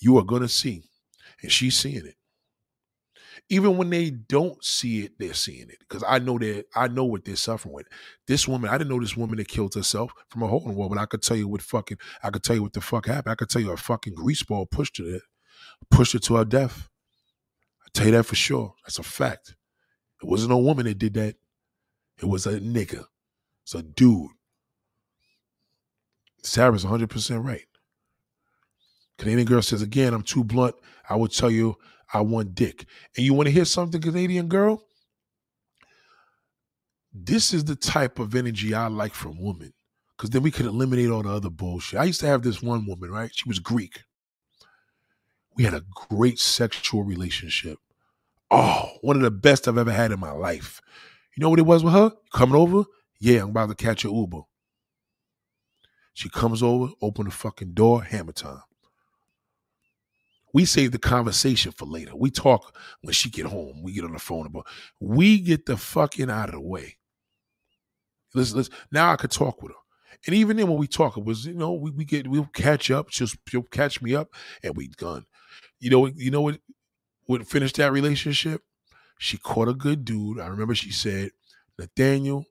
You are to see. And she's seeing it. even when they don't see it, they're seeing it. Because I know that I know what they're suffering with. This woman, I didn't know this woman that killed herself from a hole in the wall, but I could tell you what fucking I could tell you what the fuck happened. I could tell you a fucking grease ball pushed her pushed her to her death. Tell you that for sure. That's a fact. It wasn't a woman that did that. It was a nigga. It's a dude. Sarah's 100% right. Canadian girl says, again, I'm too blunt. I will tell you I want dick. And you want to hear something, Canadian girl? This is the type of energy I like from women. Because then we could eliminate all the other bullshit. I used to have this one woman, right? She was Greek. We had a great sexual relationship. Oh, one of the best I've ever had in my life. You know what it was with her? Coming over? Yeah, I'm about to catch a Uber. She comes over, open the fucking door, hammer time. We save the conversation for later. We talk when she get home. We get on the phone about. We get the fucking out of the way. Listen, listen. Now I could talk with her. And even then, when we talk, it was you know we, we get we'll catch up. She'll, she'll catch me up, and we done. You know you know what would finish that relationship? She caught a good dude. I remember she said, Nathaniel,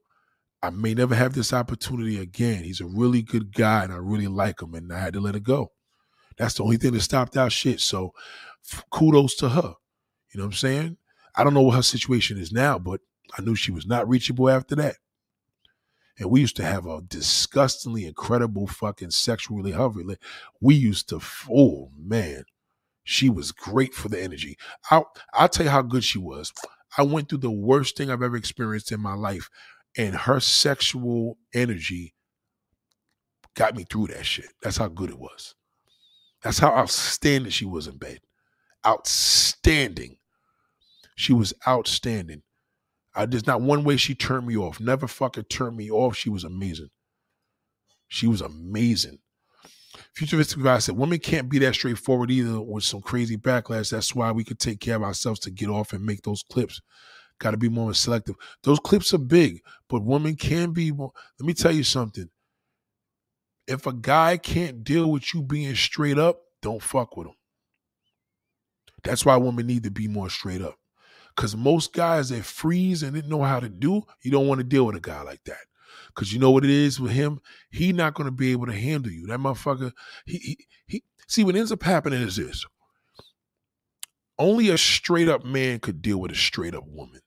I may never have this opportunity again. He's a really good guy, and I really like him, and I had to let it go. That's the only thing that stopped our shit. So kudos to her. You know what I'm saying? I don't know what her situation is now, but I knew she was not reachable after that. And we used to have a disgustingly incredible fucking sexual relationship. We used to, oh man, she was great for the energy. I'll, I'll tell you how good she was. I went through the worst thing I've ever experienced in my life, and her sexual energy got me through that shit. That's how good it was. That's how outstanding she was in bed. Outstanding. She was outstanding. I there's not one way she turned me off. Never fucking turned me off. She was amazing. She was amazing. Futuristic guy said, women can't be that straightforward either with some crazy backlash. That's why we could take care of ourselves to get off and make those clips. Got to be more selective. Those clips are big, but women can be more. Let me tell you something if a guy can't deal with you being straight up, don't fuck with him. That's why women need to be more straight up. Because most guys that freeze and didn't know how to do, you don't want to deal with a guy like that. Because you know what it is with him? He not to be able to handle you. That motherfucker, he, he, he, see, what ends up happening is this. Only a straight up man could deal with a straight up woman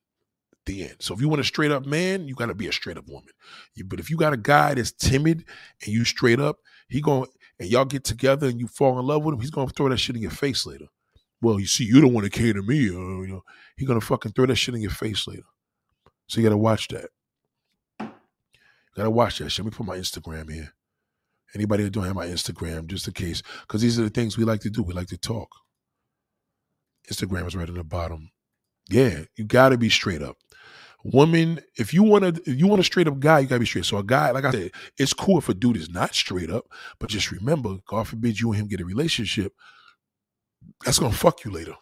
the end. So if you want a straight up man, you got to be a straight up woman. You, but if you got a guy that's timid and you straight up, he going and y'all get together and you fall in love with him, he's gonna throw that shit in your face later. Well, you see, you don't want to cater to me, or, you know, he's gonna fucking throw that shit in your face later. So you gotta watch that. Gotta watch that. Let me put my Instagram here. Anybody that don't have my Instagram, just in case, because these are the things we like to do. We like to talk. Instagram is right in the bottom. Yeah, you got to be straight up. Woman, if you want to, you want a straight up guy, you gotta be straight. So a guy, like I said, it's cool if a dude is not straight up, but just remember, God forbid you and him get a relationship, that's gonna fuck you later.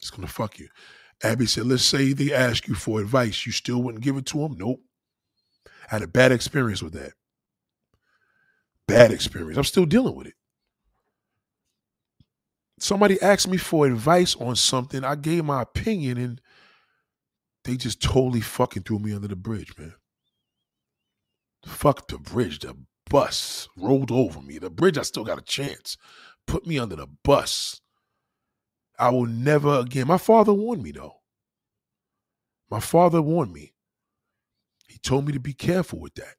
It's gonna fuck you. Abby said, let's say they ask you for advice, you still wouldn't give it to them? Nope. I had a bad experience with that. Bad experience. I'm still dealing with it. Somebody asked me for advice on something. I gave my opinion and they just totally fucking threw me under the bridge, man. Fuck the bridge. The bus rolled over me. The bridge, I still got a chance. Put me under the bus. I will never again. My father warned me, though. My father warned me. Told me to be careful with that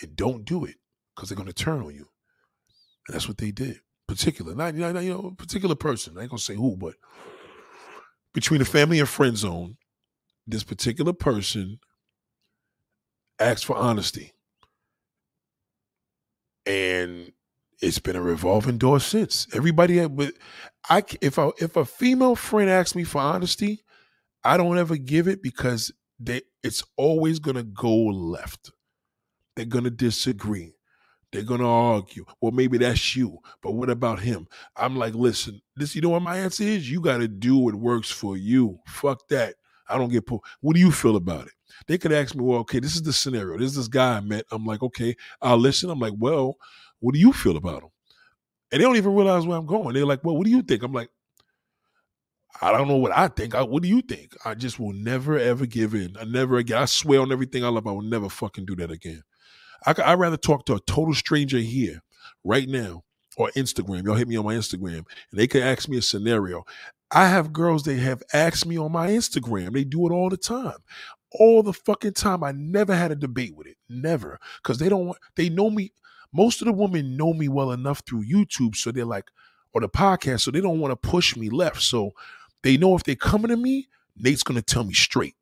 and don't do it because they're going to turn on you. And that's what they did. Particular, not, not you know, particular person. I ain't going to say who, but between the family and friend zone, this particular person asked for honesty. And it's been a revolving door since. Everybody, but I if I if a female friend asks me for honesty, I don't ever give it because they it's always gonna go left. They're gonna disagree. They're gonna argue. Well, maybe that's you, but what about him? I'm like, listen, this. You know what my answer is? You got to do what works for you. Fuck that. I don't get pulled. What do you feel about it? They could ask me, well, okay, this is the scenario. This is this guy I met. I'm like, okay, I'll listen. I'm like, well, what do you feel about him? And they don't even realize where I'm going. They're like, well, what do you think? I'm like, I don't know what I think. I, what do you think? I just will never ever give in. I never again. I swear on everything I love. I will never fucking do that again. I, I'd rather talk to a total stranger here right now or Instagram. Y'all hit me on my Instagram and they can ask me a scenario. I have girls that have asked me on my Instagram. They do it all the time. All the fucking time. I never had a debate with it. Never. Because they don't want, they know me. Most of the women know me well enough through YouTube. So they're like, or the podcast. So they don't want to push me left. So they know if they're coming to me, Nate's going to tell me straight.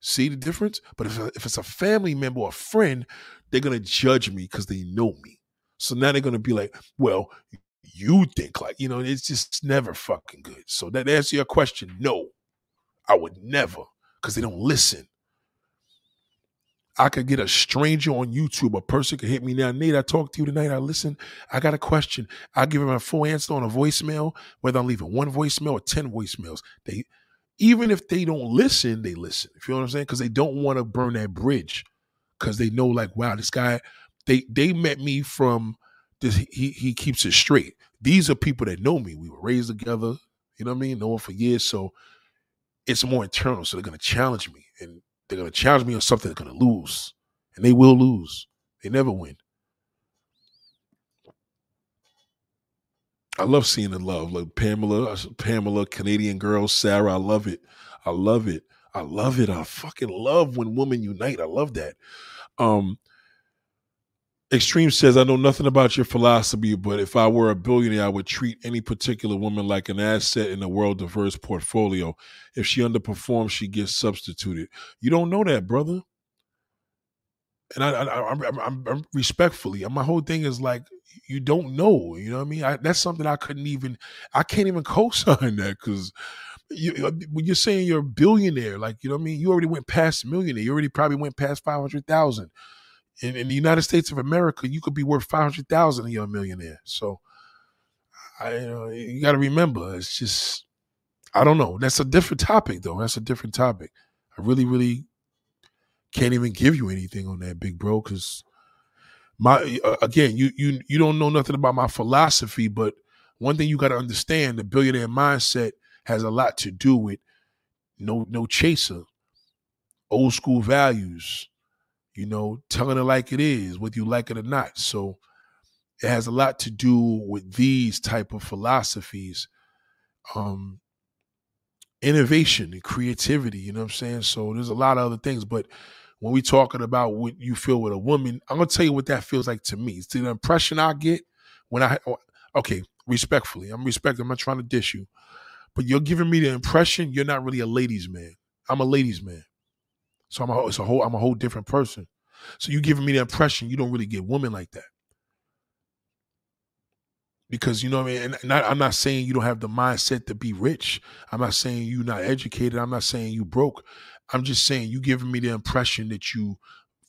See the difference? But if, if it's a family member or a friend, they're going to judge me because they know me. So now they're going to be like, well, you think like, you know, it's just never fucking good. So that answer your question, no, I would never because they don't listen. I could get a stranger on YouTube, a person could hit me now. Nate, I talked to you tonight. I listen. I got a question. I give them a full answer on a voicemail, whether I'm leaving one voicemail or 10 voicemails. They even if they don't listen, they listen. You feel what I'm saying? Because they don't want to burn that bridge. Because they know, like, wow, this guy, they they met me from this, he he keeps it straight. These are people that know me. We were raised together, you know what I mean? Know one for years. So it's more internal. So they're gonna challenge me. And they're going to challenge me on something they're going to lose. And they will lose. They never win. I love seeing the love. Like Pamela, uh, Pamela, Canadian girl, Sarah. I love it. I love it. I love it. I fucking love when women unite. I love that. Um, Extreme says, I know nothing about your philosophy, but if I were a billionaire, I would treat any particular woman like an asset in a world diverse portfolio. If she underperforms, she gets substituted. You don't know that, brother. And I, I, I'm, I'm, I'm respectfully, my whole thing is like, you don't know. You know what I mean? I, that's something I couldn't even, I can't even co-sign that because you, uh, when you're saying you're a billionaire, like you know what I mean, you already went past millionaire. You already probably went past five hundred thousand in, in the United States of America, you could be worth five hundred thousand and you're a millionaire. So, I you, know, you got to remember, it's just I don't know. That's a different topic, though. That's a different topic. I really, really can't even give you anything on that, big bro, because my uh, again, you you you don't know nothing about my philosophy, but one thing you got to understand: the billionaire mindset has a lot to do with no no chaser, old school values, you know, telling it like it is, whether you like it or not. So it has a lot to do with these type of philosophies, um, innovation and creativity. You know what I'm saying? So there's a lot of other things, but when we talking about what you feel with a woman, I'm gonna tell you what that feels like to me. It's the impression I get when I okay, respectfully, I'm respecting. I'm not trying to dish you, but you're giving me the impression you're not really a ladies' man. I'm a ladies' man. So I'm a it's a whole I'm a whole different person. So you giving me the impression you don't really get women like that. Because you know what I mean, and not, I'm not saying you don't have the mindset to be rich. I'm not saying you're not educated. I'm not saying you broke. I'm just saying you giving me the impression that you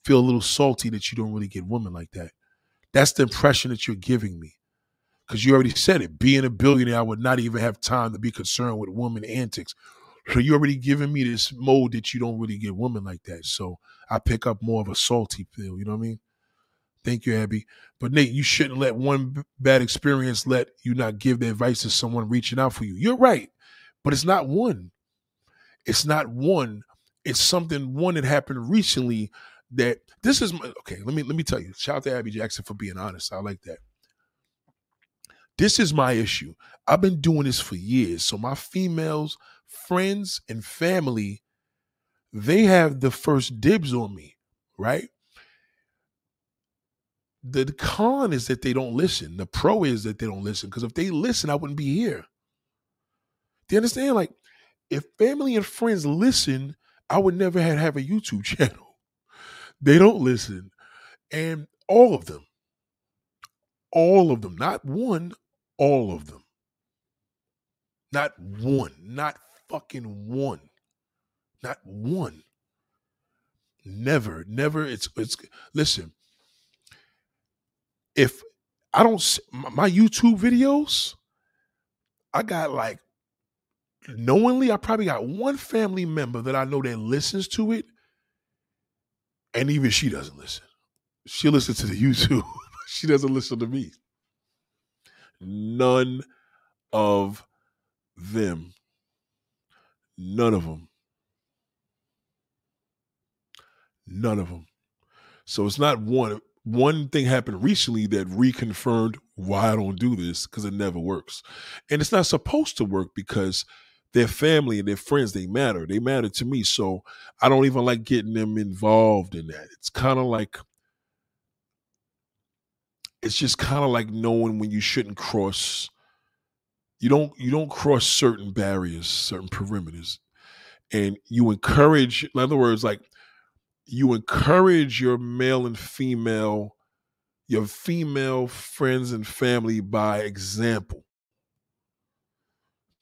feel a little salty that you don't really get women like that. That's the impression that you're giving me. Because you already said it. Being a billionaire, I would not even have time to be concerned with woman antics. So you already giving me this mode that you don't really get women like that. So I pick up more of a salty feel. You know what I mean? Thank you, Abby. But Nate, you shouldn't let one bad experience let you not give the advice to someone reaching out for you. You're right, but it's not one. It's not one. It's something one that happened recently that this is my, okay. Let me let me tell you. Shout out to Abby Jackson for being honest. I like that. This is my issue. I've been doing this for years. So my females friends and family, they have the first dibs on me, right? The con is that they don't listen. The pro is that they don't listen. Because if they listen, I wouldn't be here. Do you understand? Like, if family and friends listen, I would never have, have a YouTube channel. They don't listen. And all of them, all of them, not one, all of them. Not one, not fucking one. Not one. Never, never. It's it's listen. If I don't my YouTube videos, I got like knowingly, I probably got one family member that I know that listens to it, and even she doesn't listen. She listens to the YouTube. she doesn't listen to me. None of them. None of them. None of them. So it's not one. One thing happened recently that reconfirmed why I don't do this because it never works. And it's not supposed to work because their family and their friends, they matter. They matter to me. So I don't even like getting them involved in that. It's kind of like, it's just kind of like knowing when you shouldn't cross you don't you don't cross certain barriers certain perimeters. And you encourage in other words like you encourage your male and female your female friends and family by example.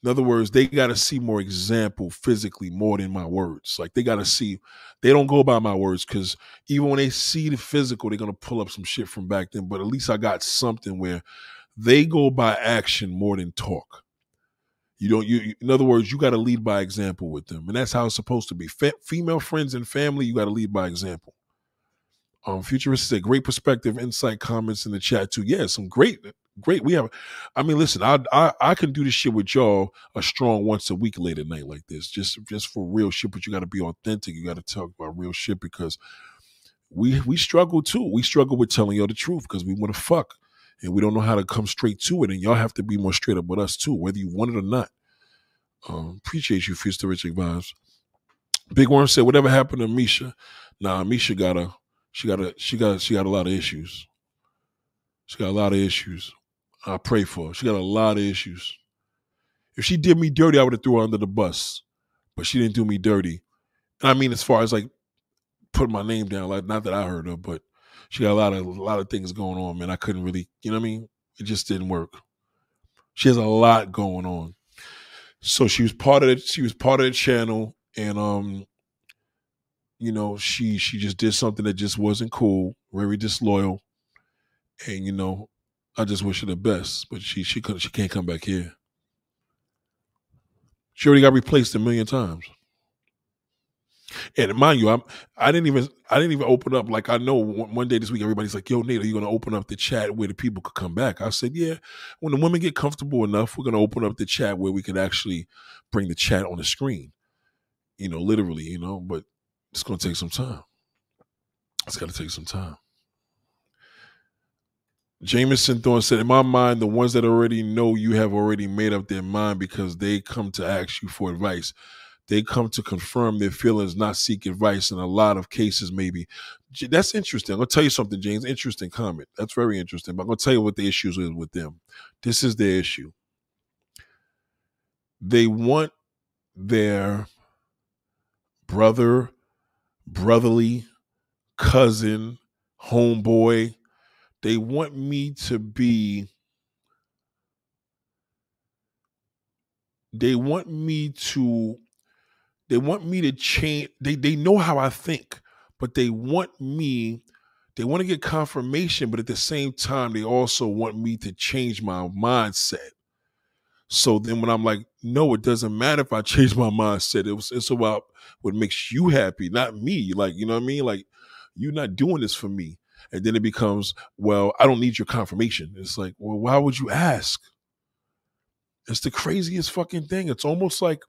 In other words they got to see more example physically more than my words. Like they got to see they don't go by my words because even when they see the physical they're to pull up some shit from back then. But at least i got something where they go by action more than talk. You don't. You, in other words, you got to lead by example with them, and that's how it's supposed to be. Fe- female friends and family, you got to lead by example. Um, futurist said, great perspective, insight, comments in the chat too. Yeah, some great, great. We have. I mean, listen, I I I can do this shit with y'all a strong once a week late at night like this, just just for real shit. But you got to be authentic. You got to talk about real shit because we we struggle too. We struggle with telling y'all the truth because we want to fuck and we don't know how to come straight to it. And y'all have to be more straight up with us too, whether you want it or not. Um, appreciate you, futuristic vibes. Big Worm said, "Whatever happened to Misha? Nah, Misha got a, she got a, she got, she got a lot of issues. She got a lot of issues. I pray for her. She got a lot of issues. If she did me dirty, I would have threw her under the bus, but she didn't do me dirty. And I mean, as far as like putting my name down, like not that I heard of, but she got a lot of a lot of things going on, man. I couldn't really, you know what I mean? It just didn't work. She has a lot going on. So she was part of it. She was part of the channel, and um, you know, she she just did something that just wasn't cool, very disloyal, and you know, I just wish her the best. But she she couldn't she can't come back here. She already got replaced a million times. And mind you, I'm I didn't even I didn't even open up like I know one, day this week everybody's like, "Yo, Nate, are you going to open up the chat where the people could come back?" I said, "Yeah, when the women get comfortable enough, we're going to open up the chat where we can actually bring the chat on the screen." You know, literally, you know, but it's going to take some time. It's got to take some time. Jameson Thorne said, In my mind, the ones that already know you have already made up their mind because they come to ask you for advice they come to confirm their feelings, not seek advice in a lot of cases, maybe. That's interesting. I'm going to tell you something, James. Interesting comment. That's very interesting. But I'm going to tell you what the issue is with them. This is their issue. They want their brother, brotherly, cousin, homeboy, they want me to be they want me to they want me to change. They they know how I think, but they want me. They want to get confirmation, but at the same time, they also want me to change my mindset. So then, when I'm like, no, it doesn't matter if I change my mindset. It was, it's about what makes you happy, not me. Like you know what I mean? Like you're not doing this for me. And then it becomes, well, I don't need your confirmation. It's like, well, why would you ask? It's the craziest fucking thing. It's almost like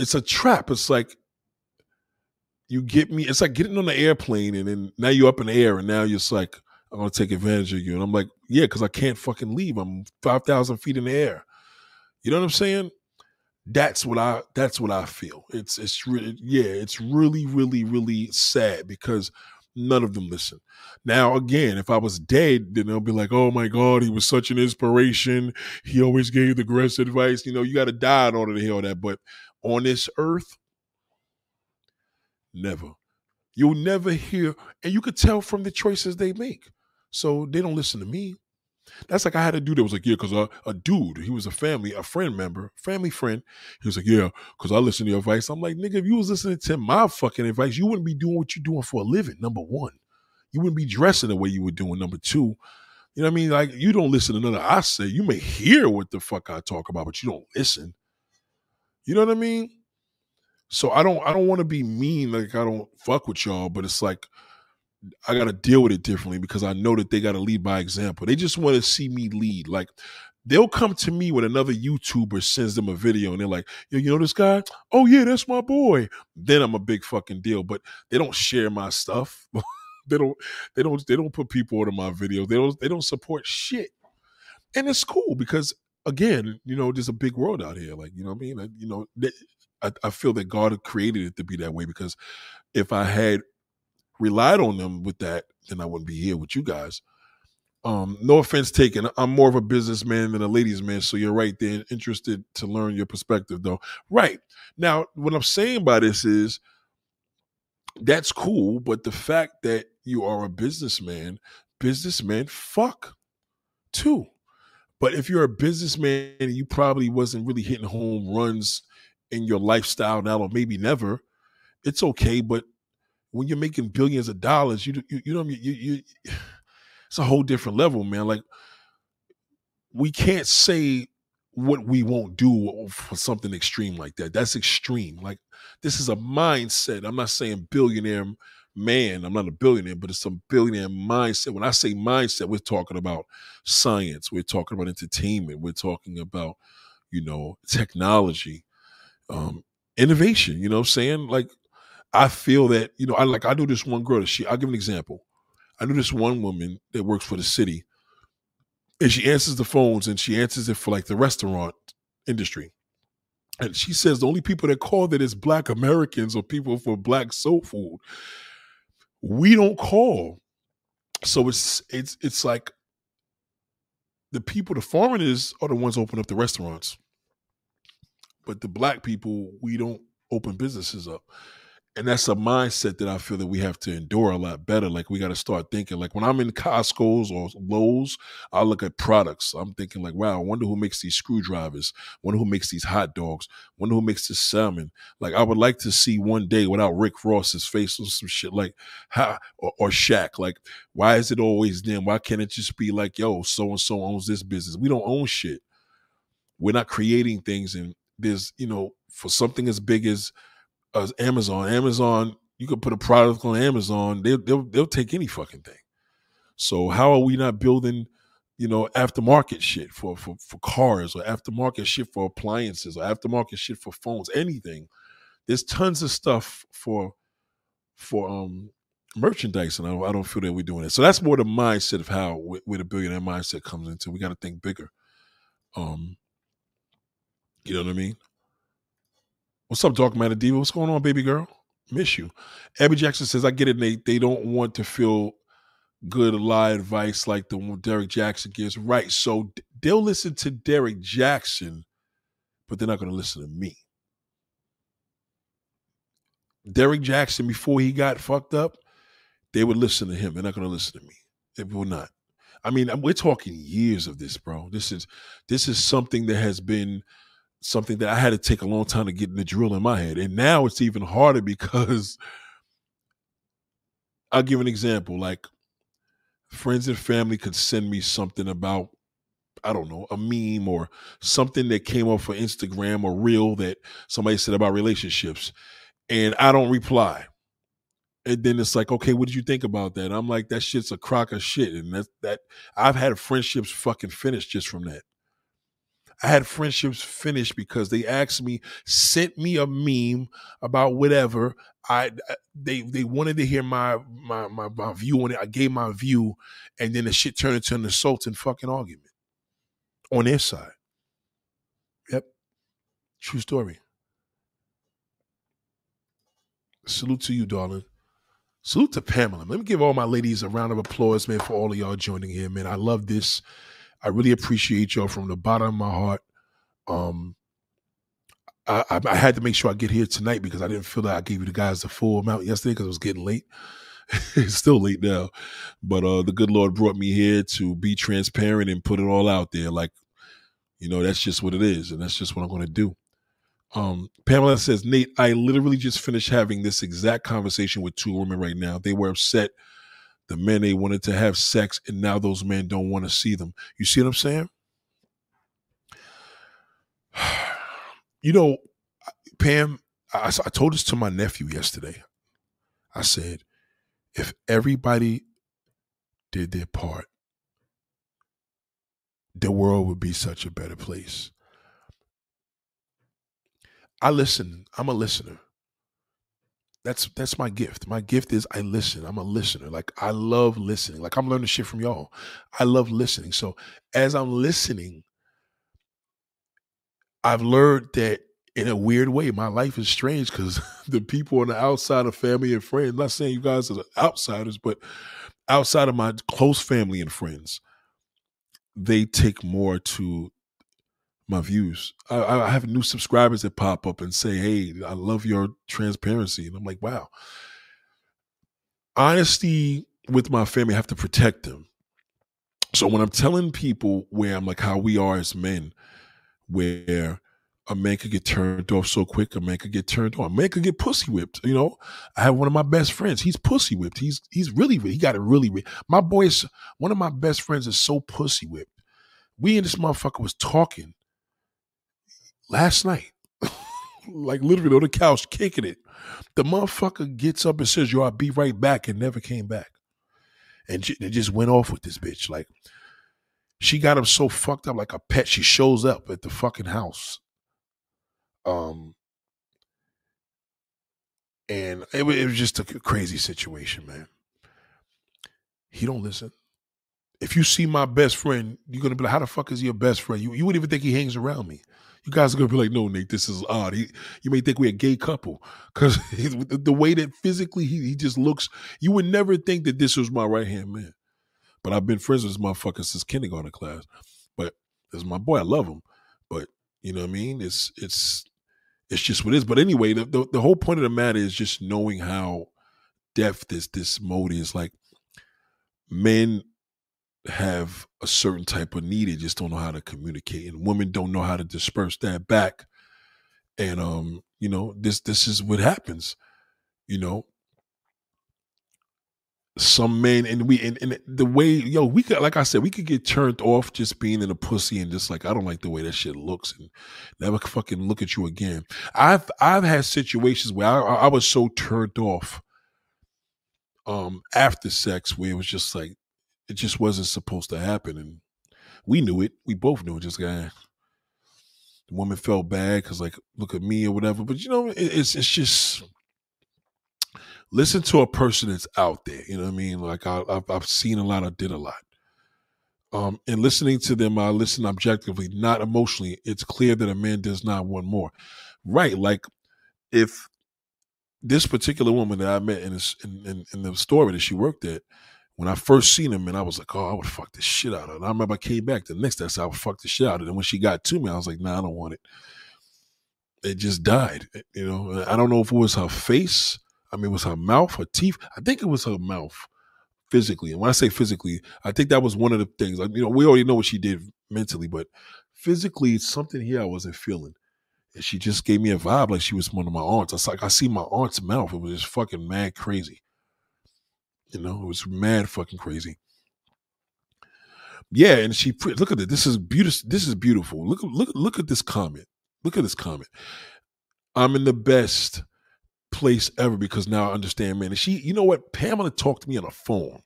it's a trap. It's like you get me. It's like getting on the airplane and then now you're up in the air and now you're just like I'm gonna take advantage of you. And I'm like, yeah, because I can't fucking leave. I'm five thousand feet in the air. You know what I'm saying? That's what I. That's what I feel. It's it's really yeah. It's really really really sad because none of them listen. Now again, if I was dead, then they'll be like, oh my god, he was such an inspiration. He always gave the best advice. You know, you got to die in order to hear that. But on this earth? Never. You'll never hear, and you could tell from the choices they make. So they don't listen to me. That's like I had a dude that was like, yeah, because a, uh, a dude, he was a family, a friend member, family friend. He was like, yeah, because I listen to your advice. I'm like, nigga, if you was listening to my fucking advice, you wouldn't be doing what you're doing for a living, number one. You wouldn't be dressing the way you were doing, number two. You know what I mean? Like, you don't listen to none of I say. You may hear what the fuck I talk about, but you don't listen. You know what I mean? So I don't I don't want to be mean like I don't fuck with y'all, but it's like I got to deal with it differently because I know that they got to lead by example. They just want to see me lead. Like they'll come to me when another YouTuber sends them a video and they're like, yo, you know this guy? Oh yeah, that's my boy. Then I'm a big fucking deal. But they don't share my stuff. they don't they don't they don't put people into my videos. They don't they don't support shit. And it's cool because again, you know, there's a big world out here. Like, you know what I mean? Like, you know, I, I feel that God created it to be that way because if I had relied on them with that, then I wouldn't be here with you guys. Um, no offense taken. I'm more of a businessman than a ladies' man, so you're right there. Interested to learn your perspective, though. Right now, what I'm saying by this is that's cool, but the fact that you are a businessman, businessmen fuck too. But if you're a businessman and you probably wasn't really hitting home runs in your lifestyle now, or maybe never, it's okay. But when you're making billions of dollars, you you, you know you, you it's a whole different level, man. Like we can't say what we won't do for something extreme like that. That's extreme. Like this is a mindset. I'm not saying billionaire man. I'm not a billionaire, but it's a billionaire mindset. When I say mindset, we're talking about science. We're talking about entertainment. We're talking about, you know, technology, um, innovation. You know what I'm saying? Like I feel that, you know, I like I knew this one girl. She I'll give an example. I knew this one woman that works for the city, and she answers the phones and she answers it for like the restaurant industry. And she says the only people that call that is black Americans or people for black soul food. We don't call. So it's it's it's like the people, the foreigners are the ones open up the restaurants. But the black people, we don't open businesses up and that's a mindset that I feel that we have to endure a lot better. Like we got to start thinking. Like when I'm in Costco's or Lowe's, I look at products. I'm thinking like, wow, I wonder who makes these screwdrivers. Wonder who makes these hot dogs. Wonder who makes this salmon. Like I would like to see one day without Rick Ross's face or some shit like how or, or Shaq. Like why is it always them? Why can't it just be like, yo, so and so owns this business? We don't own shit. We're not creating things, and there's you know for something as big as as Amazon. Amazon, you could put a product on Amazon, they'll they'll they'll take any fucking thing. So how are we not building, you know, aftermarket shit for for for cars or aftermarket shit for appliances or aftermarket shit for phones, anything? There's tons of stuff for for um merchandise, and I don't, I don't feel that we're doing it. So that's more the mindset of how where the billionaire mindset comes into. We got to think bigger. Um, you know what I mean? What's up, Dark Matter Diva? What's going on, baby girl? Miss you. Abby Jackson says, I get it, Nate. They don't want to feel good lie advice like the one Derek Jackson gives. Right. So they'll listen to Derek Jackson, but they're not going to listen to me. Derek Jackson, before he got fucked up, they would listen to him. They're not going to listen to me. They will not. I mean, we're talking years of this, bro. This is this is something that has been something that I had to take a long time to get in the drill in my head. And now it's even harder because I'll give an example. Like friends and family could send me something about, I don't know, a meme or something that came up for Instagram or reel that somebody said about relationships. And I don't reply. And then it's like, okay, what did you think about that? I'm like, that shit's a crock of shit. And that that I've had friendships fucking finished just from that. I had friendships finished because they asked me, sent me a meme about whatever. I they they wanted to hear my my my, my view on it. I gave my view, and then the shit turned into an assaulting fucking argument on their side. Yep, true story. Salute to you, darling. Salute to Pamela. Let me give all my ladies a round of applause, man, for all of y'all joining here, man. I love this. I really appreciate y'all from the bottom of my heart. Um, I, I, I, had to make sure I get here tonight because I didn't feel that I gave you the guys the full amount yesterday because it was getting late. it's still late now, but uh, the good Lord brought me here to be transparent and put it all out there. Like, you know, that's just what it is, and that's just what I'm going to do. Um, Pamela says, Nate, I literally just finished having this exact conversation with two women right now. They were upset the men they wanted to have sex, and now those men don't want to see them. You see what I'm saying? You know, Pam, I, I told this to my nephew yesterday. I said, if everybody did their part, the world would be such a better place. I listen. I'm a listener. That's that's my gift. My gift is I listen. I'm a listener. Like I love listening. Like I'm learning shit from y'all. I love listening. So as I'm listening, I've learned that in a weird way, my life is strange because the people on the outside of family and friends, not saying you guys are outsiders, but outside of my close family and friends, they take more to my views. I, I, have new subscribers that pop up and say, "Hey, I love your transparency," and I'm like, "Wow." Honesty with my family, I have to protect them. So when I'm telling people where I'm like how we are as men, where a man could get turned off so quick, a man could get turned on, a man could get pussy whipped. You know, I have one of my best friends. He's pussy whipped. He's he's really he got it really. My boy is one of my best friends is so pussy whipped. We and this motherfucker was talking last night, like literally on the couch kicking it. The motherfucker gets up and says, "Yo, I'll be right back," and never came back, and it just went off with this bitch. Like she got him so fucked up, like a pet. She shows up at the fucking house um, and it, it was just a crazy situation, man. He don't listen. If you see my best friend, you're gonna be like, "How the fuck is he your best friend?" You you wouldn't even think he hangs around me. You guys are gonna be like, "No, Nate, this is odd." He, you may think we're a gay couple because the way that physically he, he just looks. You would never think that this was my right hand man. But I've been friends with this motherfucker since kindergarten class. But as my boy. I love him. But you know what I mean? It's it's it's just what it is. But anyway, the, the, the whole point of the matter is just knowing how depth this this mode is. Like men have a certain type of need, they just don't know how to communicate, and women don't know how to disperse that back. And um, you know, this this is what happens. You know, some men and we and, and, the way yo we could like I said we could get turned off just being in a pussy and just like I don't like the way that shit looks and never fucking look at you again. I've I've had situations where I, I was so turned off um after sex where it was just like it just wasn't supposed to happen and we knew it. We both knew it. Just guy. The woman felt bad because like look at me or whatever. But you know it, it's it's just listen to a person that's out there. You know what I mean? Like I, have I've seen a lot, I did a lot. Um, and listening to them, I listen objectively, not emotionally. It's clear that a man does not want more. Right. Like if this particular woman that I met in, this, in, in, in the store that she worked at, when I first seen him, and I was like, oh, I would fuck the shit out of. And I remember I came back the next day, I said, I would fuck the shit out of her. And when she got to me, I was like, nah, I don't want it. It just died. Eh, you know, I don't know if it was her face I mean, it was her mouth, her teeth. I think it was her mouth physically. And when I say physically, I think that was one of the things. Like, you know, we already know what she did mentally, but physically, something here I wasn't feeling. And she just gave me a vibe like she was one of my aunts. It's like I see my aunt's mouth. It was just fucking mad crazy. You know, it was mad fucking crazy. Yeah, and she look at it. This is beautiful. This is beautiful. Look, look, look at this comment. Look at this comment. I'm in the best place ever because now I understand, man. And she, you know what? Pamela talked to me on the phone.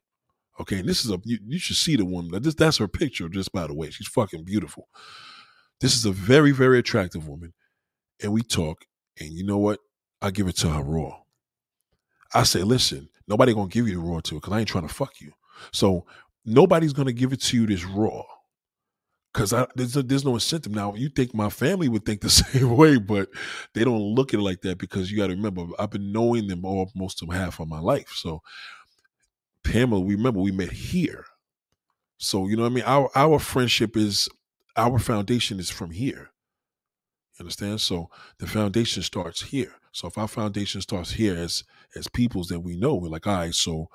Okay, and this is a you, you should see the woman. This that's her picture, just by the way. She's fucking beautiful. This is a very, very attractive woman. And we talk, and you know what? I give it to her raw. I say, listen, nobody gonna give you the raw to it because I ain't trying to fuck you. So nobody's gonna give it to you this raw because there's, there's no incentive. Now, you think my family would think the same way, but they don't look at it like that because you got to remember, I've been knowing them all most of half of my life. So, Pamela, we remember we met here. So, you know what I mean? Our, our friendship is, our foundation is from here. You understand? So, the foundation starts here. So, if our foundation starts here as as peoples that we know, we're like, all right, so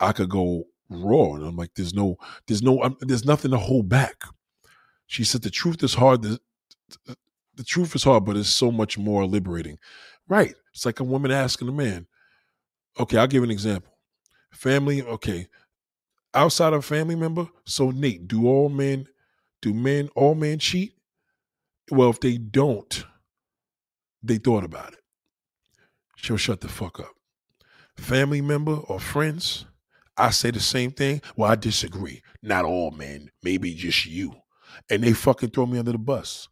I could go raw. And I'm like, there's no, there's no, I'm, there's nothing to hold back she said the truth is hard. The, the truth is hard, but it's so much more liberating. Right. It's like a woman asking a man. Okay, I'll give an example. Family, okay. Outside of family member, so Nate, do all men, do men, all men cheat? Well, if they don't, they thought about it. She'll shut the fuck up. Family member or friends, I say the same thing. Well, I disagree. Not all men, maybe just you. and they fucking throw me under the bus.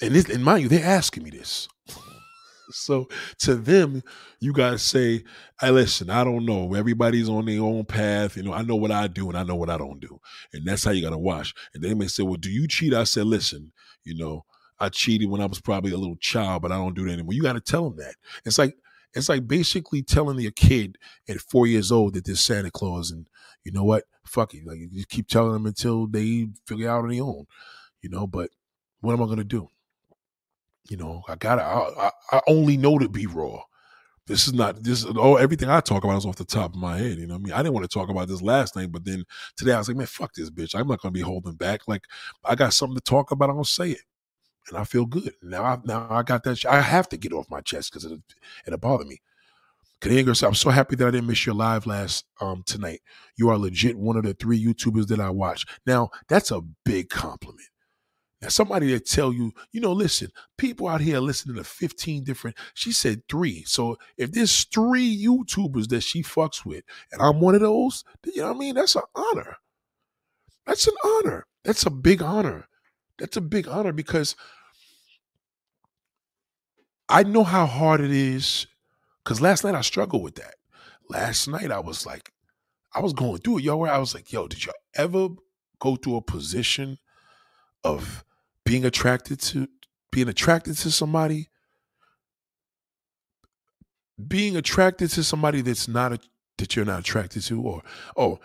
And this, and mind you, they're asking me this. so to them, you gotta say, "I listen. I don't know. Everybody's on their own path. You know, I know what I do, and I know what I don't do, and that's how you gotta watch." And they may say, "Well, do you cheat?" I said, "Listen, you know, I cheated when I was probably a little child, but I don't do that anymore." You gotta tell them that. It's like it's like basically telling your kid at four years old that there's Santa Claus, and you know what? Fuck it. Like you just keep telling them until they figure out on their own. You know, but what am I gonna do? You know, I gotta. I, I only know to be raw. This is not this. Oh, everything I talk about is off the top of my head. You know, I mean, I didn't want to talk about this last night, but then today I was like, man, fuck this bitch. I'm not gonna be holding back. Like, I got something to talk about. I'm gonna say it, and I feel good. Now, I now I got that. Sh- I have to get off my chest because it it bothered me. Canadian I'm so happy that I didn't miss your live last um tonight. You are legit one of the three YouTubers that I watch. Now, that's a big compliment. Now, somebody that tell you, you know, listen, people out here listening to 15 different, she said three. So if there's three YouTubers that she fucks with, and I'm one of those, you know what I mean? That's an honor. That's an honor. That's a big honor. That's a big honor because I know how hard it is. Because last night I struggled with that. Last night I was like, I was going through it, yo, where I was like, yo, did you ever go through a position of being attracted to being attracted to somebody being attracted to somebody that's not a, that you're not attracted to or oh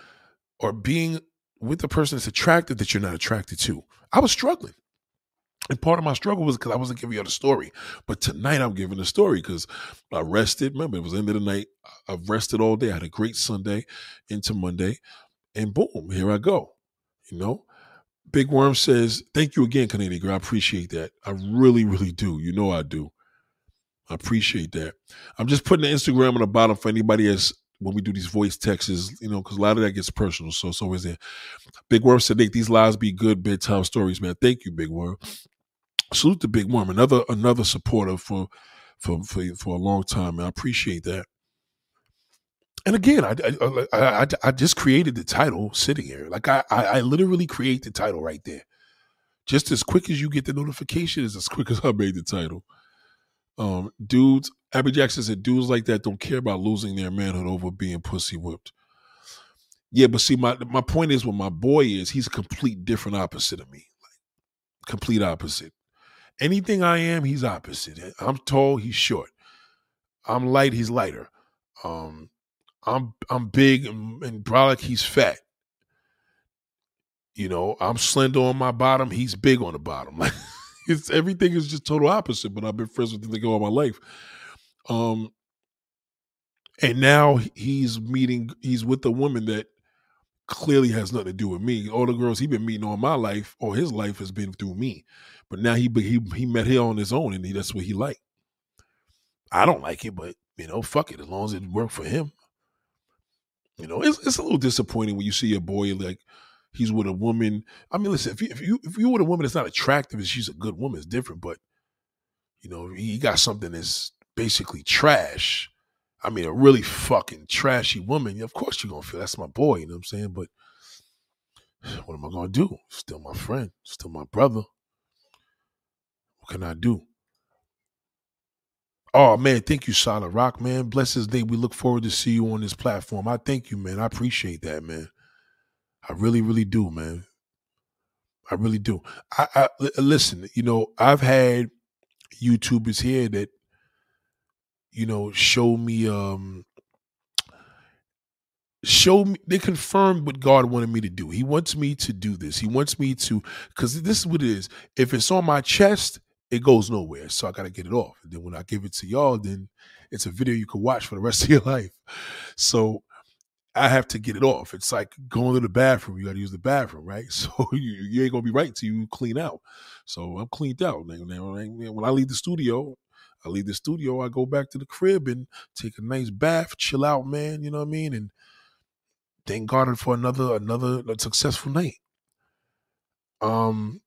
or being with a person that's attracted that you're not attracted to i was struggling and part of my struggle was because I wasn't giving you the story. But tonight I'm giving the story because I rested. Remember, it was end of the night. I've rested all day. I had a great Sunday into Monday. And boom, here I go. You know? Big Worm says, Thank you again, Canadian girl. I appreciate that. I really, really do. You know I do. I appreciate that. I'm just putting the Instagram on the bottom for anybody that's when we do these voice texts, you know, because a lot of that gets personal. So it's always there. Big Worm said, Nick, these lives be good bedtime stories, man. Thank you, Big Worm. Salute the Big Worm, another another supporter for for for, for a long time, and I appreciate that. And again, I, I I, I just created the title sitting here. Like I, I literally create the title right there. Just as quick as you get the notification is as quick as I made the title. Um, dudes, Abby Jackson said, dudes like that don't care about losing their manhood over being pussy whipped. Yeah, but see, my my point is, what my boy is, he's a complete different opposite of me, like complete opposite. Anything I am, he's opposite. I'm tall, he's short. I'm light, he's lighter. Um, I'm I'm big and, and brolic, he's fat. You know, I'm slender on my bottom, he's big on the bottom. Like it's everything is just total opposite. But I've been friends with him all my life. Um, and now he's meeting. He's with a woman that clearly has nothing to do with me. All the girls he been meeting all my life, or his life has been through me. But now he he he met her on his own, and he, that's what he liked. I don't like it, but you know, fuck it. As long as it worked for him, you know, it's it's a little disappointing when you see a boy like he's with a woman. I mean, listen, if you if you if you with a woman that's not attractive and she's a good woman, it's different. But you know, he got something that's basically trash. I mean, a really fucking trashy woman. Of course, you're gonna feel that's my boy. You know what I'm saying? But what am I gonna do? Still my friend, still my brother. What can I do? Oh man, thank you, Solid Rock, man. Bless his name. We look forward to see you on this platform. I thank you, man. I appreciate that, man. I really, really do, man. I really do. I, I listen. You know, I've had YouTubers here that, you know, show me, um, show me. They confirmed what God wanted me to do. He wants me to do this. He wants me to, because this is what it is. If it's on my chest, it goes nowhere. So I got to get it off. And then when I give it to y'all, then it's a video you can watch for the rest of your life. So I have to get it off. It's like going to the bathroom. You got to use the bathroom, right? So you, you ain't gonna be right till you clean out. So I'm cleaned out. When I leave the studio, I leave the studio. I go back to the crib and take a nice bath, chill out, man. You know what I mean? And thank God for another another successful night. Um,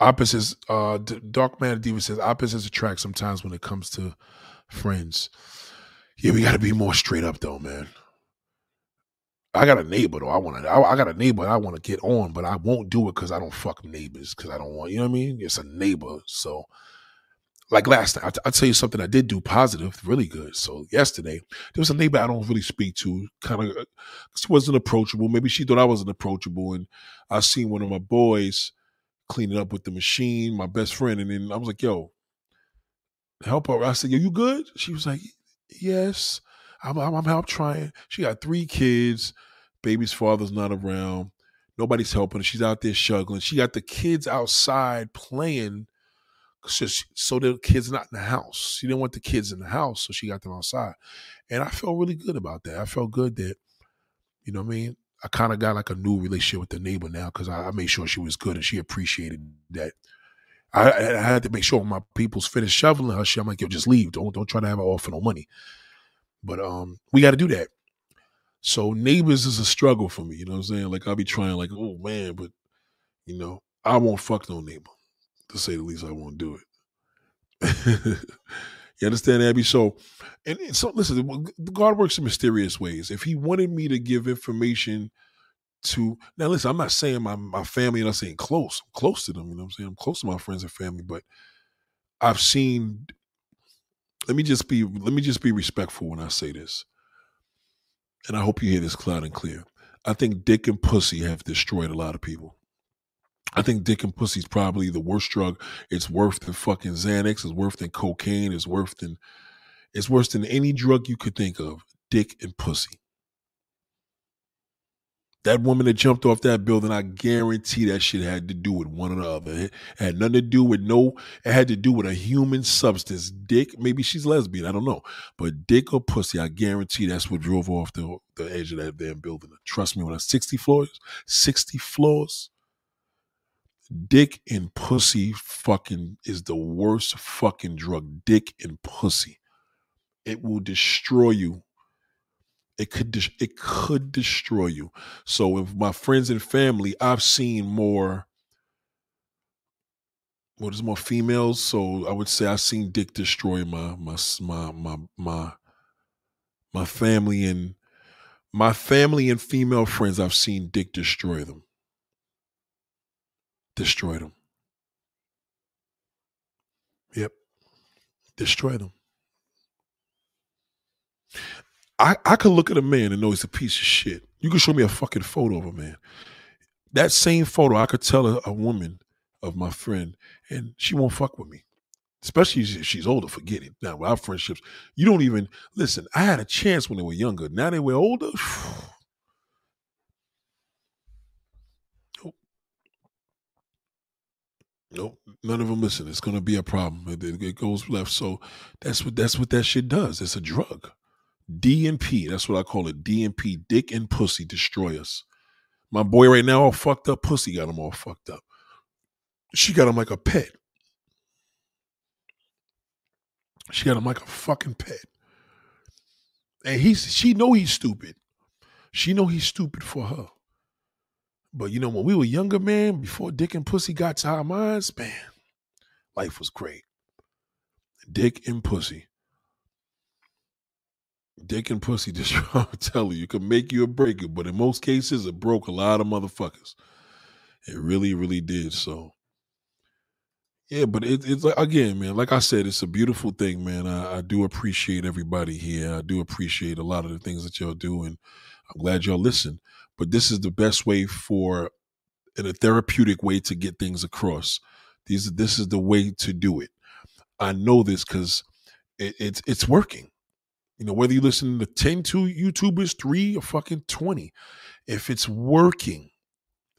opposites. Uh, Dark Man Diva says opposites attract sometimes when it comes to friends. Yeah, we got to be more straight up though, man. I got a neighbor though. I want to. I, I, got a neighbor. I want to get on, but I won't do it because I don't fuck neighbors. Because I don't want. You know what I mean? It's a neighbor. So, like last night, I, will tell you something I did do positive, really good. So yesterday, there was a neighbor I don't really speak to. Kind of, uh, she wasn't approachable. Maybe she thought I wasn't approachable, and I seen one of my boys cleaning up with the machine, my best friend, and then I was like, "Yo, help her." I said, "Yo, you good?" She was like, "Yes." I'm, I'm, I'm help trying. She got three kids. Baby's father's not around. Nobody's helping. She's out there struggling. She got the kids outside playing so, so the kids not in the house. She didn't want the kids in the house, so she got them outside. And I felt really good about that. I felt good that, you know what I mean? I kind of got like a new relationship with the neighbor now because I, I, made sure she was good and she appreciated that. I, I, had to make sure my people's finished shoveling her shit, I'm like, yo, just leave. Don't don't try to have her off for no money. But um, we got to do that. So neighbors is a struggle for me. You know what I'm saying? Like I'll be trying, like, oh man, but you know, I won't fuck no neighbor. To say the least, I won't do it. you understand, Abby? So, and, and, so listen, God works in mysterious ways. If He wanted me to give information to now, listen, I'm not saying my my family, and I'm saying close, close to them. You know what I'm saying? I'm close to my friends and family, but I've seen let me just be let me just be respectful when I say this. And I hope you hear this cloud and clear. I think dick and pussy have destroyed a lot of people. I think dick and pussy is probably the worst drug. It's worse than fucking Xanax. It's worse than cocaine. It's worse than it's worse than any drug you could think of. Dick and pussy. That woman that jumped off that building, I guarantee that shit had to do with one or the other. It had nothing to do with no, it had to do with a human substance. Dick, maybe she's lesbian, I don't know. But dick or pussy, I guarantee that's what drove off the, the edge of that damn building. Trust me, when I 60 floors, 60 floors, dick and pussy fucking is the worst fucking drug. Dick and pussy. It will destroy you it could it could destroy you. So with my friends and family, I've seen more. What is more females? So I would say I've seen dick destroy my my my my my my family and my family and female friends. I've seen dick destroy them. Destroy them. Yep. Destroy them. I, I could look at a man and know he's a piece of shit. You can show me a fucking photo of a man. That same photo, I could tell a, a woman of my friend, and she won't fuck with me. Especially if she's older, forget it. Now, with our friendships, you don't even listen. I had a chance when they were younger. Now they were older. nope. Nope. None of them listen. It's gonna be a problem. It, it goes left. So that's what that's what that shit does. It's a drug. DNP, that's what I call it. DNP, dick and pussy destroy us. My boy right now all fucked up. Pussy got him all fucked up. She got him like a pet. She got him like a fucking pet. And he's she know he's stupid. She know he's stupid for her. But you know, when we were younger, man, before dick and pussy got to our minds, man, life was great. Dick and pussy. Dick and pussy just I'm telling you, it can make you or break you, but in most cases, it broke a lot of motherfuckers. It really, really did. So, yeah, but it, it's like again, man. Like I said, it's a beautiful thing, man. I, I, do appreciate everybody here. I do appreciate a lot of the things that y'all do, and I'm glad y'all listen. But this is the best way for, in a therapeutic way, to get things across. These, this is the way to do it. I know this because it, it's it's working. You know, whether you listen to 10 to YouTubers, three or fucking 20, if it's working,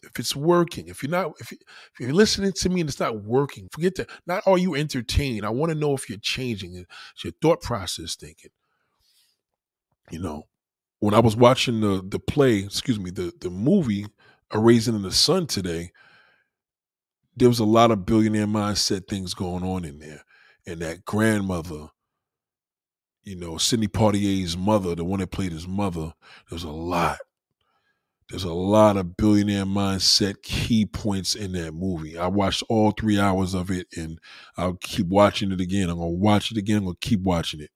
if it's working, if you're not, if, you, you're listening to me and it's not working, forget that. Not are you entertained. I want to know if you're changing. It's your thought process thinking. You know, when I was watching the the play, excuse me, the the movie A Raisin in the Sun today, there was a lot of billionaire mindset things going on in there. And that grandmother you know, Sidney Poitier's mother, the one that played his mother, there's a lot. There's a lot of billionaire mindset key points in that movie. I watched all three hours of it and I'll keep watching it again. I'm gonna watch it again, I'm gonna keep watching it.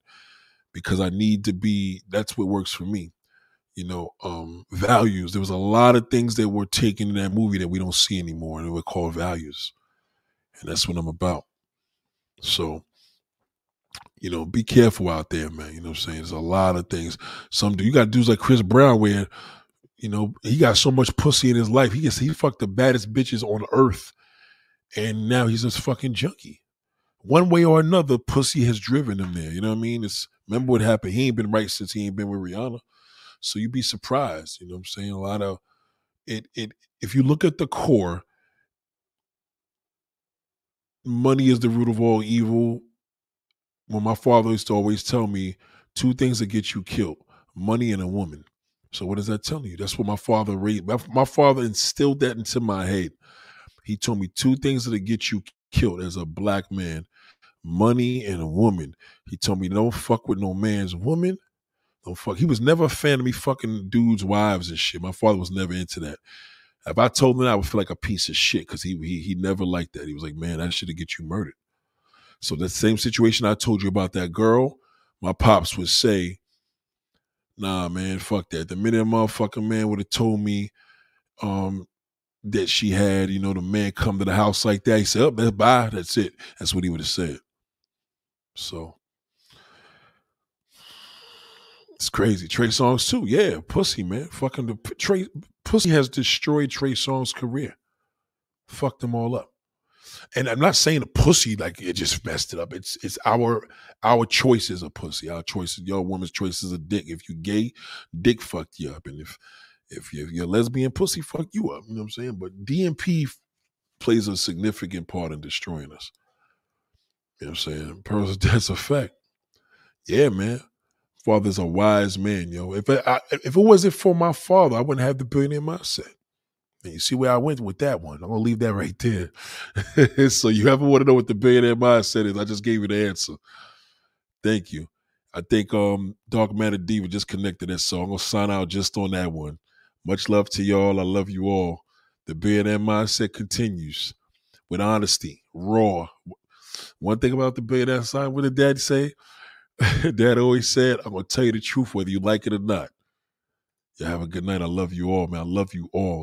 Because I need to be that's what works for me. you know, um, values. There was a lot of things that were taken in that movie that we don't see anymore, and they were called values. And that's what I'm about. So, you know, be careful out there, man. You know what I'm saying? There's a lot of things. Some do you got dudes like Chris Brown where, you know, he got so much pussy in his life. He gets he fucked the baddest bitches on earth. And now he's just fucking junkie. One way or another, pussy has driven him there. You know what I mean? It's remember what happened. He ain't been right since he ain't been with Rihanna. So you'd be surprised. You know what I'm saying? A lot of it it if you look at the core, money is the root of all evil. Well, my father used to always tell me two things that get you killed money and a woman. So, what is that telling you? That's what my father raised. My, my father instilled that into my head. He told me two things that get you killed as a black man money and a woman. He told me, don't fuck with no man's woman. Don't fuck. He was never a fan of me fucking dudes' wives and shit. My father was never into that. If I told him that, I would feel like a piece of shit because he, he he never liked that. He was like, man, that should get you murdered. So that same situation I told you about that girl, my pops would say, nah, man, fuck that. The minute a motherfucking man would have told me um, that she had, you know, the man come to the house like that, he said, oh, that's bye, that's it. That's what he would have said. So it's crazy. Trey Songz too. Yeah, pussy, man. Fucking the Trey pussy has destroyed Trey Songz' career. Fucked them all up. And I'm not saying a pussy like it just messed it up. It's it's our our choices a pussy. Our choices, your woman's choice is a dick. If you gay, dick fucked you up. And if if you're, if you're lesbian, pussy fucked you up. You know what I'm saying? But DMP plays a significant part in destroying us. You know what I'm saying? Pearl's that's a fact. Yeah, man. Father's a wise man, yo. If it, I, if it wasn't for my father, I wouldn't have the billionaire mindset. You see where I went with that one. I'm gonna leave that right there. so you ever want to know what the billionaire mindset is? I just gave you the answer. Thank you. I think um Dark Matter Diva just connected that, so I'm gonna sign out just on that one. Much love to y'all. I love you all. The billionaire mindset continues with honesty, raw, one thing about the billionaire sign, what did dad say? dad always said, I'm to tell you the truth whether you like it or not. You have a good night. I love you all, man. I love you all.